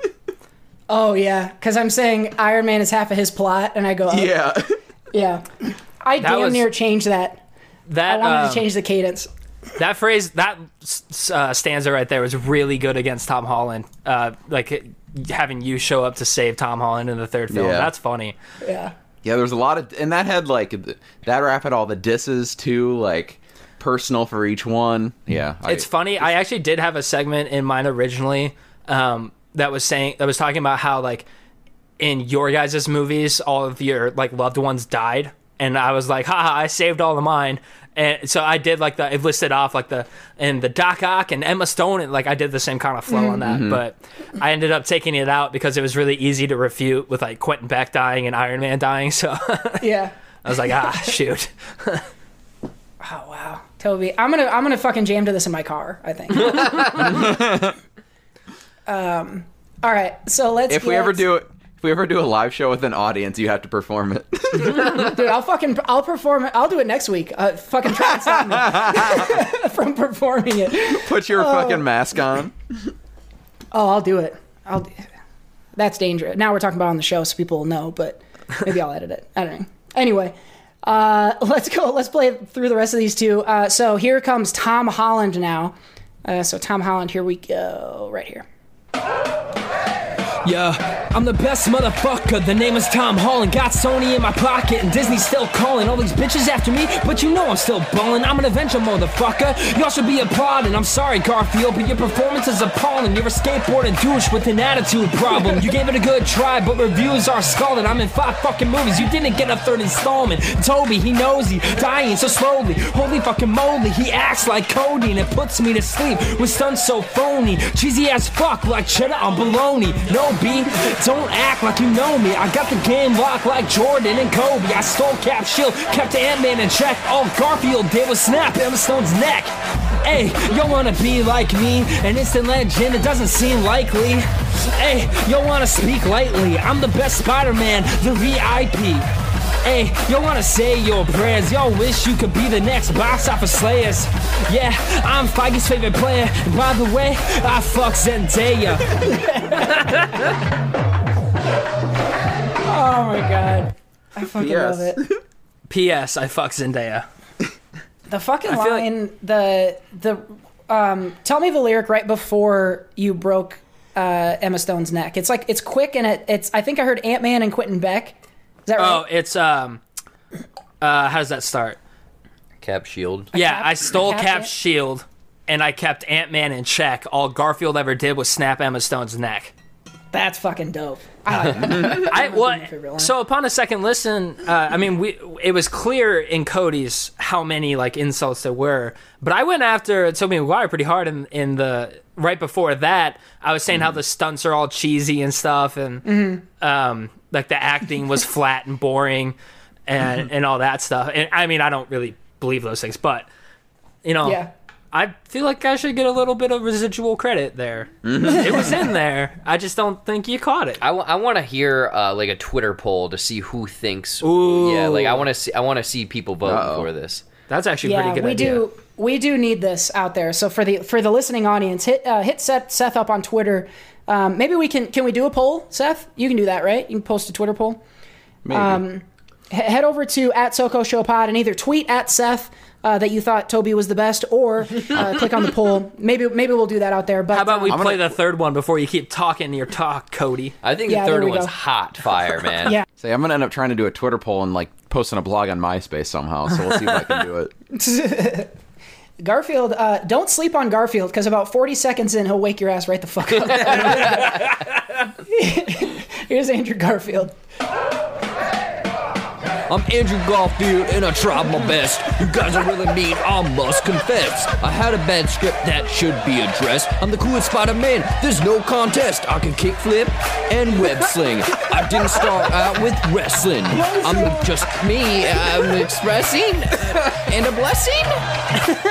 [SPEAKER 1] Oh yeah, because I'm saying Iron Man is half of his plot, and I go, oh,
[SPEAKER 2] yeah.
[SPEAKER 1] yeah. I
[SPEAKER 5] That
[SPEAKER 1] damn
[SPEAKER 5] was-
[SPEAKER 1] near changed that.
[SPEAKER 5] That
[SPEAKER 1] I wanted
[SPEAKER 5] um,
[SPEAKER 1] to change the cadence.
[SPEAKER 5] that phrase that uh, stanza right there was really good against Tom Holland. Uh, like it- having you show up to save Tom Holland in the third film.
[SPEAKER 2] Yeah.
[SPEAKER 5] That's funny.
[SPEAKER 1] Yeah.
[SPEAKER 2] Yeah, there was a lot of and that had like that rap had all the disses too, like personal for each one. Yeah. I-
[SPEAKER 5] it's funny. I actually did have a segment in mine originally um, that was saying that was talking about how like in your guys' movies, all of your like loved ones died, and I was like, haha, I saved all of mine. And so I did like the it listed off like the and the Doc Ock and Emma Stone and like I did the same kind of flow on that,
[SPEAKER 2] Mhm.
[SPEAKER 5] but I ended up taking it out because it was really easy to refute with like Quentin Beck dying and Iron Man dying. So [laughs]
[SPEAKER 1] Yeah.
[SPEAKER 5] I was like, ah, shoot. [laughs]
[SPEAKER 1] Oh wow, Tobey, I'm gonna I'm gonna fucking jam to this in my car. I think. [laughs] um. All right, so let's.
[SPEAKER 2] if we ever do it if we ever do a live show with an audience, you have to perform it. [laughs]
[SPEAKER 1] dude, I'll fucking I'll perform it. I'll do it next week. Uh, fucking try and stop me from performing it.
[SPEAKER 2] Put your
[SPEAKER 1] Oh.
[SPEAKER 2] fucking mask on.
[SPEAKER 1] Oh, I'll do it. I'll. do- That's dangerous. Now we're talking about on the show, so people will know. But maybe I'll edit it. I don't know. Anyway, uh, [laughs] let's go. Let's play through the rest of these two. Uh, so here comes Tom Holland now. Uh, so Tom Holland, here we go. Right here.
[SPEAKER 11] Yeah, I'm the best motherfucker. The name is Tom Holland. Got Sony in my pocket, and Disney's still calling. All these bitches after me, but you know I'm still ballin'. I'm an Avenger, motherfucker. Y'all should be applauding. I'm sorry, Garfield, but your performance is appalling. You're a skateboarding douche with an attitude problem. You gave it a good try, but reviews are scalding. I'm in five fucking movies. You didn't get a third installment. Tobey, he knows he dying so slowly. Holy fucking moly, he acts like Cody, and it puts me to sleep with stunts so phony. Cheesy as fuck, like cheddar on bologna. No B, don't act like you know me. I got the game locked like Jordan and Kobe. I stole Cap Shield, kept Ant-Man in check. All Garfield did was snap Emma Stone's neck. Hey, you wanna be like me? An instant legend, it doesn't seem likely. Hey, you wanna speak lightly? I'm the best Spider-Man, the VIP. Hey, y'all wanna say your prayers? Y'all wish you could be the next box office slayers. Yeah, I'm Feige's favorite player. And by the way, I fuck Zendaya. [laughs]
[SPEAKER 1] Oh my god, I fucking
[SPEAKER 5] P.S.
[SPEAKER 1] love it.
[SPEAKER 5] P.S. I fuck Zendaya.
[SPEAKER 1] The fucking
[SPEAKER 5] I feel like-
[SPEAKER 1] line, the the um, tell me the lyric right before you broke uh, Emma Stone's neck. It's like it's quick and it, it's. I think I heard Ant Man and Quentin Beck. Is that right?
[SPEAKER 5] Oh, it's um, uh, how does that start?
[SPEAKER 3] Cap Shield.
[SPEAKER 5] Yeah, I stole
[SPEAKER 1] Cap-
[SPEAKER 5] Cap's shield, and I kept Ant Man in check. All Garfield ever did was snap Emma Stone's neck.
[SPEAKER 1] That's fucking dope. [laughs]
[SPEAKER 5] I well, so upon a second listen, uh, I mean, we it was clear in Cody's how many like insults there were, but I went after Tobey Maguire pretty hard in in the right before that. I was saying how the stunts are all cheesy and stuff, and
[SPEAKER 1] Mhm.
[SPEAKER 5] um, like the acting was flat and boring, and and all that stuff. And I mean, I don't really believe those things, but you know,
[SPEAKER 1] Yeah.
[SPEAKER 5] I feel like I should get a little bit of residual credit there. it was in there. I just don't think you caught it.
[SPEAKER 3] I, w- I want to hear uh, like a Twitter poll to see who thinks.
[SPEAKER 5] Ooh.
[SPEAKER 3] Yeah, like I want to see. I want to see people vote
[SPEAKER 5] Uh-oh.
[SPEAKER 3] for this.
[SPEAKER 5] That's actually
[SPEAKER 1] yeah, pretty good. we do. We do need this out there. So for the for the listening audience, hit uh, hit Seth Seth up on Twitter. Um, maybe we can can we do a poll, Seth? You can do that, right? You can post a Twitter poll.
[SPEAKER 2] Maybe.
[SPEAKER 1] Um, he- head over to at SoCo Show Pod and either tweet at Seth uh, that you thought Tobey was the best, or uh, [laughs] click on the poll. Maybe maybe we'll do that out there. But
[SPEAKER 5] How about we
[SPEAKER 1] uh,
[SPEAKER 5] play the third one before you keep talking your talk, Cody?
[SPEAKER 3] I think
[SPEAKER 1] Yeah,
[SPEAKER 3] the
[SPEAKER 1] there
[SPEAKER 3] third
[SPEAKER 1] we
[SPEAKER 3] one's
[SPEAKER 1] go.
[SPEAKER 3] hot fire, man. [laughs]
[SPEAKER 1] Yeah.
[SPEAKER 2] Say I'm gonna end up trying to do a Twitter poll and like posting a blog on MySpace somehow. So we'll see if I can do it. [laughs]
[SPEAKER 1] Garfield, uh, don't sleep on Garfield because about 40 seconds in, he'll wake your ass right the fuck up. [laughs] [laughs] Here's Andrew Garfield.
[SPEAKER 11] I'm Andrew Garfield and I tried my best. You guys are really mean, I must confess. I had a bad script that should be addressed. I'm the coolest Spider-Man, there's no contest. I can kickflip and web sling. I didn't start out with wrestling. I'm just me, I'm expressing uh, and a blessing.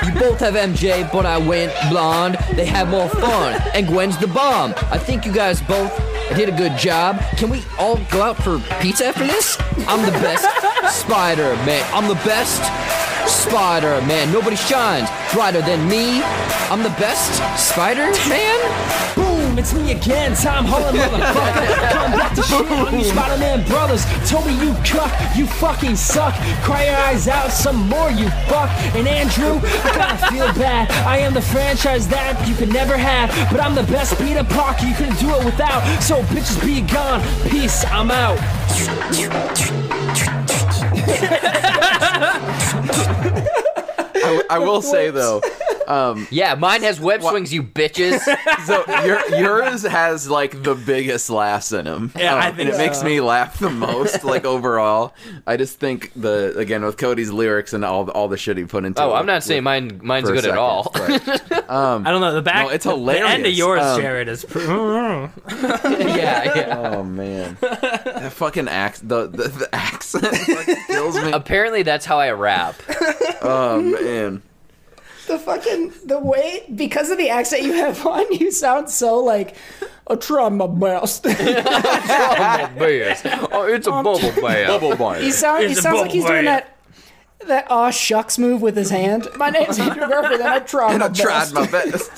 [SPEAKER 11] You both have MJ, but I went blonde. They have more fun, and Gwen's the bomb. I think you guys both did a good job. Can we all go out for pizza after this? I'm the best [laughs] Spider Man. I'm the best Spider Man. Nobody shines brighter than me. I'm the best Spider Man. It's me again, Tom Holland, motherfucker. Come back to shit on you Spider-Man brothers. Tobey, you cuck, you fucking suck. Cry your eyes out some more, you fuck. And Andrew, I gotta feel bad. I am the franchise that you could never have, but I'm the best Peter Parker you couldn't do it without. So bitches be gone. Peace, I'm out.
[SPEAKER 2] I will say though, um,
[SPEAKER 3] yeah, mine has web swings, you bitches. [laughs]
[SPEAKER 2] so your, yours has like the biggest laughs in them.
[SPEAKER 5] Yeah, I
[SPEAKER 2] Um,
[SPEAKER 5] think
[SPEAKER 2] and it makes me laugh the most. [laughs] Like overall, I just think the again with Cody's lyrics and all all the shit he put into.
[SPEAKER 3] Oh,
[SPEAKER 2] it
[SPEAKER 3] I'm not
[SPEAKER 2] with-
[SPEAKER 3] saying mine. Mine's
[SPEAKER 2] for a
[SPEAKER 3] good at all.
[SPEAKER 2] but, [laughs] um,
[SPEAKER 5] I don't know the back.
[SPEAKER 2] No, it's
[SPEAKER 5] the- The end of
[SPEAKER 2] hilarious.
[SPEAKER 5] yours,
[SPEAKER 2] Um,
[SPEAKER 5] Jared, is. pr-
[SPEAKER 3] yeah, yeah.
[SPEAKER 2] Oh man, that fucking accent. The, the the accent fucking kills me.
[SPEAKER 3] Apparently, that's how I rap.
[SPEAKER 2] Oh man.
[SPEAKER 1] The fucking the way because of the accent you have on, you sound so like oh, I [laughs] try my best.
[SPEAKER 3] Oh, it's a um, bubble bath.
[SPEAKER 2] Bubble bar.
[SPEAKER 1] he sound, he sounds like he's
[SPEAKER 5] bubble
[SPEAKER 1] doing
[SPEAKER 5] bath.
[SPEAKER 1] that that aw shucks move with his hand. My name's Andrew Garfield, and I try
[SPEAKER 2] and
[SPEAKER 1] my
[SPEAKER 2] I tried my best.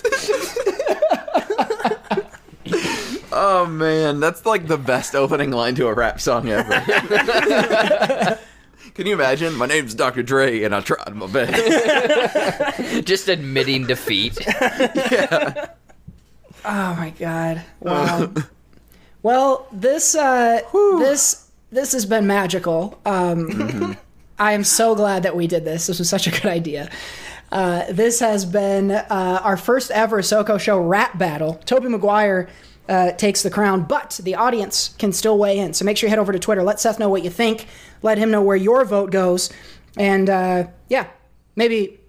[SPEAKER 2] oh man, that's like the best opening line to a rap song ever. [laughs] Can you imagine? My name's Dr. Dre, and I tried my best. [laughs]
[SPEAKER 3] Just admitting defeat. [laughs] yeah.
[SPEAKER 1] Oh my god! Wow. well, this uh, this this has been magical. Um, I am so glad that we did this. This was such a good idea. Uh, this has been uh, our first ever SoCo Show rap battle. Tobey Maguire uh, takes the crown, but the audience can still weigh in. So make sure you head over to Twitter. Let Seth know what you think. Let him know where your vote goes. And uh, yeah, maybe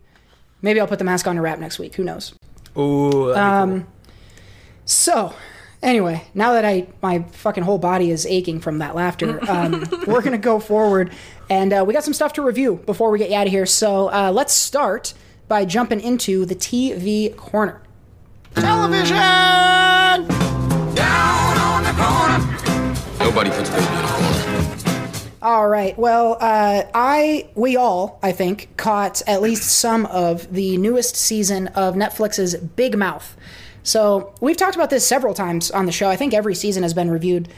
[SPEAKER 1] maybe I'll put the mask on to rap next week. Who knows?
[SPEAKER 5] Ooh.
[SPEAKER 1] Um, so, anyway, now that I my fucking whole body is aching from that laughter, [laughs] um, we're gonna go forward, and uh, we got some stuff to review before we get you out of here. So uh, let's start by jumping into the TV corner. Television.
[SPEAKER 13] Nobody puts baby in a corner.
[SPEAKER 1] All right. Well, uh, I we all I think caught at least some of the newest season of Netflix's Big Mouth. So we've talked about this several times on the show. I think every season has been reviewed.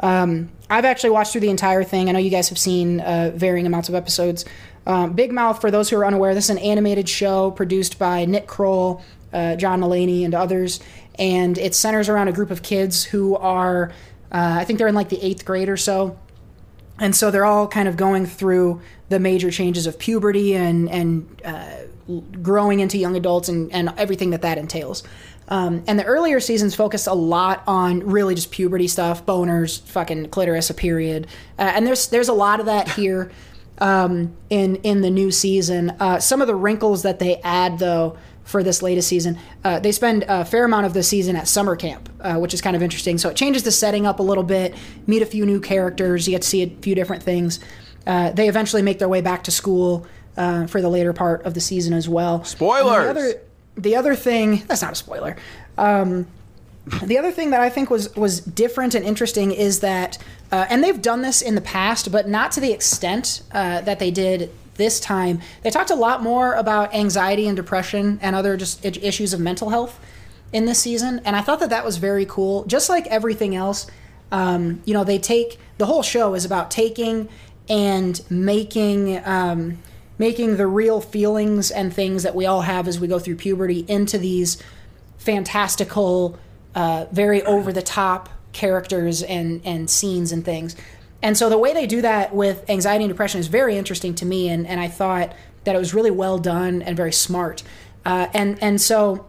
[SPEAKER 1] Um, I've actually watched through the entire thing. I know you guys have seen uh, varying amounts of episodes. Um, Big Mouth, for those who are unaware, this is an animated show produced by Nick Kroll, uh, John Mulaney, and others, and it centers around a group of kids who are, uh, I think they're in like the eighth grade or so, and so they're all kind of going through the major changes of puberty and and uh, growing into young adults and, and everything that that entails. Um, and the earlier seasons focused a lot on really just puberty stuff, boners, fucking clitoris, a period, uh, and there's there's a lot of that here um, in in the new season. Uh, some of the wrinkles that they add though for this latest season, uh, they spend a fair amount of the season at summer camp, uh, which is kind of interesting. So it changes the setting up a little bit, meet a few new characters, you get to see a few different things. Uh, they eventually make their way back to school uh, for the later part of the season as well.
[SPEAKER 2] Spoilers!
[SPEAKER 1] The other, the other thing, that's not a spoiler. Um, the other thing that I think was was different and interesting is that, uh, and they've done this in the past, but not to the extent uh, that they did this time. They talked a lot more about anxiety and depression and other just issues of mental health in this season, and I thought that that was very cool. Just like everything else, um, you know, they take the whole show is about taking and making. Um, making the real feelings and things that we all have as we go through puberty into these fantastical, uh, very over the top characters and and scenes and things. And so the way they do that with anxiety and depression is very interesting to me, and, and I thought that it was really well done and very smart. Uh, and and so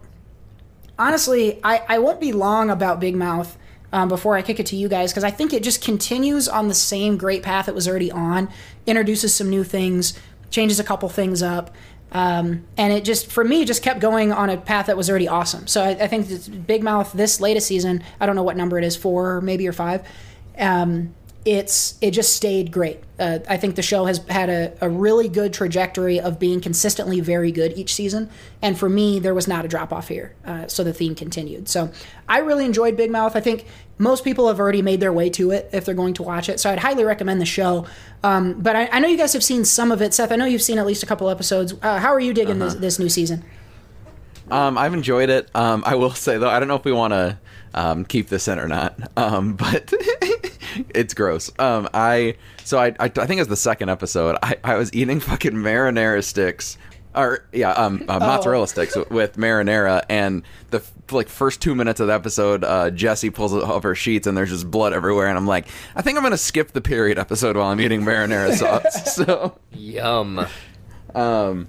[SPEAKER 1] honestly, I, I won't be long about Big Mouth um, before I kick it to you guys because I think it just continues on the same great path it was already on, introduces some new things, changes a couple things up. Um, and it just, for me, just kept going on a path that was already awesome. So I, I think Big Mouth this latest season, I don't know what number it is, four maybe or five. Um, it's it just stayed great. Uh, I think the show has had a, a really good trajectory of being consistently very good each season. And for me, there was not a drop off here. Uh, so the theme continued. So I really enjoyed Big Mouth. I think most people have already made their way to it if they're going to watch it. So I'd highly recommend the show. Um, but I, I know you guys have seen some of it. Seth, I know you've seen at least a couple episodes. Uh, how are you digging this, this new season?
[SPEAKER 2] Um, I've enjoyed it. Um, I will [laughs] say though, I don't know if we want to um, keep this in or not, um, but [laughs] it's gross. Um, I so I, I I think it's the second episode. I, I was eating fucking marinara sticks. Or yeah, um, uh, mozzarella sticks with, with marinara, and the f- like first two minutes of the episode, uh, Jesse pulls off her sheets, and there's just blood everywhere, and I'm like, I think I'm gonna skip the period episode while I'm eating marinara [laughs] sauce. [laughs] so
[SPEAKER 3] Yum.
[SPEAKER 2] um,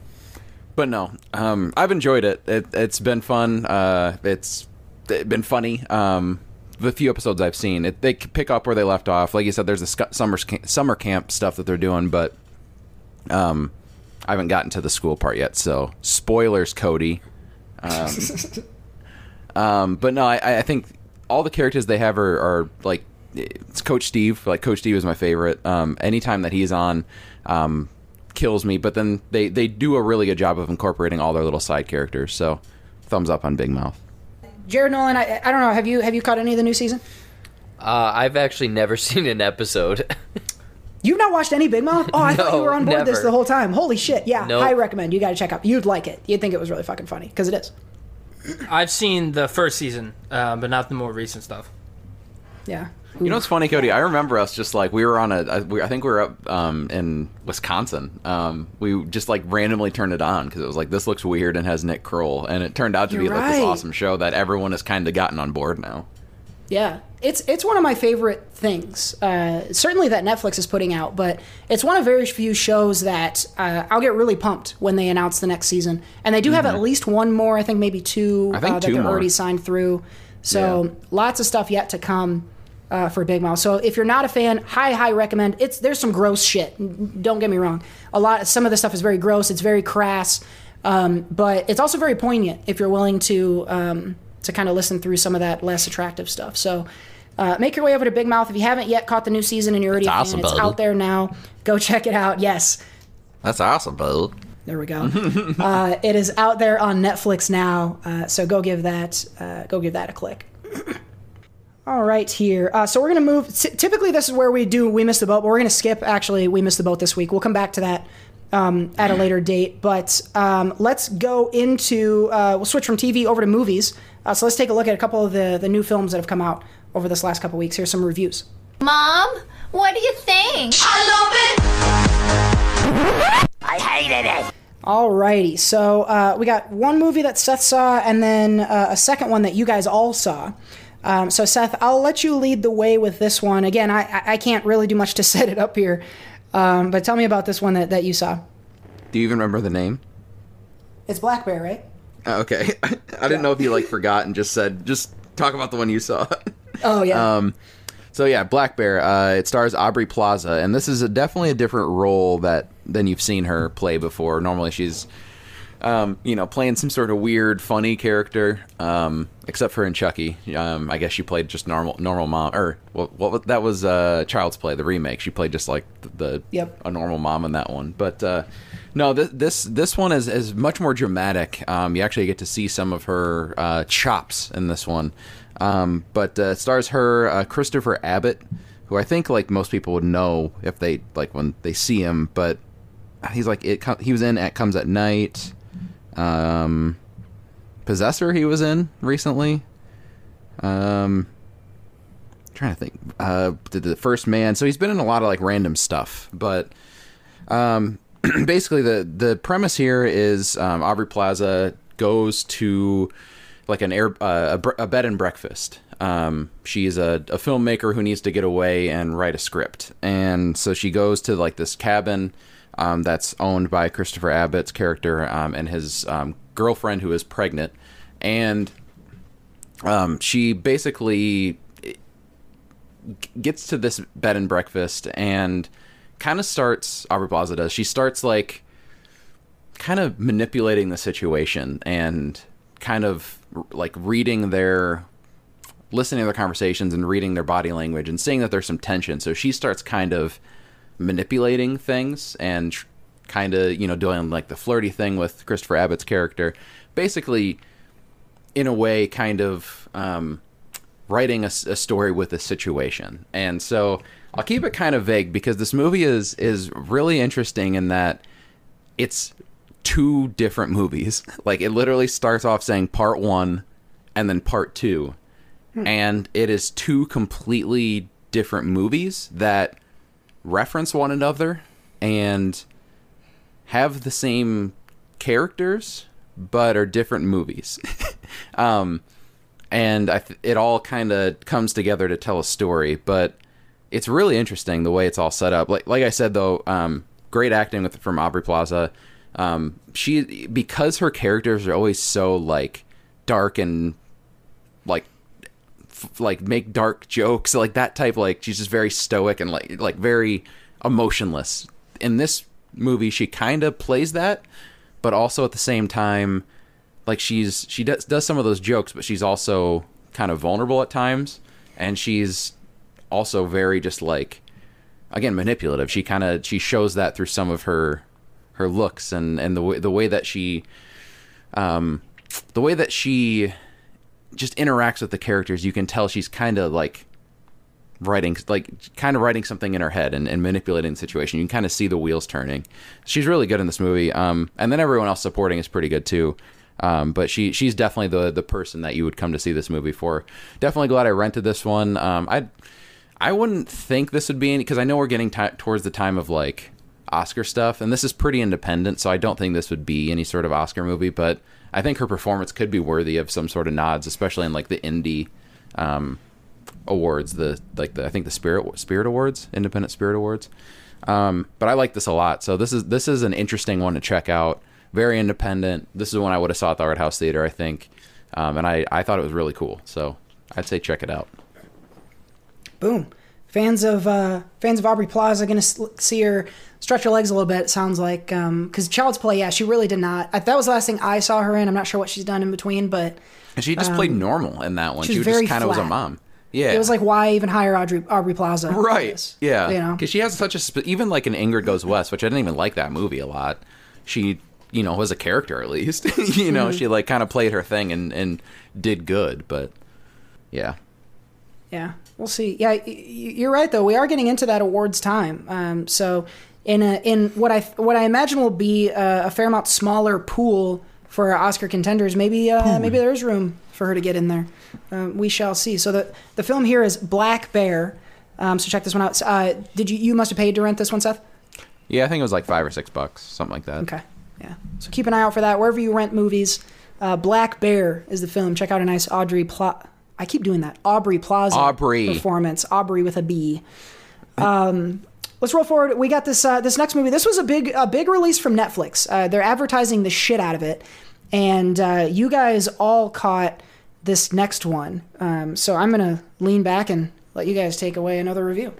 [SPEAKER 2] but no, um, I've enjoyed it. it. It's been fun. Uh, it's been funny. Um, the few episodes I've seen, it, they pick up where they left off. Like you said, there's the sc- summer summer camp stuff that they're doing, but um, I haven't gotten to the school part yet. So spoilers, Cody. Um, [laughs] um, but no, I, I think all the characters they have are, are like it's Coach Steve. Like Coach Steve is my favorite. Um, anytime that he's on, um, kills me. But then they they do a really good job of incorporating all their little side characters. So thumbs up on Big Mouth.
[SPEAKER 1] Jared Nolan, I, I don't know. Have you have you caught any of the new season?
[SPEAKER 3] Uh, I've actually never [laughs] seen an episode.
[SPEAKER 1] You've not watched any Big Mouth? Oh, I thought you were on board this [laughs] the whole time. Holy shit! Yeah,
[SPEAKER 3] Nope.
[SPEAKER 1] I recommend. You got to check out. You'd like it. You'd think it was really fucking funny because it is.
[SPEAKER 5] I've seen the first season, uh, but not the more recent stuff.
[SPEAKER 1] Yeah.
[SPEAKER 2] You know what's funny, Cody? I remember us just like we were on a. I we- I think we were up um, in Wisconsin. Um, we just like randomly turned it on because it was like this looks weird and has Nick Kroll, and it turned out to be
[SPEAKER 1] You're
[SPEAKER 2] like this
[SPEAKER 1] right.
[SPEAKER 2] awesome show that everyone has kind of gotten on board now.
[SPEAKER 1] Yeah, it's it's one of my favorite things. Uh, certainly that Netflix is putting out, but it's one of very few shows that uh, I'll get really pumped when they announce the next season. And they do have
[SPEAKER 2] Mhm.
[SPEAKER 1] at least one more. I think maybe two
[SPEAKER 2] I think
[SPEAKER 1] uh, that
[SPEAKER 2] two
[SPEAKER 1] they're
[SPEAKER 2] more.
[SPEAKER 1] already signed through. So lots of stuff yet to come. Uh, for Big Mouth. So if you're not a fan, high high recommend. It's there's some gross shit. Don't get me wrong. A lot some of the stuff is very gross. It's very crass, um, but it's also very poignant if you're willing to um, to kind of listen through some of that less attractive stuff. So uh, make your way over to Big Mouth if you haven't yet caught the new season and you're already
[SPEAKER 2] That's
[SPEAKER 1] a fan.
[SPEAKER 2] awesome,
[SPEAKER 1] It's
[SPEAKER 2] buddy.
[SPEAKER 1] out there now. Go check it out. Yes,
[SPEAKER 2] That's awesome, bro.
[SPEAKER 1] there we go. [laughs] uh, it is out there on Netflix now. Uh, so go give that uh, go give that a click. [laughs] All right, here. Uh, so we're gonna move. T- typically, this is where we do we missed the boat, but we're gonna skip. Actually, we missed the boat this week. We'll come back to that um, at a later date. But um, let's go into. Uh, we'll switch from TV over to movies. Uh, so let's take a look at a couple of the the new films that have come out over this last couple weeks. Here's some reviews.
[SPEAKER 14] Mom, what do you think? I love it. I hated it.
[SPEAKER 1] Alrighty, so uh, we got one movie that Seth saw, and then uh, a second one that you guys all saw. Um, so Seth, I'll let you lead the way with this one. Again, I, I- can't really do much to [laughs] set it up here, um, but tell me about this one that, that you saw.
[SPEAKER 2] Do you even remember the name?
[SPEAKER 1] It's Black Bear, right?
[SPEAKER 2] Oh, Okay, [laughs] I didn't know if you like forgot and just said just talk about the one you saw. [laughs]
[SPEAKER 1] Oh yeah.
[SPEAKER 2] Um, so yeah, Black Bear. Uh, it stars Aubrey Plaza, and this is a, definitely a different role that than you've seen her play before. Normally, she's um, you know playing some sort of weird, funny character. Um, except for in Chucky, um, I guess she played just normal, normal mom. Or what? what that was uh, Child's Play, the remake. She played just like the, the
[SPEAKER 1] Yep.
[SPEAKER 2] a normal mom in that one. But uh, no, this this this one is is much more dramatic. Um, you actually get to see some of her uh, chops in this one. Um, but uh, it stars her uh, Christopher Abbott, who I think like most people would know if they like when they see him. But he's like it. Com- he was in It Comes at Night. Um, Possessor. He was in recently. Um, trying to think. Uh, the, the First Man. So he's been in a lot of like random stuff, but um, [clears throat] basically the the premise here is um, Aubrey Plaza goes to like an air uh, a, a bed and breakfast. Um, she's a, a filmmaker who needs to get away and write a script, and so she goes to like this cabin um, that's owned by Christopher Abbott's character um, and his um, girlfriend who is pregnant, and um, she basically gets to this bed and breakfast and kind of starts Aubrey Plaza does. She starts like kind of manipulating the situation and kind of like reading their listening to their conversations and reading their body language and seeing that there's some tension. So she starts kind of manipulating things and tr- kind of, you know, doing like the flirty thing with Christopher Abbott's character. Basically, in a way, kind of um, writing a story with a situation. And so I'll keep it kind of vague because this movie is is really interesting in that it's two different movies. [laughs] Like it literally starts off saying part one and then part two. And it is two completely different movies that reference one another and have the same characters but are different movies. [laughs] um, and th- it all kind of comes together to tell a story, but it's really interesting the way it's all set up. Like like I said though, um, great acting with from Aubrey Plaza. Um, she because her characters are always so like dark and like f- like make dark jokes like that type like she's just very stoic and like like very emotionless in this movie she kind of plays that but also at the same time like she's she does does some of those jokes but she's also kind of vulnerable at times and she's also very just like again manipulative. She kind of she shows that through some of her her looks and and the way the way that she um the way that she just interacts with the characters you can tell she's kind of like writing like kind of writing something in her head and, and manipulating the situation. You can kind of see the wheels turning. She's really good in this movie um and then everyone else supporting is pretty good too. Um but she she's definitely the the person that you would come to see this movie for. Definitely glad i rented this one. Um i i wouldn't think this would be any because i know we're getting ti towards the time of like oscar stuff and this is pretty independent so i don't think this would be any sort of oscar movie but i think her performance could be worthy of some sort of nods especially in like the indie um awards the like the i think the spirit spirit awards independent spirit awards. Um but i like this a lot. So this is this is an interesting one to check out. Very independent. This is one i would have saw at the art house theater i think. Um and i i thought it was really cool. So i'd say check it out.
[SPEAKER 1] Boom. Fans of uh, fans of Aubrey Plaza going to see her stretch her legs a little bit. It sounds like um because Child's Play, yeah, she really did not. I, that was the last thing I saw her in. I'm not sure what she's done in between, but
[SPEAKER 2] and she just
[SPEAKER 1] um,
[SPEAKER 2] played normal in that one.
[SPEAKER 1] she
[SPEAKER 2] she,
[SPEAKER 1] was
[SPEAKER 2] was
[SPEAKER 1] very
[SPEAKER 2] just kind of was a mom yeah
[SPEAKER 1] it was like why even hire Audrey Aubrey Plaza?
[SPEAKER 2] right
[SPEAKER 1] this?
[SPEAKER 2] yeah
[SPEAKER 1] you know.
[SPEAKER 2] because she has such a sp- even like in ingrid goes west which i didn't even like that movie a lot she you know was a character at least [laughs] you know
[SPEAKER 1] Mhm.
[SPEAKER 2] she like kind of played her thing and and did good but yeah
[SPEAKER 1] Yeah, we'll see. Yeah, you're right though. We are getting into that awards time. Um, so in a, in what I what I imagine will be a, a fair amount smaller pool for Oscar contenders, maybe uh, maybe there's room for her to get in there. Um, we shall see. So the the film here is Black Bear. Um, so check this one out. Uh, did you you must have paid to rent this one, Seth?
[SPEAKER 2] yeah i think it was like five or six bucks something like that
[SPEAKER 1] Okay. Yeah. So keep an eye out for that wherever you rent movies. Uh, Black Bear is the film. Check out a nice Audrey Pla. I keep doing that. Aubrey Plaza
[SPEAKER 2] Aubrey.
[SPEAKER 1] performance. Aubrey with a B. Um, let's roll forward. We got this uh, this next movie. This was a big a big release from Netflix. Uh, they're advertising the shit out of it, and uh, you guys all caught this next one. Um, so I'm gonna lean back and let you guys take away another review.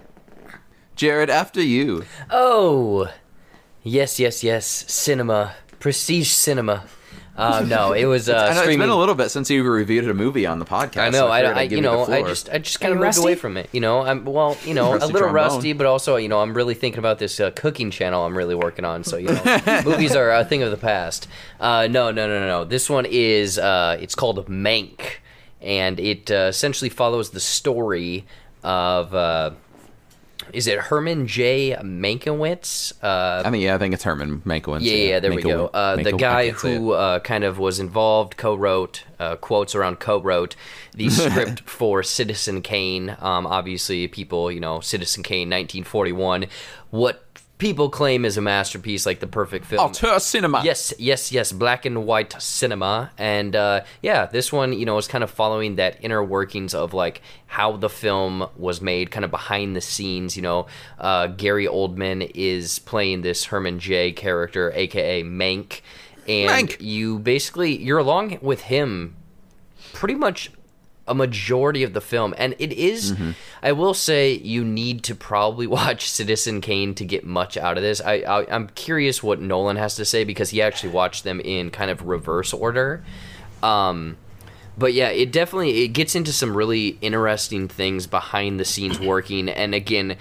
[SPEAKER 2] jared after you
[SPEAKER 3] Oh, yes, yes, yes. Cinema, prestige cinema. Uh, no, it [laughs] was uh,
[SPEAKER 2] I know, it's
[SPEAKER 3] streaming.
[SPEAKER 2] been a little bit since you reviewed a movie on the podcast.
[SPEAKER 3] I know.
[SPEAKER 2] so
[SPEAKER 3] I, I,
[SPEAKER 2] I'd
[SPEAKER 3] you know, I just, I just kind of
[SPEAKER 1] you
[SPEAKER 3] moved away from it. You know, I'm well, you know, a little
[SPEAKER 2] trombone.
[SPEAKER 3] rusty, but also, you know, I'm really thinking about this uh, cooking channel I'm really working on. So, you know, [laughs] movies are a thing of the past. Uh, no, no, no, no, no. This one is, uh, it's called Mank, and it uh, essentially follows the story of. Is it Herman J. Mankiewicz? Uh,
[SPEAKER 2] I mean, yeah, I think it's Herman Mankiewicz.
[SPEAKER 3] yeah, yeah, there we go. Uh, the
[SPEAKER 2] Mankiewicz,
[SPEAKER 3] guy
[SPEAKER 2] can't say it.
[SPEAKER 3] who uh, kind of was involved, co-wrote, uh, quotes around co-wrote the [laughs] script for Citizen Kane. Um, obviously, people, you know, Citizen Kane, 1941. What people claim is a masterpiece, like the perfect film.
[SPEAKER 2] Auteur cinema.
[SPEAKER 3] Yes, yes, yes, black and white cinema, and uh, yeah, this one, you know, is kind of following that inner workings of like how the film was made, kind of behind the scenes. You know, uh, Gary Oldman is playing this Herman J character, aka Mank, and
[SPEAKER 2] Mank.
[SPEAKER 3] you basically you're along with him pretty much a majority of the film, and it is-
[SPEAKER 2] Mm-hmm.
[SPEAKER 3] I will say you need to probably [laughs] watch Citizen Kane to get much out of this. I, I I'm curious what Nolan has to say because he actually watched them in kind of reverse order. Um, but yeah, it definitely it gets into some really interesting things behind the scenes working, and again,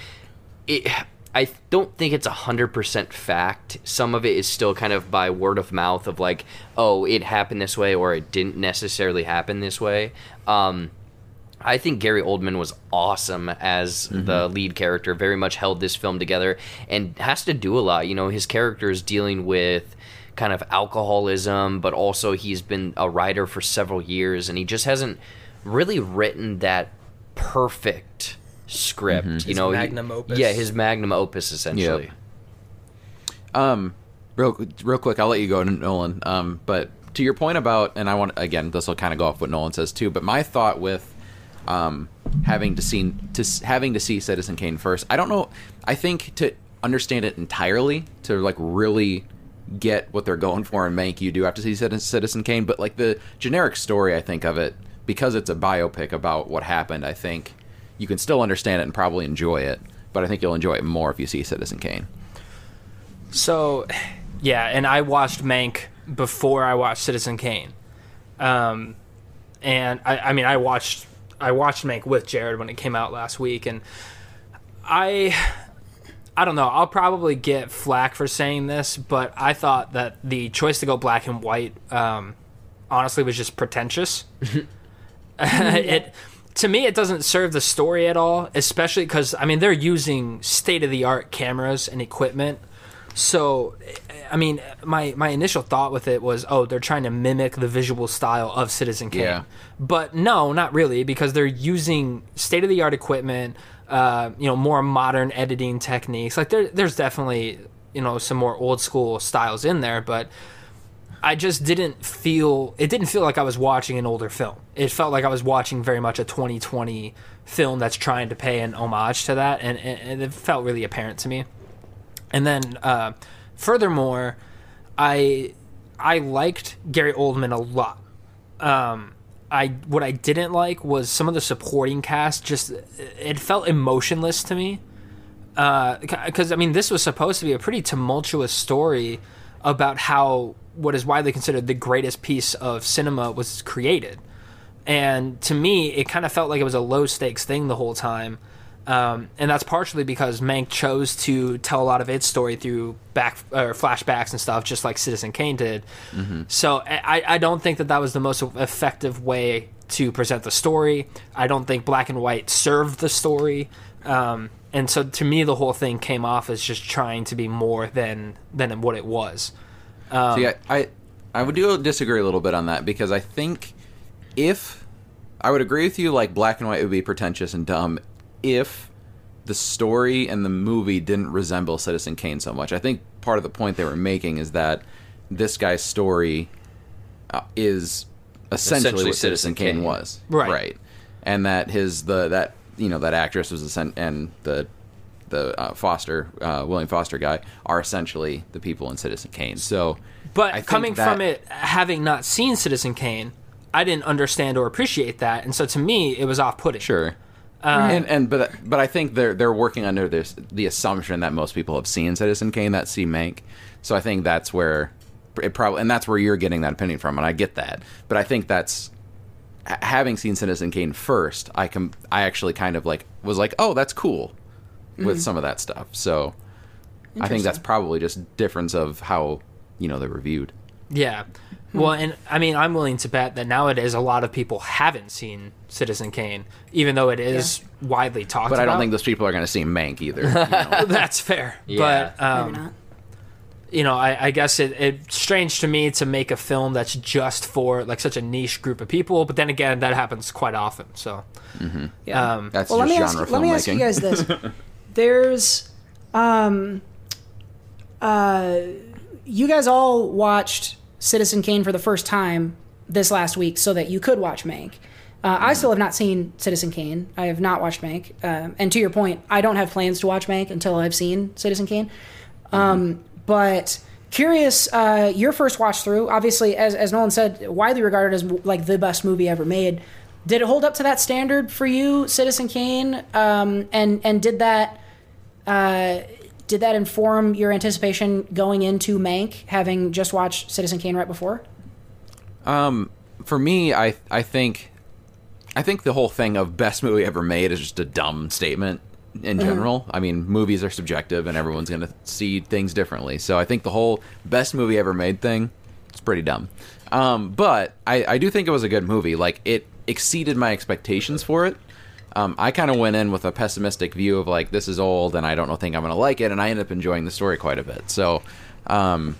[SPEAKER 3] it. I don't think it's a hundred percent fact. Some of it is still kind of by word of mouth of like, oh, it happened this way, or it didn't necessarily happen this way. Um, I think Gary Oldman was awesome as the lead character. Very much held this film together, and has to do a lot. You know, his character is dealing with kind of alcoholism, but also he's been a writer for several years, and he just hasn't really written that perfect script. You
[SPEAKER 5] His
[SPEAKER 3] know, he-
[SPEAKER 5] magnum opus.
[SPEAKER 3] Yeah, his magnum opus essentially.
[SPEAKER 2] Um, real real quick, I'll let you go, Nolan. Um, but to your point about, and I want again, this will kind of go off what Nolan says too. But my thought with, um, having to see to having to see Citizen Kane first, I don't know. I think to understand it entirely, to like really get what they're going for in Mank you do have to see Citizen Kane. But like the generic story, I think of it because it's a biopic about what happened. I think you can still understand it and probably enjoy it. But I think you'll enjoy it more if you see Citizen Kane.
[SPEAKER 5] So, yeah, and I watched Mank before I watched Citizen Kane, um, and I, I mean, I watched I watched Mank with Jared when it came out last week, and I I don't know. I'll probably get flack for saying this, but I thought that the choice to go black and white, um, honestly, was just pretentious. [laughs] [laughs] it to me it doesn't serve the story at all especially because i mean they're using state-of-the-art cameras and equipment. So i mean my my initial thought with it was oh they're trying to mimic the visual style of citizen kane.
[SPEAKER 2] Yeah.
[SPEAKER 5] but no not really because they're using state-of-the-art equipment uh, you know more modern editing techniques. Like there, there's definitely you know some more old school styles in there but I just didn't feel it didn't feel like I was watching an older film. It felt like I was watching very much a 2020 film that's trying to pay an homage to that, and, and, it felt really apparent to me. And then, uh, furthermore, I I liked Gary Oldman a lot. Um, I what I didn't like was some of the supporting cast. Just it felt emotionless to me because I mean this was supposed to be a pretty tumultuous story about how what is widely considered the greatest piece of cinema was created, and to me it kind of felt like it was a low stakes thing the whole time, um, and that's partially because Mank chose to tell a lot of its story through back or flashbacks and stuff, just like Citizen Kane did. So I, I don't think that that was the most effective way to present the story. I don't think black and white served the story. Um, and so to me, the whole thing came off as just trying to be more than than what it was. Um,
[SPEAKER 2] See, I, I, I would do disagree a little bit on that because I think if I would agree with you, like black and white would be pretentious and dumb if the story and the movie didn't resemble Citizen Kane so much. I think part of the point they were making is that this guy's story uh, is essentially,
[SPEAKER 3] Essentially
[SPEAKER 2] what Citizen
[SPEAKER 3] Citizen
[SPEAKER 2] Kane,
[SPEAKER 3] Kane.
[SPEAKER 2] was,
[SPEAKER 5] Right.
[SPEAKER 2] Right, and that his the that you know that actress was essen- and the the uh, Foster uh, William Foster guy are essentially the people in Citizen Kane. So,
[SPEAKER 5] But coming
[SPEAKER 2] that-
[SPEAKER 5] from it, having not seen Citizen Kane, I didn't understand or appreciate that, and so to me, it was off-putting.
[SPEAKER 2] Sure.
[SPEAKER 5] Um,
[SPEAKER 2] and and but but I think they're they're working under this the assumption that most people have seen Citizen Kane that see Mank, so I think that's where it probably and that's where you're getting that opinion from, and I get that. But I think that's having seen Citizen Kane first, I com- I actually kind of like was like, oh, that's cool with
[SPEAKER 1] Mhm.
[SPEAKER 2] some of that stuff. So I think that's probably just difference of how you know they're reviewed.
[SPEAKER 5] Yeah. Well, and I mean, I'm willing to bet that nowadays a lot of people haven't seen Citizen Kane, even though it is widely talked about. But.
[SPEAKER 2] I don't think those people are going to see Mank either. you [laughs] know?
[SPEAKER 5] That's fair.
[SPEAKER 2] Yeah.
[SPEAKER 5] But um,
[SPEAKER 1] Maybe not.
[SPEAKER 5] you know, I, I guess it, it's strange to me to make a film that's just for like such a niche group of people. But then again, that happens quite often. So,
[SPEAKER 1] Yeah.
[SPEAKER 5] um,
[SPEAKER 2] That's
[SPEAKER 1] well, let
[SPEAKER 2] just
[SPEAKER 1] me ask,
[SPEAKER 2] genre
[SPEAKER 1] let me ask you guys this: [laughs] There's, um, uh, you guys all watched Citizen Kane for the first time this last week, so that you could watch Mank. Uh, I still have not seen Citizen Kane. I have not watched Mank. Um, and to your point, I don't have plans to watch Mank until I've seen Citizen Kane. Um, but curious, uh, your first watch through, obviously, as, as Nolan said, widely regarded as like the best movie ever made. Did it hold up to that standard for you, Citizen Kane? Um, and and did that uh, did that inform your anticipation going into Mank, having just watched Citizen Kane right before?
[SPEAKER 2] Um, for me, I I think I think the whole thing of best movie ever made is just a dumb statement in
[SPEAKER 1] Mhm.
[SPEAKER 2] general. I mean, movies are subjective, and everyone's going to see things differently. So I think the whole best movie ever made thing it's pretty dumb. Um, but I, I do think it was a good movie. Like it exceeded my expectations for it. Um, I kind of went in with a pessimistic view of like this is old and I don't think I'm gonna like it, and I ended up enjoying the story quite a bit. So, um,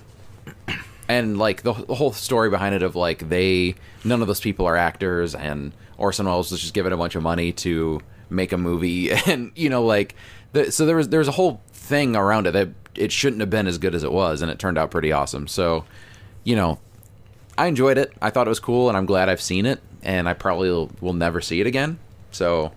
[SPEAKER 2] [clears throat] and like the, the whole story behind it of like they none of those people are actors and Orson Welles was just given a bunch of money to make a movie [laughs] and you know like the, so there was there's a whole thing around it that it shouldn't have been as good as it was and it turned out pretty awesome so you know I enjoyed it I thought it was cool and I'm glad I've seen it and I probably will, will never see it again so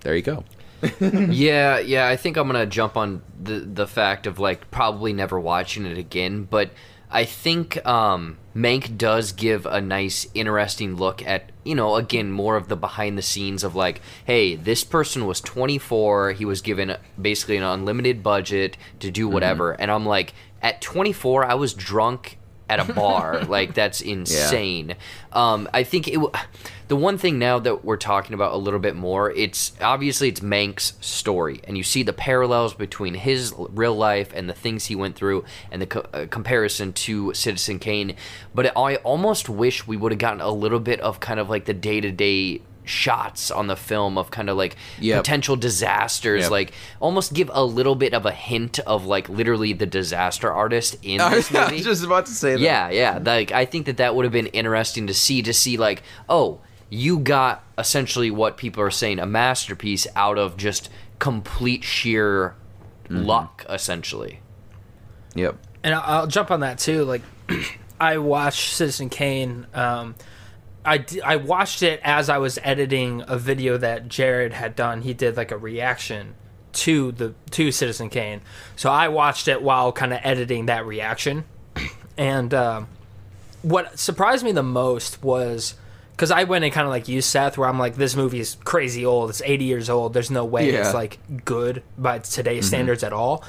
[SPEAKER 2] there you go [laughs]
[SPEAKER 3] yeah, yeah. I think I'm gonna jump on the the fact of like probably never watching it again, but I think um, Mank does give a nice, interesting look at you know again more of the behind the scenes of like, hey, this person was 24, he was given basically an unlimited budget to do whatever, and I'm like, at 24, I was drunk at a [laughs] bar. like that's insane. Um, I think it. W- the one thing now that we're talking about a little bit more, it's obviously it's Mank's story, and you see the parallels between his real life and the things he went through, and the co- uh, comparison to Citizen Kane. But I almost wish we would have gotten a little bit of kind of like the day to day shots on the film of kind of like
[SPEAKER 2] Yep.
[SPEAKER 3] potential disasters
[SPEAKER 2] Yep.
[SPEAKER 3] like almost give a little bit of a hint of like literally the disaster artist in [laughs]
[SPEAKER 2] I
[SPEAKER 3] this
[SPEAKER 2] was- I was
[SPEAKER 3] movie
[SPEAKER 2] just about to say that.
[SPEAKER 3] yeah yeah like i think that that would have been interesting to see to see like oh you got essentially what people are saying a masterpiece out of just complete sheer
[SPEAKER 2] Mm-hmm.
[SPEAKER 3] luck essentially
[SPEAKER 2] yep
[SPEAKER 5] and I'll, I'll jump on that too. Like, [clears throat] I watched Citizen Kane. Um, I I watched it as I was editing a video that Jared had done. He did like a reaction to the to Citizen Kane. So I watched it while kind of editing that reaction. [clears throat] And um, what surprised me the most was because I went and kind of like you, Seth, where I'm like, this movie is crazy old. It's 80 years old. There's no way
[SPEAKER 2] Yeah.
[SPEAKER 5] it's like good by today's
[SPEAKER 2] Mhm.
[SPEAKER 5] standards at all.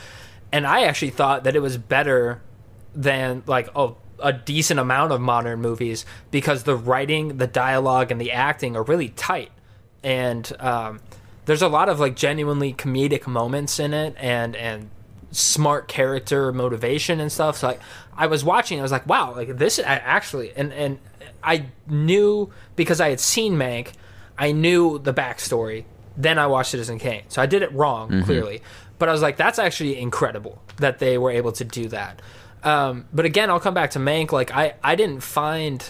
[SPEAKER 5] And I actually thought that it was better than like a, a decent amount of modern movies because the writing, the dialogue, and the acting are really tight. And um, there's a lot of like genuinely comedic moments in it, and and smart character motivation and stuff. So like, I was watching, I was like, wow, like this I actually, and and I knew because I had seen Mank, I knew the backstory. Then I watched Citizen Kane, so I did it wrong
[SPEAKER 2] Mhm.
[SPEAKER 5] clearly. But I was like, that's actually incredible that they were able to do that. Um, but again, I'll come back to Mank. Like I, I didn't find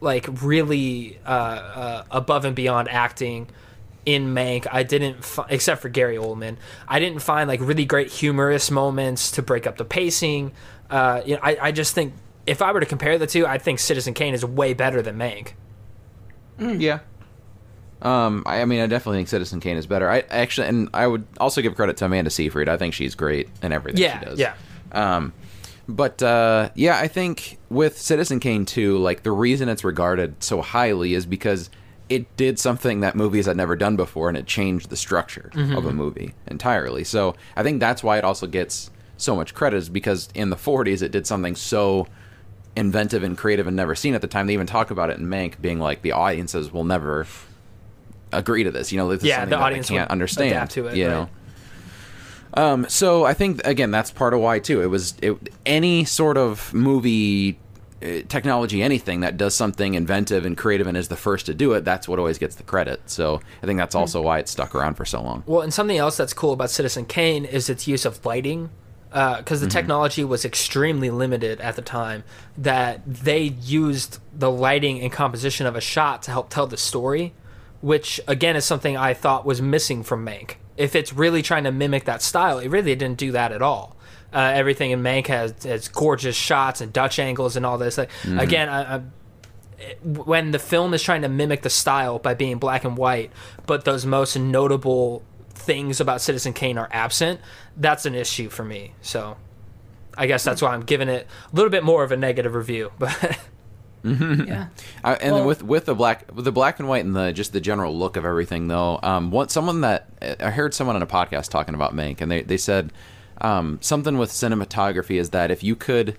[SPEAKER 5] like really uh, uh, above and beyond acting in Mank. I didn't, fi- except for Gary Oldman. I didn't find like really great humorous moments to break up the pacing. Uh, you know, I, I just think if I were to compare the two, I think Citizen Kane is way better than Mank.
[SPEAKER 2] Yeah. Um, I, I mean, I definitely think Citizen Kane is better. I actually, and I would also give credit to Amanda Seyfried. I think she's great in everything
[SPEAKER 5] Yeah,
[SPEAKER 2] she does.
[SPEAKER 5] yeah.
[SPEAKER 2] Um, but uh, yeah, I think with Citizen Kane 2, like the reason it's regarded so highly is because it did something that movies had never done before, and it changed the structure
[SPEAKER 5] Mhm.
[SPEAKER 2] of a movie entirely. So I think that's why it also gets so much credit, is because in the 40s it did something so inventive and creative and never seen at the time. They even talk about it in Mank, being like the audiences will never agree to this. You know, this is
[SPEAKER 5] Yeah, the audience
[SPEAKER 2] can't understand.
[SPEAKER 5] adapt to it,
[SPEAKER 2] you
[SPEAKER 5] right.
[SPEAKER 2] know. Um, so I think again that's part of why too. It was it, any sort of movie uh, technology, anything that does something inventive and creative and is the first to do it. That's what always gets the credit. So I think that's also why it stuck around for so long.
[SPEAKER 5] Well, and something else that's cool about Citizen Kane is its use of lighting, because the
[SPEAKER 2] Mhm.
[SPEAKER 5] technology was extremely limited at the time. That they used the lighting and composition of a shot to help tell the story, which again is something I thought was missing from Mank. If it's really trying to mimic that style, it really didn't do that at all. Uh, everything in Mank has, has gorgeous shots and Dutch angles and all this. Like,
[SPEAKER 2] Mhm.
[SPEAKER 5] Again, I, I, when the film is trying to mimic the style by being black and white, but those most notable things about Citizen Kane are absent, that's an issue for me. So I guess that's why I'm giving it a little bit more of a negative review. [laughs] But
[SPEAKER 1] Yeah. [laughs]
[SPEAKER 2] I, and
[SPEAKER 1] Well-
[SPEAKER 2] with with the black with the black and white and the just the general look of everything though um what someone that i heard someone on a podcast talking about mank and they, they said um something with cinematography is that if you could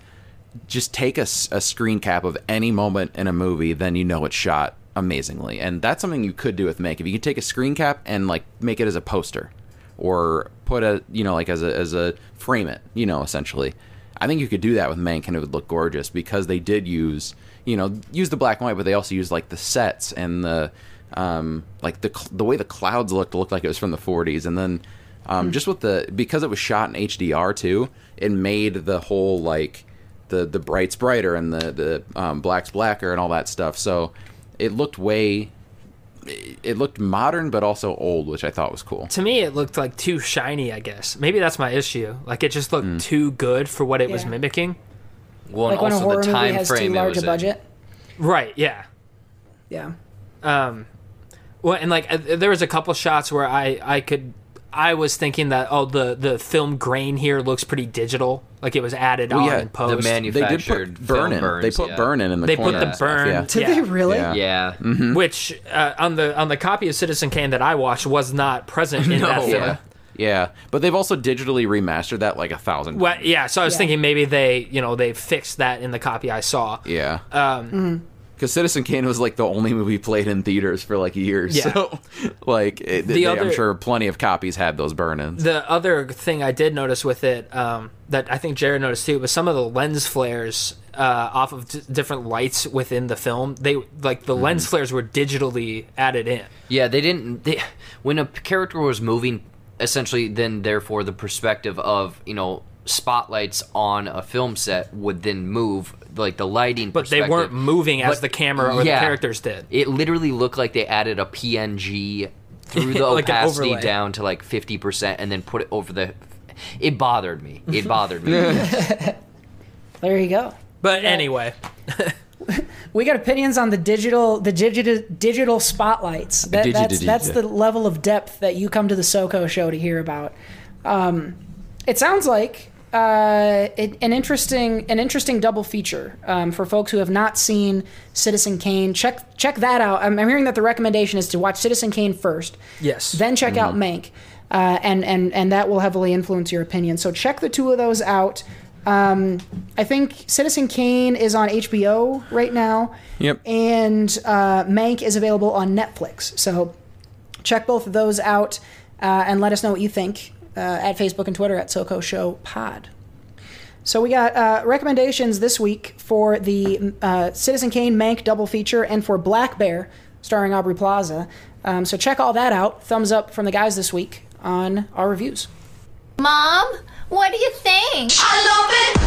[SPEAKER 2] just take a screen cap of any moment in a movie then you know it's shot amazingly. And that's something you could do with mank. If you could take a screen cap and like make it as a poster or put a you know like as a as a frame it you know essentially i think you could do that with mank and it would look gorgeous because they did use you know use the black and white but they also used like the sets and the um like the cl- the way the clouds looked looked like it was from the 40s and then um just with the because it was shot in hdr too it made the whole like the the bright's brighter and the the um, black's blacker and all that stuff so it looked way it looked modern but also old which i thought was cool
[SPEAKER 5] To me, it looked like too shiny. I guess maybe that's my issue. Like it just looked
[SPEAKER 2] Mm.
[SPEAKER 5] too good for what it was mimicking.
[SPEAKER 3] Well,
[SPEAKER 1] like when a horror movie has too large a budget.
[SPEAKER 5] Right. Yeah.
[SPEAKER 1] Yeah.
[SPEAKER 5] Um, well, and like uh, there was a couple shots where I I could I was thinking that oh the the film grain here looks pretty digital, like it was added
[SPEAKER 2] Well,
[SPEAKER 5] on
[SPEAKER 2] yeah,
[SPEAKER 5] in post.
[SPEAKER 2] They did put burn in. They put burn in in the
[SPEAKER 5] they
[SPEAKER 2] corner
[SPEAKER 5] put the burn.
[SPEAKER 2] yeah.
[SPEAKER 1] Did they really?
[SPEAKER 2] Yeah.
[SPEAKER 3] Yeah.
[SPEAKER 2] Mhm.
[SPEAKER 5] Which uh, on the on the copy of Citizen Kane that I watched was not present in [laughs] that film.
[SPEAKER 2] Yeah. Yeah, but they've also digitally remastered that like a thousand.
[SPEAKER 5] Well, yeah, so I was
[SPEAKER 1] Yeah.
[SPEAKER 5] thinking maybe they, you know, they fixed that in the copy I saw.
[SPEAKER 2] Yeah,
[SPEAKER 5] Um,
[SPEAKER 2] because Citizen Kane was like the only movie played in theaters for like years.
[SPEAKER 5] Yeah.
[SPEAKER 2] So, [laughs] like, it,
[SPEAKER 5] The
[SPEAKER 2] they- I'm
[SPEAKER 5] other-
[SPEAKER 2] sure plenty of copies had those burn-ins.
[SPEAKER 5] The other thing I did notice with it, um, that I think Jared noticed too, was some of the lens flares uh, off of d- different lights within the film. They like the lens flares were digitally added in.
[SPEAKER 3] Yeah, they didn't. They, when a character was moving, essentially, then therefore the perspective of you know spotlights on a film set would then move like the lighting.
[SPEAKER 5] But they weren't moving as the camera or the characters did.
[SPEAKER 3] It literally looked like they added a PNG through [laughs] the
[SPEAKER 5] Like
[SPEAKER 3] opacity down to like fifty percent, and then put it over the. It bothered me. It bothered me. [laughs]
[SPEAKER 1] There you go.
[SPEAKER 5] But anyway, [laughs] [laughs]
[SPEAKER 1] We got opinions on the digital, the digital, digital spotlights. That,
[SPEAKER 2] Digi-
[SPEAKER 1] that's
[SPEAKER 2] digi-
[SPEAKER 1] that's the level of depth that you come to the SoCo show to hear about. Um, it sounds like uh, it, an interesting, an interesting double feature um, for folks who have not seen Citizen Kane. Check check that out. I'm, I'm hearing that the recommendation is to watch Citizen Kane first,
[SPEAKER 5] yes.
[SPEAKER 1] then check out Mank, uh, and and and that will heavily influence your opinion. So check the two of those out. Um, I think Citizen Kane is on HBO right now.
[SPEAKER 2] Yep.
[SPEAKER 1] And uh, Mank is available on Netflix. So check both of those out uh, and let us know what you think uh, at Facebook and Twitter at SoCo Show Pod. So we got uh, recommendations this week for the uh, Citizen Kane Mank double feature and for Black Bear starring Aubrey Plaza. Um, so check all that out. Thumbs up from the guys this week on our reviews.
[SPEAKER 14] Mom, what do you think? I love it.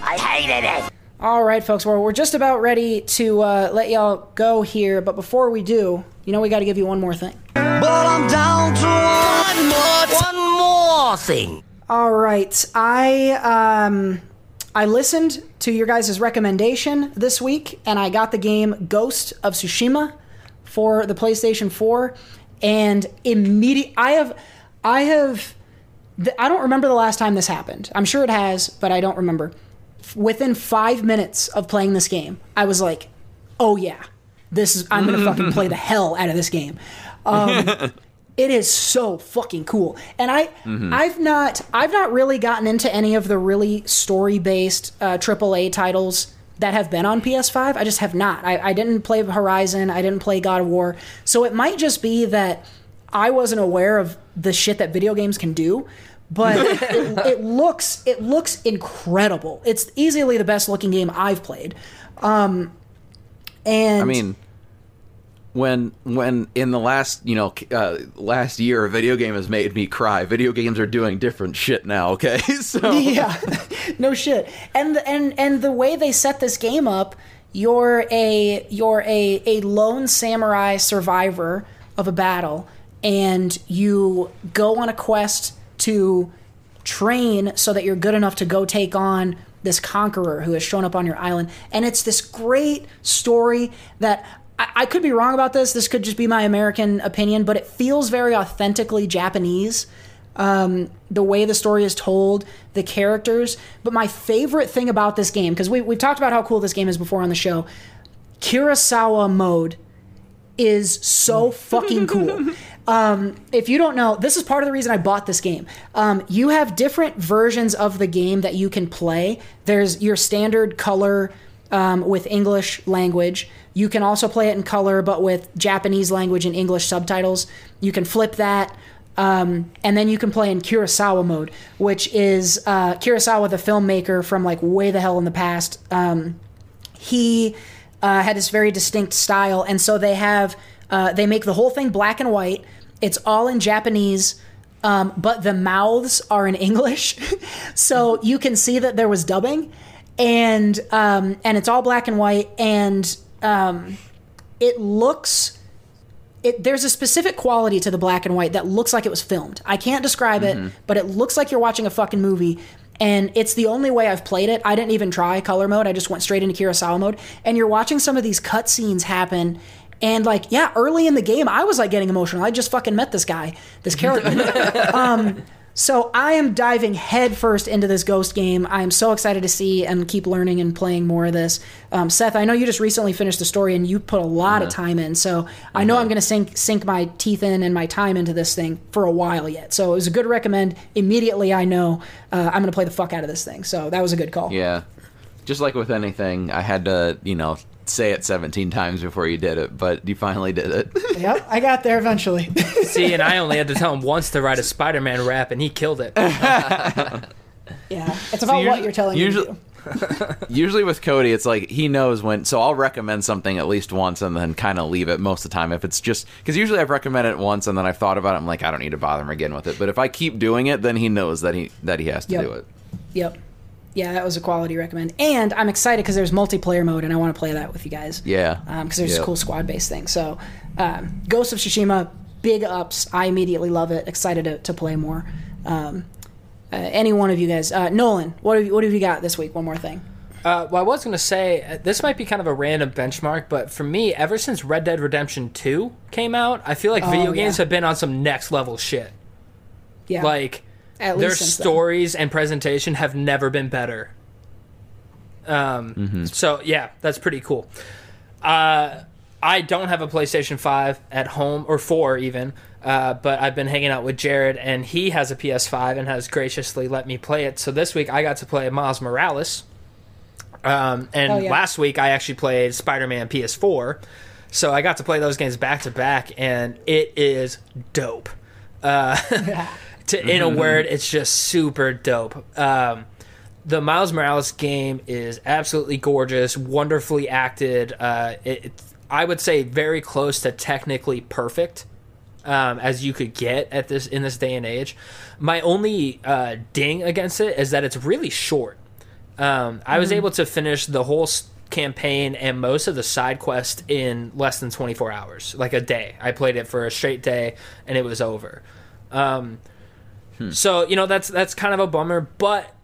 [SPEAKER 14] I hated it.
[SPEAKER 1] All right, folks, well, we're just about ready to uh, let y'all go here, but before we do, you know we got to give you one more thing.
[SPEAKER 15] But I'm down to one more, one more thing.
[SPEAKER 1] All right, I um, I listened to your guys' recommendation this week, and I got the game Ghost of Tsushima for the PlayStation 4, and immediate I have I have th- I don't remember the last time this happened. I'm sure it has, but I don't remember. F- Within five minutes of playing this game, I was like, "Oh yeah, this is I'm gonna [laughs] fucking play the hell out of this game." Um, [laughs] it is so fucking cool, and I
[SPEAKER 2] Mhm.
[SPEAKER 1] I've not I've not really gotten into any of the really story based uh, AAA titles that have been on PS5. I just have not. I, I didn't play Horizon. I didn't play God of War. So it might just be that I wasn't aware of the shit that video games can do. But it, [laughs] it looks it looks incredible. It's easily the best looking game I've played. Um, and
[SPEAKER 2] I mean, when when in the last you know uh, last year a video game has made me cry. Video games are doing different shit now. Okay, [laughs] so [laughs]
[SPEAKER 1] yeah, no shit. And and and the way they set this game up, you're a you're a a lone samurai survivor of a battle, and you go on a quest to train so that you're good enough to go take on this conqueror who has shown up on your island. And it's this great story that I, I could be wrong about this. This could just be my American opinion, but it feels very authentically Japanese. um, the way the story is told, the characters. But my favorite thing about this game, because we, we've talked about how cool this game is before on the show, Kurosawa mode is so fucking cool. [laughs] Um, if you don't know, this is part of the reason I bought this game. Um, you have different versions of the game that you can play. There's your standard color um, with English language. You can also play it in color, but with Japanese language and English subtitles. You can flip that. Um, and then you can play in Kurosawa mode, which is uh, Kurosawa, the filmmaker from like way the hell in the past. Um, he uh, had this very distinct style, and so they have uh, they make the whole thing black and white. It's all in Japanese, um, but the mouths are in [laughs] English, [laughs] so you can see that there was dubbing, and um, and it's all black and white, and um, it looks. It, there's a specific quality to the black and white that looks like it was filmed. I can't describe it, but it looks like you're watching a fucking movie. And it's the only way I've played it. I didn't even try color mode. I just went straight into Kurosawa mode. And you're watching some of these cutscenes happen. And like, yeah, early in the game, I was like getting emotional. I just fucking met this guy, this character. [laughs] um, so I am diving headfirst into this Ghost game. I am so excited to see and keep learning and playing more of this. Um, Seth, I know you just recently finished the story and you put a lot of time in. So I know I'm going to sink sink my teeth in and my time into this thing for a while yet. So it was a good recommend. Immediately, I know uh, I'm going to play the fuck out of this thing. So that was a good call.
[SPEAKER 2] Yeah. Just like with anything, I had to, you know, say it 17 times before you did it, but you finally did it. [laughs]
[SPEAKER 1] yep, I got there eventually. [laughs]
[SPEAKER 5] See, and I only had to tell him once to write a Spider-Man rap, and he killed it. [laughs]
[SPEAKER 1] yeah, it's about what you're telling
[SPEAKER 2] usually,
[SPEAKER 1] me to do.
[SPEAKER 2] usually with Cody, it's like he knows when. So I'll recommend something at least once and then kind of leave it most of the time. If it's just because usually I've recommended it once and then I've thought about it. I'm like, I don't need to bother him again with it. But if I keep doing it, then he knows that he that he has to
[SPEAKER 1] Yep.
[SPEAKER 2] do it.
[SPEAKER 1] Yep. Yeah, that was a quality recommend. And I'm excited because there's multiplayer mode, and I want to play that with you guys.
[SPEAKER 2] Yeah.
[SPEAKER 1] Because there's
[SPEAKER 2] Yep.
[SPEAKER 1] a cool squad based thing. So, um, Ghost of Tsushima, big ups. I immediately love it. Excited to, to play more. Um, uh, any one of you guys, uh, Nolan, what have you, what have you got this week? One more thing.
[SPEAKER 5] Uh, well, I was going to say uh, this might be kind of a random benchmark, but for me, ever since Red Dead Redemption 2 came out, I feel like
[SPEAKER 1] Oh,
[SPEAKER 5] video
[SPEAKER 1] yeah.
[SPEAKER 5] games have been on some next level shit.
[SPEAKER 1] Yeah.
[SPEAKER 5] Like
[SPEAKER 1] At
[SPEAKER 5] their
[SPEAKER 1] least since then.
[SPEAKER 5] stories and presentation have never been better. Um, So yeah, that's pretty cool. Uh, I don't have a PlayStation Five at home or four even, uh, but I've been hanging out with Jared and he has a PS5 and has graciously let me play it. So this week I got to play Miles Morales. Um, and
[SPEAKER 1] Oh, yeah.
[SPEAKER 5] last week I actually played Spider-Man PS4. So I got to play those games back to back, and it is dope. Uh, [laughs] to in a word, it's just super dope. Um, the Miles Morales game is absolutely gorgeous, wonderfully acted. Uh, it, it's- I would say very close to technically perfect um, as you could get at this in this day and age. My only uh, ding against it is that it's really short. Um, I was
[SPEAKER 1] Mhm.
[SPEAKER 5] able to finish the whole campaign and most of the side quest in less than 24 hours, like a day. I played it for a straight day and it was over. Um, So you know that's that's kind of a bummer, but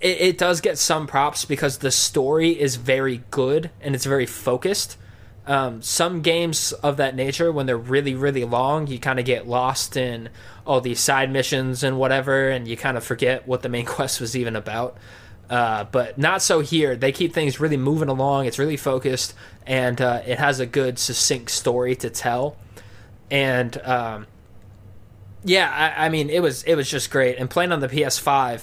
[SPEAKER 5] it, it does get some props because the story is very good and it's very focused. Um, some games of that nature, when they're really really long, you kind of get lost in all these side missions and whatever, and you kind of forget what the main [laughs] quest was even about. Uh, but not so here. They keep things really moving along. It's really focused, and uh, it has a good, succinct story to tell. And um, yeah, I, I mean, it was it was just great. And playing on the PS5,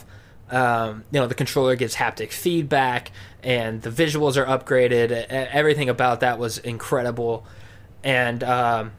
[SPEAKER 5] um, you know, the controller gives haptic feedback, and the visuals are upgraded. Everything about that was incredible. And um,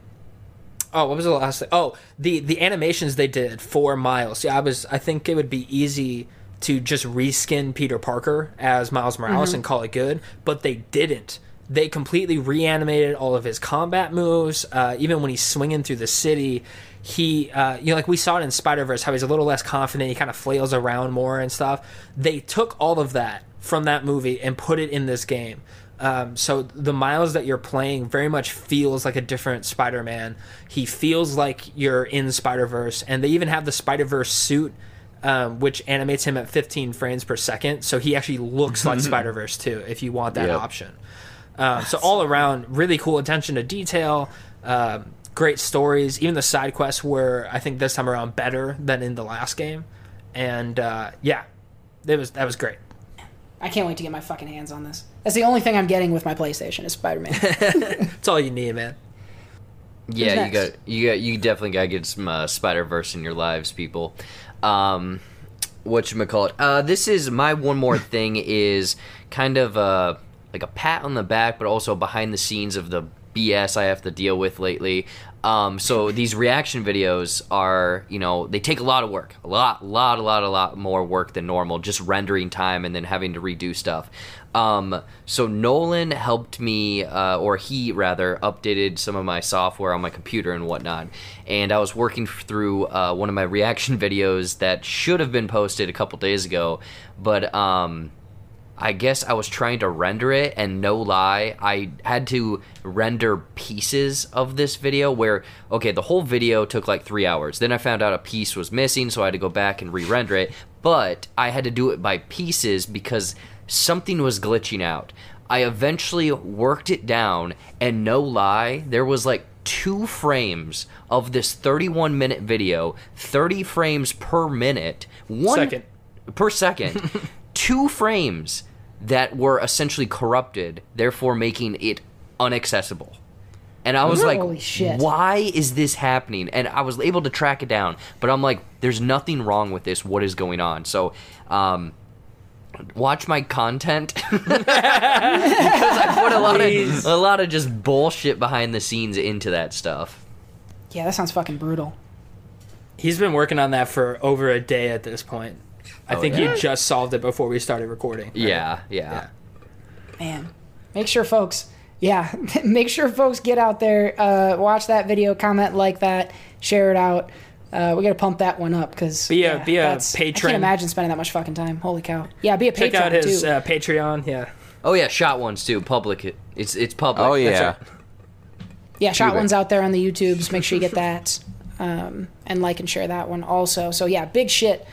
[SPEAKER 5] oh, what was the last thing? Oh, the the animations they did for Miles. Yeah, I was. I think it would be easy to just reskin Peter Parker as Miles Morales
[SPEAKER 1] Mhm.
[SPEAKER 5] and call it good, but they didn't. They completely reanimated all of his combat moves. Uh, even when he's swinging through the city, he, uh, you know, like we saw it in Spider Verse, how he's a little less confident. He kind of flails around more and stuff. They took all of that from that movie and put it in this game. Um, so the Miles that you're playing very much feels like a different Spider-Man. He feels like you're in Spider-Verse, and they even have the Spider-Verse suit, um, which animates him at 15 frames per second. So he actually looks like [laughs] Spider-Verse too, if you want that
[SPEAKER 2] Yep.
[SPEAKER 5] option. Um, so all around, really cool attention to detail. Um, great stories. Even the side quests were, I think, this time around better than in the last game. And uh, yeah, it was that was great.
[SPEAKER 1] I can't wait to get my fucking hands on this. That's the only thing I'm getting with my PlayStation is Spider Man.
[SPEAKER 5] That's [laughs] all you need, man.
[SPEAKER 3] Yeah, you got you got you definitely got to get some uh, Spider Verse in your lives, people. Um, what you call it? Uh, this is my one more [laughs] thing is kind of uh like a pat on the back, but also behind the scenes of the BS I have to deal with lately. Um, so these reaction videos are, you know, they take a lot of work, a lot, lot, a lot, a lot more work than normal, just rendering time and then having to redo stuff. Um, so Nolan helped me, uh, or he rather, updated some of my software on my computer and whatnot. And I was working through uh, one of my reaction [laughs] videos that should have been posted a couple days ago, but um, I guess I was trying to render it, and no lie, I had to render pieces of this video where, okay, the whole video took like three hours. Then I found out a piece was missing, so I had to go back and re render it. But I had to do it by pieces because something was glitching out. I eventually worked it down, and no lie, there was like two frames of this 31 minute video, 30 frames per minute, one
[SPEAKER 5] Second.
[SPEAKER 3] per second, [laughs] two frames that were essentially corrupted, therefore making it unaccessible. And I was
[SPEAKER 1] Holy
[SPEAKER 3] like,
[SPEAKER 1] shit.
[SPEAKER 3] why is this happening? And I was able to track it down, but I'm like, there's nothing wrong with this. What is going on? So, um, watch my content [laughs] because I put a lot
[SPEAKER 5] Please.
[SPEAKER 3] of a lot of just bullshit behind the scenes into that stuff.
[SPEAKER 1] yeah, that sounds fucking brutal.
[SPEAKER 5] He's been working on that for over a day at this point. I
[SPEAKER 3] Oh,
[SPEAKER 5] think
[SPEAKER 3] yeah?
[SPEAKER 5] he just solved it before we started recording. right?
[SPEAKER 3] Yeah, yeah.
[SPEAKER 1] Man, make sure folks, yeah, [laughs] make sure folks get out there, uh, watch that video, comment like that, share it out. Uh, we gotta pump that one up because
[SPEAKER 5] Be a- be a
[SPEAKER 1] I
[SPEAKER 5] patron.
[SPEAKER 1] can't imagine spending that much fucking time. Holy cow! Yeah, be a patron.
[SPEAKER 5] Check out his
[SPEAKER 1] too.
[SPEAKER 5] uh, Patreon. Yeah.
[SPEAKER 3] Oh yeah, shot ones too. Public. It's it's public.
[SPEAKER 2] Oh yeah.
[SPEAKER 3] right.
[SPEAKER 1] yeah, shot
[SPEAKER 2] Cuba.
[SPEAKER 1] ones out there on the YouTubes. Make sure you get that um, and like and share that one also. So yeah, big shit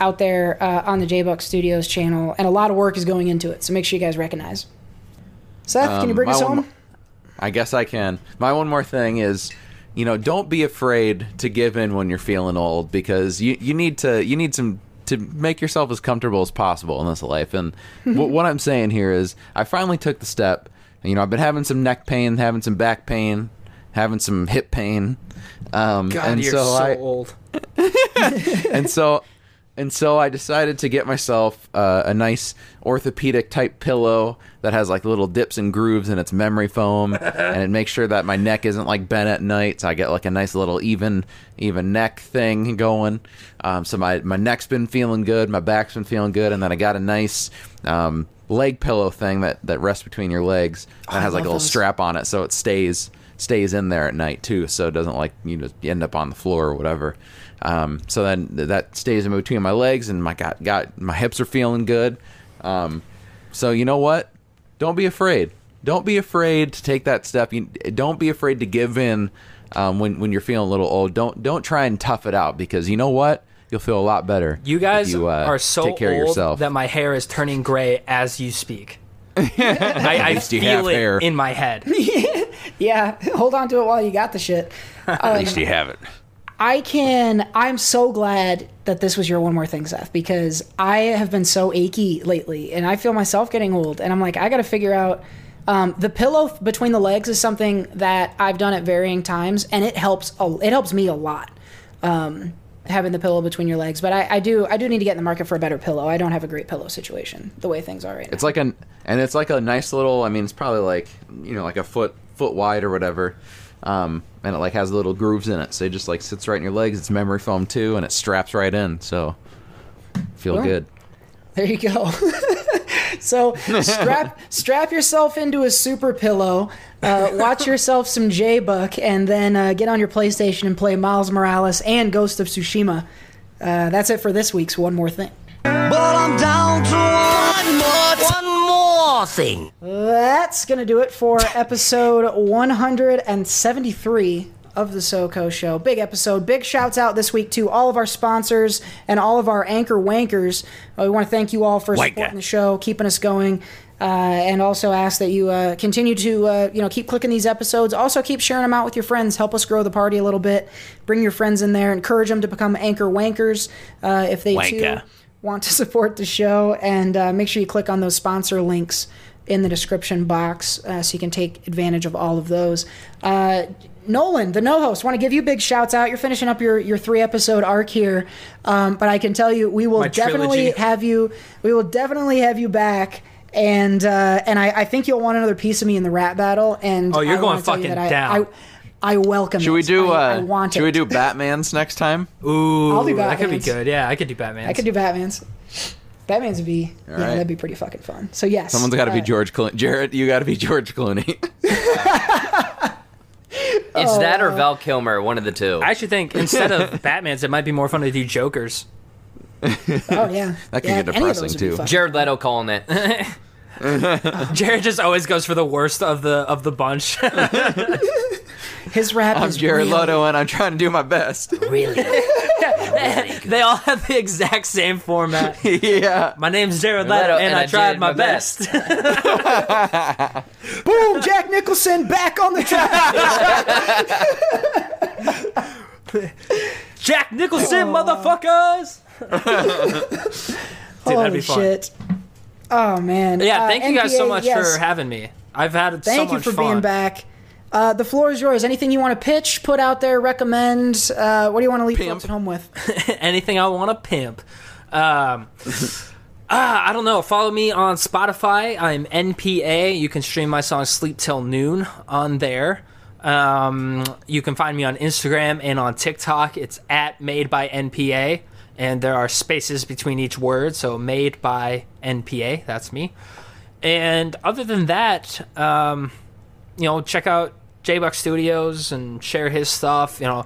[SPEAKER 1] out there uh, on the J Buck Studios channel, and a lot of work is going into it. So make sure you guys recognize. Seth, can you
[SPEAKER 2] Um,
[SPEAKER 1] bring us
[SPEAKER 2] one
[SPEAKER 1] home?
[SPEAKER 2] mo- I guess I can. My one more thing is, you know, don't be afraid to give in when you're feeling old because you you need to you need some to make yourself as comfortable as possible in this life. And [laughs] what, what I'm saying here is, I finally took the step. You know, I've been having some neck pain, having some back pain, having some hip pain. Um,
[SPEAKER 5] God,
[SPEAKER 2] and
[SPEAKER 5] you're
[SPEAKER 2] so,
[SPEAKER 5] so,
[SPEAKER 2] I,
[SPEAKER 5] old. [laughs]
[SPEAKER 2] and so and so I decided to get myself uh, a nice orthopedic type pillow that has like little dips and grooves in its memory foam, [laughs] and it makes sure that my neck isn't like bent at night. So I get like a nice little even even neck thing going. Um, so my my neck's been feeling good, my back's been feeling good, and then I got a nice um, leg pillow thing that that rests between your legs that has like a little
[SPEAKER 1] those.
[SPEAKER 2] strap on it, so it stays stays in there at night too, so it doesn't like you know end up on the floor or whatever. Um, so then that stays in between my legs, and my got got my hips are feeling good. Um, so you know what? Don't be afraid. Don't be afraid to take that step. You, don't be afraid to give in um, when when you're feeling a little old. Don't don't try and tough it out because you know what? You'll feel a lot better.
[SPEAKER 5] You guys
[SPEAKER 2] you, uh,
[SPEAKER 5] are so
[SPEAKER 2] take care
[SPEAKER 5] old
[SPEAKER 2] of yourself.
[SPEAKER 5] that my hair is turning gray as you speak. [laughs] I, I
[SPEAKER 2] least you have
[SPEAKER 5] feel it
[SPEAKER 2] hair.
[SPEAKER 5] in my head. [laughs]
[SPEAKER 1] Yeah, hold on to it while you got the shit.
[SPEAKER 2] At least you have it.
[SPEAKER 1] I can. I'm so glad that this was your one more thing, Seth, because I have been so achy lately, and I feel myself getting old, and I'm like, I got to figure out. Um, the pillow f- between the legs is something that I've done at varying times, and it helps. A, it helps me a lot. Um, having the pillow between your legs, but I, I do. I do need to get in the market for a better pillow. I don't have a great pillow situation the way things are right now.
[SPEAKER 2] It's like an and it's like a nice little. I mean, it's probably like you know like a foot foot wide or whatever. Um, and it like has little grooves in it, so it just like sits right in your legs. It's memory foam too, and it straps right in. So feel
[SPEAKER 1] Cool.
[SPEAKER 2] good.
[SPEAKER 1] There you go. [laughs] so strap [laughs] strap yourself into a super pillow, uh, watch [laughs] yourself some J Buck, and then uh, get on your PlayStation and play Miles Morales and Ghost of Tsushima. Uh, that's it for this week's One More Thing.
[SPEAKER 15] But I'm down to one more, one more thing.
[SPEAKER 1] That's going to do it for episode 173 of the SoCo Show. Big episode. Big shouts out this week to all of our sponsors and all of our anchor wankers. Uh, we want to thank you all for
[SPEAKER 6] Wanker.
[SPEAKER 1] supporting the show, keeping us going. Uh, and also ask that you uh, continue to uh, you know keep clicking these episodes. Also keep sharing them out with your friends. Help us grow the party a little bit. Bring your friends in there. Encourage them to become anchor wankers uh, if they
[SPEAKER 2] Wanker.
[SPEAKER 1] too want to [laughs] support the show. And uh, make sure you click on those sponsor links in the description box uh, so you can take advantage of all of those. Uh, Nolan, the no host, want to give you big shouts out. You're finishing up your, your three episode arc here, um, but I can tell you we will
[SPEAKER 5] My
[SPEAKER 1] definitely
[SPEAKER 5] trilogy.
[SPEAKER 1] have you. We will definitely have you back. And uh, and I, I think you'll want another piece of me in the rap battle. And
[SPEAKER 5] Oh, you're
[SPEAKER 1] I
[SPEAKER 5] going
[SPEAKER 1] you
[SPEAKER 5] fucking
[SPEAKER 1] I,
[SPEAKER 5] down.
[SPEAKER 1] I, I welcome.
[SPEAKER 2] Should we do?
[SPEAKER 1] I,
[SPEAKER 2] uh,
[SPEAKER 1] I want
[SPEAKER 2] should
[SPEAKER 1] it.
[SPEAKER 2] we do [laughs] Batman's next time?
[SPEAKER 5] Ooh,
[SPEAKER 1] I'll do
[SPEAKER 5] that could be good. Yeah, I could do Batman.
[SPEAKER 1] I could do Batman's. Batman's would be
[SPEAKER 2] All
[SPEAKER 1] yeah,
[SPEAKER 2] right.
[SPEAKER 1] that'd be pretty fucking fun. So yes,
[SPEAKER 2] Someone's got to be
[SPEAKER 1] uh,
[SPEAKER 2] George Clooney. Jared, you got to be George Clooney. [laughs]
[SPEAKER 3] It's that
[SPEAKER 1] Oh.
[SPEAKER 3] or Val Kilmer, one of the two.
[SPEAKER 5] I actually think instead of [laughs] Batman's, it might be more fun to do Jokers.
[SPEAKER 1] Oh yeah,
[SPEAKER 2] That could
[SPEAKER 1] yeah,
[SPEAKER 2] get depressing,
[SPEAKER 1] those would be
[SPEAKER 2] too.
[SPEAKER 3] Jared Leto calling it.
[SPEAKER 5] Jared just always goes for the worst of the of the bunch.
[SPEAKER 1] His rap
[SPEAKER 2] I'm
[SPEAKER 1] is
[SPEAKER 2] Jared
[SPEAKER 1] real.
[SPEAKER 2] Leto, and I'm trying to do my best.
[SPEAKER 3] really? [laughs]
[SPEAKER 5] they all have the exact same format.
[SPEAKER 2] yeah.
[SPEAKER 5] My name's Jared Leto,
[SPEAKER 3] Leto,
[SPEAKER 5] and, I tried my, best. [laughs] [laughs]
[SPEAKER 1] Boom! Jack Nicholson back on the track.
[SPEAKER 5] Jack Nicholson, motherfuckers! Dude, that'd be
[SPEAKER 1] Holy
[SPEAKER 5] fun.
[SPEAKER 1] shit! Oh man.
[SPEAKER 5] Yeah,
[SPEAKER 1] Uh,
[SPEAKER 5] thank you guys so much
[SPEAKER 1] yes.
[SPEAKER 5] for having me. I've had so much.
[SPEAKER 1] Thank you for
[SPEAKER 5] fun.
[SPEAKER 1] being back. Uh, the floor is yours. Anything you want to pitch, put out there, recommend? Uh, what do you want to leave folks at home with? [laughs]
[SPEAKER 5] Anything I want to pimp. Um, [laughs] ah, I don't know. Follow me on Spotify. I'm NPA. You can stream my song "Sleep Till Noon" on there. Um, you can find me on Instagram and on TikTok. It's at Made by NPA, and there are spaces between each word. So Made by NPA. That's me. And other than that, um, you know, check out J Buck Studios and share his stuff. You know,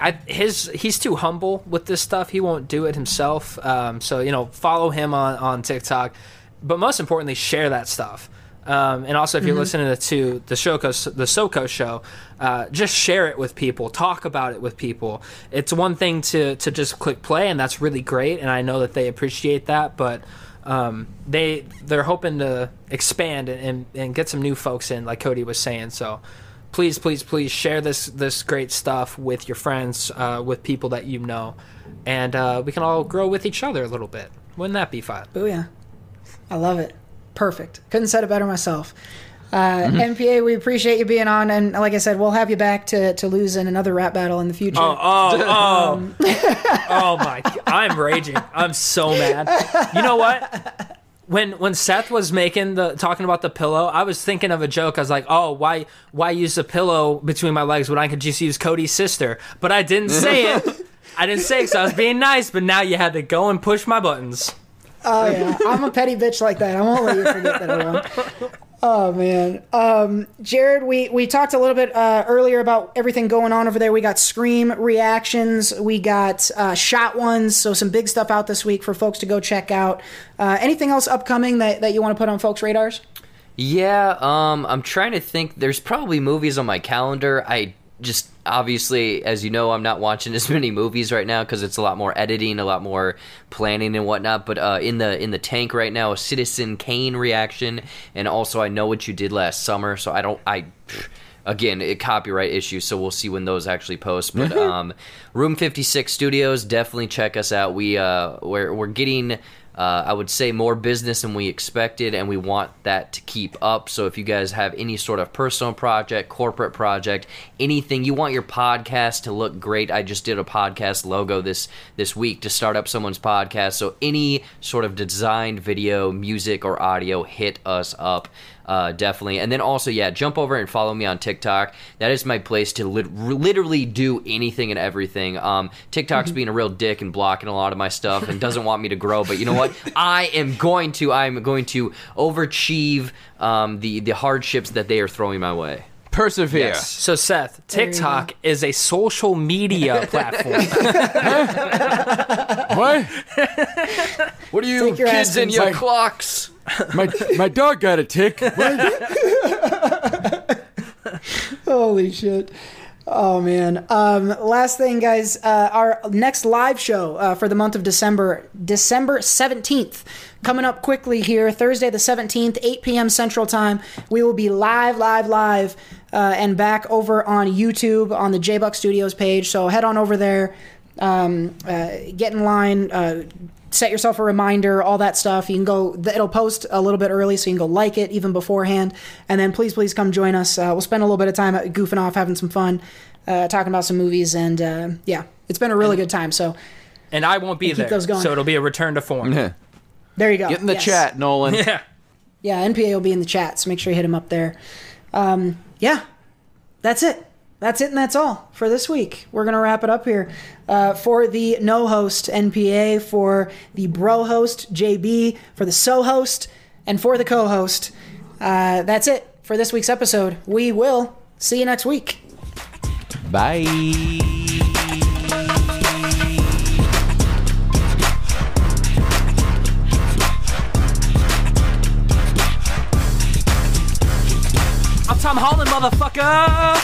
[SPEAKER 5] I, his he's too humble with this stuff. He won't do it himself. Um, so you know, follow him on on TikTok, but most importantly, share that stuff. Um, and also, if you're
[SPEAKER 1] Mhm.
[SPEAKER 5] listening to the Shoko, the SoCo show, uh, just share it with people. Talk about it with people. It's one thing to to just click play, and that's really great. And I know that they appreciate that, but um, they they're hoping to expand and, and, get some new folks in, like Cody was saying. So please, please, please share this this great stuff with your friends, uh, with people that you know, and uh, we can all grow with each other a little bit. Wouldn't that be fun?
[SPEAKER 1] Booyah. I love it. Perfect. Couldn't said it better myself. Uh,
[SPEAKER 5] Mhm.
[SPEAKER 1] NPA, we appreciate you being on, and like I said, we'll have you back to, to lose in another rap battle in the future.
[SPEAKER 5] Oh, oh, [laughs] oh, oh my! I'm raging. I'm so mad. You know what? When when Seth was making the talking about the pillow, I was thinking of a joke. I was like, "Oh, why why use a pillow between my legs when I could just use Cody's sister?" But I didn't say [laughs] it. I didn't say it because I was being nice. But now you had to go and push my buttons.
[SPEAKER 1] Oh yeah, I'm a petty bitch like that. I won't let you forget that. Oh man, um, Jared, we we talked a little bit uh, earlier about everything going on over there. We got Scream reactions, we got uh, Shot Ones, so some big stuff out this week for folks to go check out. Uh, anything else upcoming that, that you want to put on folks' radars?
[SPEAKER 3] Yeah, um, I'm trying to think. There's probably movies on my calendar. I just obviously, as you know, I'm not watching [laughs] as many movies right now because it's a lot more editing, a lot more planning and whatnot. But uh, in the in the tank right now, a Citizen Kane reaction, and also I know what you did last summer. So I don't I. Again, it copyright issues, so we'll see when those actually post. But [laughs] um, Room 56 Studios, definitely check us out. We uh, we're we're getting uh, I would say more business than we expected, and we want that to keep up. So if you guys have any sort of personal project, corporate project, anything you want your podcast to look great, I just did a podcast logo this this week to start up someone's podcast. So any sort of designed video, music, or audio, hit us up. Uh, definitely. And then also, yeah, jump over and follow me on TikTok. That is my place to lit- literally do anything and everything. Um, TikTok's being a real dick and blocking a lot of my stuff and doesn't want me to grow. But you know what? [laughs] I am going to. I am going to overachieve um, the the hardships that they are throwing my way.
[SPEAKER 2] Persevere.
[SPEAKER 5] So Seth,
[SPEAKER 3] There you
[SPEAKER 5] TikTok is a social media [laughs] platform. [laughs]
[SPEAKER 6] what?
[SPEAKER 2] What are you
[SPEAKER 6] Take your ass
[SPEAKER 2] kids in your
[SPEAKER 6] inside.
[SPEAKER 2] clocks? [laughs]
[SPEAKER 6] My my dog got a tick. What?
[SPEAKER 1] Holy shit. Oh man. Um, last thing, guys. Uh, our next live show uh, for the month of December, December seventeenth, coming up quickly here. Thursday the seventeenth, eight p.m. Central Time. We will be live, live, live, uh, and back over on YouTube on the J Buck Studios page. So head on over there. Um, uh, get in line. Uh, set yourself a reminder, all that stuff. You can go, it'll post a little bit early, so you can go like it even beforehand. And then please, please come join us. Uh, we'll spend a little bit of time goofing off, having some fun, uh, talking about some movies. And uh, yeah, it's been a really good time. So,
[SPEAKER 5] And I won't be
[SPEAKER 1] Keep
[SPEAKER 5] there,
[SPEAKER 1] those going.
[SPEAKER 5] so it'll be a return to form.
[SPEAKER 1] there you go.
[SPEAKER 2] Get in the
[SPEAKER 1] Yes.
[SPEAKER 2] chat, Nolan. [laughs]
[SPEAKER 5] Yeah.
[SPEAKER 1] Yeah, NPA will be in the chat, so make sure you hit him up there. Um, yeah, that's it. That's it, and that's all for this week. We're gonna wrap it up here. Uh, for the no host NPA, for the bro host JB, for the so host, and for the co-host. Uh, that's it for this week's episode. We will see you next week.
[SPEAKER 2] Bye.
[SPEAKER 5] I'm Tom Holland, motherfucker.